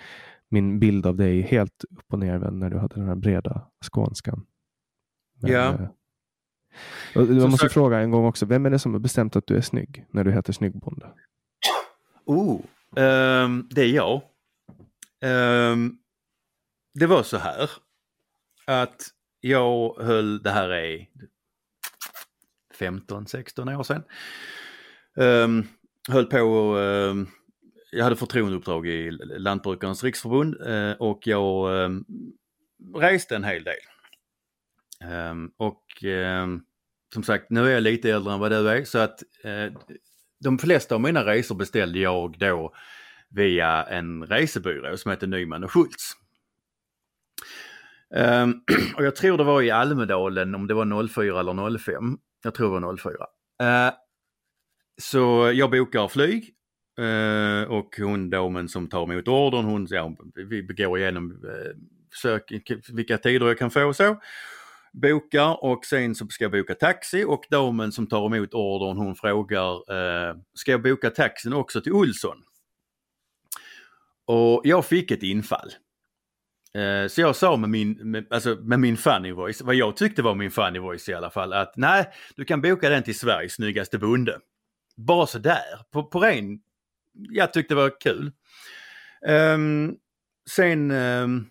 S1: min bild av dig helt upp och nervänd när du hade den här breda skånskan. Men,
S2: Ja.
S1: eh, jag måste
S2: sagt-
S1: fråga en gång också, vem är det som har bestämt att du är snygg när du heter Snyggbonde?
S2: Oh, ehm, det är jag. Ehm, det var så här att jag höll, det här är 15-16 år sedan. Um, höll på och um, jag hade förtroendeuppdrag i Lantbrukarnas riksförbund uh, och jag um, reste en hel del. Um, och som sagt, nu är jag lite äldre än vad du är så att uh, de flesta av mina resor beställde jag då via en resebyrå som heter Nyman och Schultz. Ehm, och jag tror det var i Almedalen om det var 04 eller 05. Jag tror det var 04. Ehm, så jag bokar flyg eh, och hon damen som tar emot ordern, hon, ja, vi går igenom eh, sök, vilka tider jag kan få och så. Bokar och sen så ska jag boka taxi och damen som tar emot ordern hon frågar eh, ska jag boka taxin också till Olsson? Och jag fick ett infall. Eh, så jag sa med min, med, alltså med min funny voice, vad jag tyckte var min funny voice i alla fall, att nej, du kan boka den till Sveriges snyggaste bonde. Bara sådär, på, på ren, jag tyckte det var kul. Um, sen um,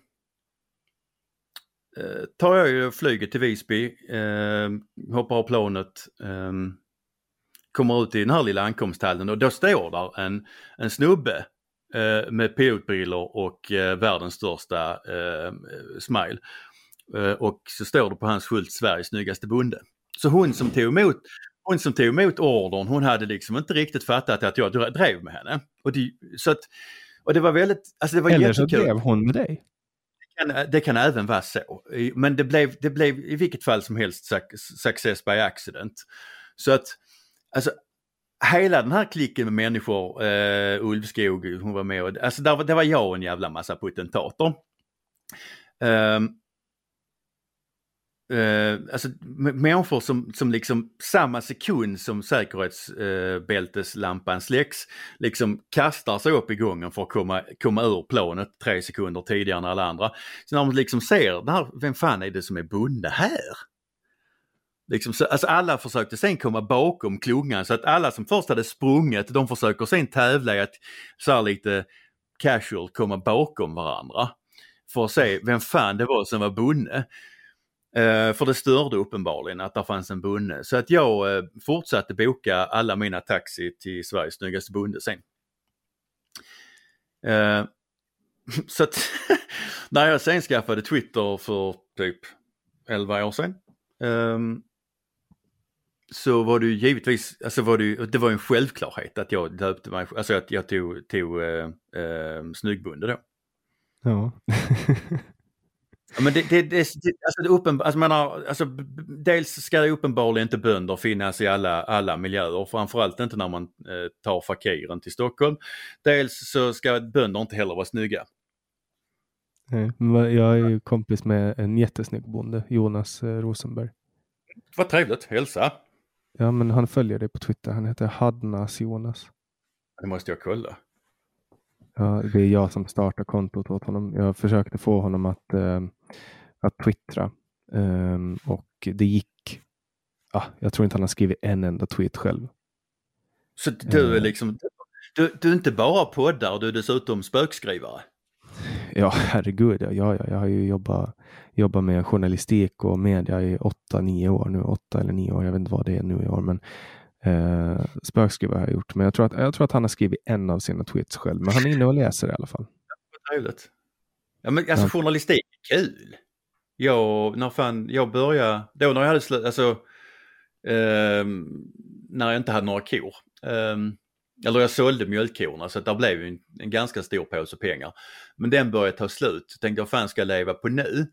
S2: tar jag ju flyget till Visby, um, hoppar av planet, kommer ut i den här lilla ankomsthallen och då står där en, en snubbe eh, med pilotbrillor och eh, världens största eh, smile. Eh, och så står det på hans skylt Sveriges snyggaste bonde. Så hon som tog emot hon som tog emot ordern, hon hade liksom inte riktigt fattat att jag drev med henne. Och det, så att, och det var väldigt, alltså det var
S1: Eller så
S2: jättekul.
S1: drev hon med dig.
S2: kan, det kan även vara så. Men det blev, det blev i vilket fall som helst suc- success by accident. Så att alltså hela den här klicken med människor, eh, Ulvskog, hon var med och, alltså där, det var jag och en jävla massa potentater. Um, Uh, alltså människor som, som liksom samma sekund som säkerhetsbälteslampan eh, uh, släcks liksom kastar sig upp i gången för att komma, komma ur planet tre sekunder tidigare än alla andra. Så när man liksom ser, det här, vem fan är det som är bonde här? Liksom, så, alltså alla försökte sen komma bakom klungan så att alla som först hade sprungit de försöker sen tävla i att så här lite casual komma bakom varandra. För att se vem fan det var som var bonde. Uh, för det störde uppenbarligen att det fanns en bonde. Så att jag uh, fortsatte boka alla mina taxi till Sveriges snyggaste bonde sen. Uh, så att när jag sen skaffade Twitter för typ 11 år sedan. Um, ehm, så var det ju givetvis, alltså var det, det var en självklarhet att jag döpte mig, alltså att jag tog, tog uh, uh, snyggbonde då.
S1: Ja.
S2: Ja, men det, det, det, alltså det uppenbar, alltså menar, alltså, dels ska det uppenbarligen inte bönder finnas i alla, alla miljöer, framförallt inte när man eh, tar fakiren till Stockholm. Dels så ska bönder inte heller vara snygga.
S1: Nej, jag är ju kompis med en jättesnygg bonde, Jonas eh, Rosenberg.
S2: Vad trevligt, hälsa!
S1: Ja, men han följer dig på Twitter. Han heter Hadnas Jonas.
S2: Det måste jag kolla.
S1: Ja, det är jag som startar kontot åt honom. Jag försökte få honom att, äh, att twittra ähm, och det gick. Ah, jag tror inte han har skrivit en enda tweet själv.
S2: Så du är eh. liksom, du, du är inte bara poddar, du är dessutom spökskrivare?
S1: Ja, herregud. Ja, ja, jag har ju jobbat, jobbat med journalistik och media i åtta, nio år nu. Åtta eller nio år, jag vet inte vad det är nu i år. Men Eh, spökskrivare har jag gjort, men jag tror, att, jag tror att han har skrivit en av sina tweets själv. Men han är inne och läser i alla fall.
S2: Trevligt. Ja, men alltså ja. journalistik är kul. Jag, när fan, jag började, då när jag hade slut, alltså eh, när jag inte hade några kor. Eh, eller jag sålde mjölkkorna så där blev en, en ganska stor påse pengar. Men den började ta slut. Tänkte jag, fan ska jag leva på nu?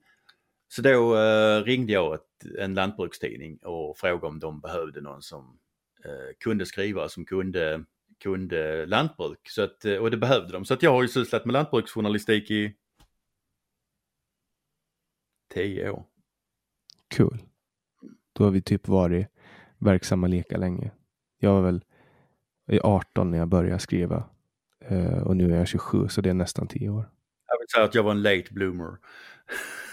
S2: Så då eh, ringde jag ett, en lantbrukstidning och frågade om de behövde någon som Eh, kunde skriva, som kunde, kunde lantbruk. Så att, eh, och det behövde de. Så att jag har ju sysslat med lantbruksjournalistik i tio år.
S1: Kul. Då har vi typ varit verksamma lika länge. Jag var väl i 18 när jag började skriva uh, och nu är jag 27 så det är nästan 10 år.
S2: Jag vill säga att jag var en late bloomer.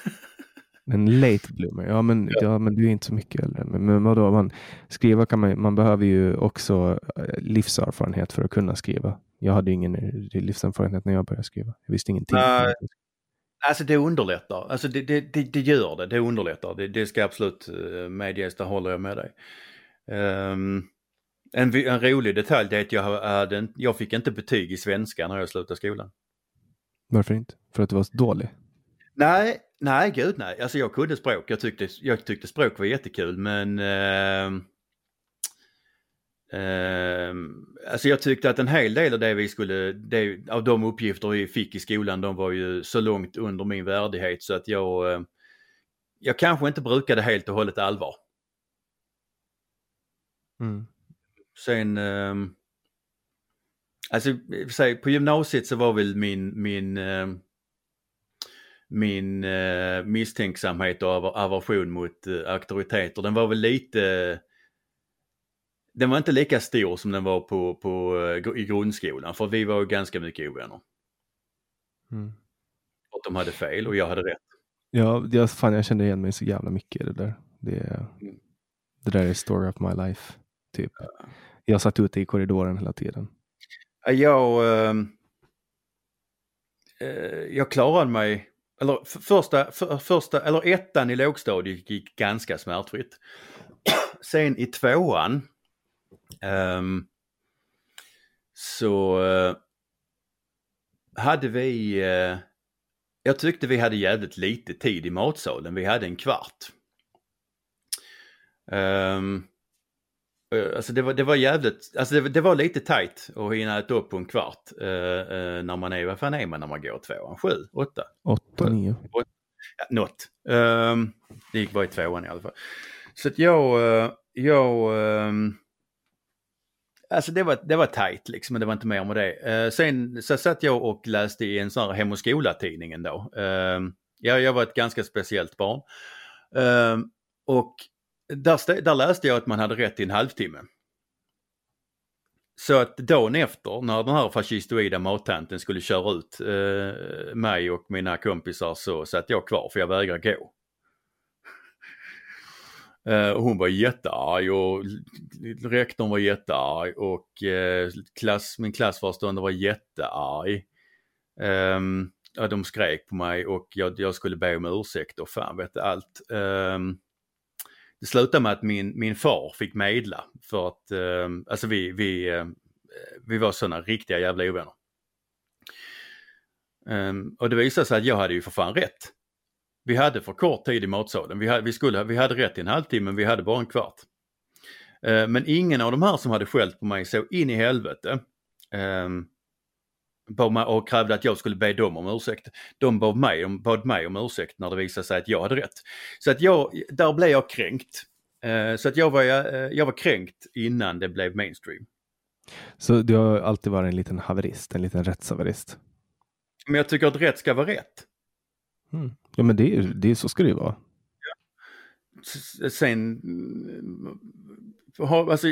S1: En late bloomer, ja men, ja. ja men du är inte så mycket äldre. Men, men vadå, man, skriva kan man, man behöver ju också eh, livserfarenhet för att kunna skriva. Jag hade ingen livserfarenhet när jag började skriva. Jag visste ingenting.
S2: Uh, alltså det underlättar, alltså det, det, det, det gör det, det underlättar. Det, det ska absolut uh, medges, där håller jag med dig. Um, en, en rolig detalj är att jag, hade, jag fick inte betyg i svenska när jag slutade skolan.
S1: Varför inte? För att du var så dålig?
S2: Nej, nej gud nej. Alltså jag kunde språk. Jag tyckte, jag tyckte språk var jättekul men eh, eh, Alltså jag tyckte att en hel del av det vi skulle, det, av de uppgifter vi fick i skolan de var ju så långt under min värdighet så att jag eh, Jag kanske inte brukade helt och hållet allvar.
S1: Mm.
S2: Sen eh, Alltså på gymnasiet så var väl min, min eh, min eh, misstänksamhet och aversion mot eh, auktoriteter, den var väl lite den var inte lika stor som den var på, på, eh, i grundskolan för vi var ganska mycket ovänner.
S1: Mm.
S2: Och de hade fel och jag hade rätt.
S1: Ja, jag, fan, jag kände igen mig så jävla mycket i det där. Det, mm. det där är story of my life. Typ. Ja. Jag satt ute i korridoren hela tiden.
S2: Jag, eh, eh, jag klarade mig eller första, för, första, eller ettan i lågstadiet gick ganska smärtfritt. Sen i tvåan um, så uh, hade vi, uh, jag tyckte vi hade jävligt lite tid i matsalen. Vi hade en kvart. Um, alltså det var, det var jävligt, alltså det, det var lite tight att hinna äta upp på en kvart uh, uh, när man är, vad fan är man när man går tvåan? Sju? Åtta?
S1: Åtta, nio.
S2: Ja, något. Um, det gick bara i tvåan i alla fall. Så att jag, uh, jag um, alltså det var, det var tajt liksom, men det var inte mer med det. Eh, sen så satt jag och läste i en sån här Hem och skola-tidningen då. Eh, ja, jag var ett ganska speciellt barn. Eh, och där, där läste jag att man hade rätt i en halvtimme. Så att dagen efter när den här fascistoida mattanten skulle köra ut eh, mig och mina kompisar så satt jag kvar för jag vägrade gå. Eh, och hon var jättearg och rektorn var jättearg och eh, klass, min klassföreståndare var jättearg. Um, ja, de skrek på mig och jag, jag, skulle be om ursäkt och fan vet allt. Um, det slutade med att min, min far fick medla för att, eh, alltså vi, vi, eh, vi var sådana riktiga jävla ovänner. Um, och det visade sig att jag hade ju för fan rätt. Vi hade för kort tid i matsalen. Vi hade, vi skulle, vi hade rätt i en halvtimme men vi hade bara en kvart. Uh, men ingen av de här som hade skällt på mig så in i helvete um, och krävde att jag skulle be dem om ursäkt. De bad mig, om, bad mig om ursäkt när det visade sig att jag hade rätt. Så att jag, där blev jag kränkt. Uh, så att jag var, uh, jag var kränkt innan det blev mainstream.
S1: Så du har alltid varit en liten haverist, en liten rättshaverist?
S2: Men jag tycker att rätt ska vara rätt.
S1: Mm. Ja men det, det, så ska det ju vara.
S2: Ja. Sen, alltså,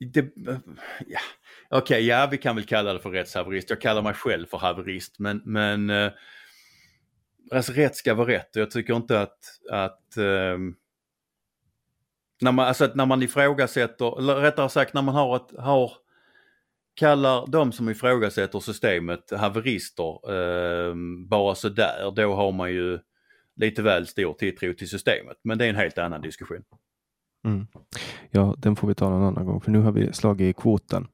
S2: det, ja. Okej, okay, ja vi kan väl kalla det för rättshaverist. Jag kallar mig själv för haverist men, men eh, alltså rätt ska vara rätt och jag tycker inte att, att um, när man, alltså när man ifrågasätter, eller rättare sagt när man har ett, har, kallar de som ifrågasätter systemet haverister eh, bara sådär, då har man ju lite väl stor tilltro till systemet. Men det är en helt annan diskussion.
S1: Mm. Ja, den får vi ta någon annan gång, för nu har vi slagit i kvoten.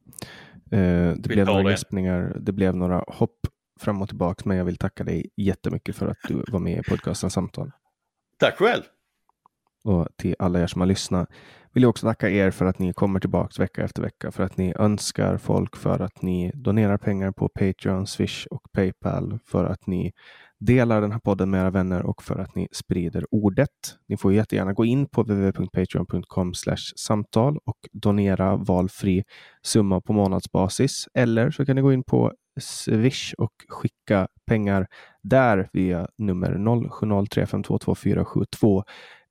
S1: Eh, det vi blev några det. gäspningar, det blev några hopp fram och tillbaka, men jag vill tacka dig jättemycket för att du var med i podcasten Samtal.
S2: Tack själv!
S1: Och till alla er som har lyssnat vill jag också tacka er för att ni kommer tillbaka vecka efter vecka, för att ni önskar folk, för att ni donerar pengar på Patreon, Swish och Paypal, för att ni delar den här podden med era vänner och för att ni sprider ordet. Ni får jättegärna gå in på www.patreon.com samtal och donera valfri summa på månadsbasis. Eller så kan ni gå in på Swish och skicka pengar där via nummer 0703522472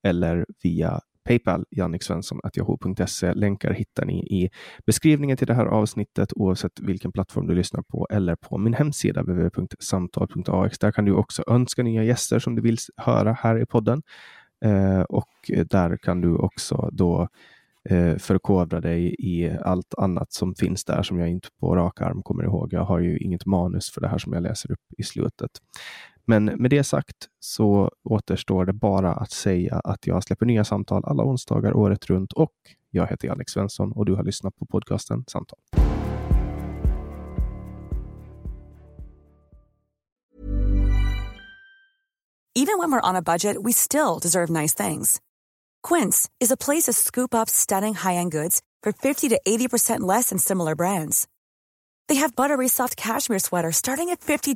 S1: eller via Paypal, janniksvensson.yahoo.se. Länkar hittar ni i beskrivningen till det här avsnittet oavsett vilken plattform du lyssnar på eller på min hemsida www.samtal.ax. Där kan du också önska nya gäster som du vill höra här i podden. Eh, och där kan du också då eh, förkovra dig i allt annat som finns där som jag inte på rak arm kommer ihåg. Jag har ju inget manus för det här som jag läser upp i slutet. Men med det sagt så återstår det bara att säga att jag släpper nya samtal alla onsdagar året runt och jag heter Alex Svensson och du har lyssnat på podcasten Samtal.
S3: Even when we're on a budget we still deserve nice things. Quince is a place to scoop up stunning high-end goods for 50 to 80% less than similar brands. They have buttery soft cashmere sweaters starting at $50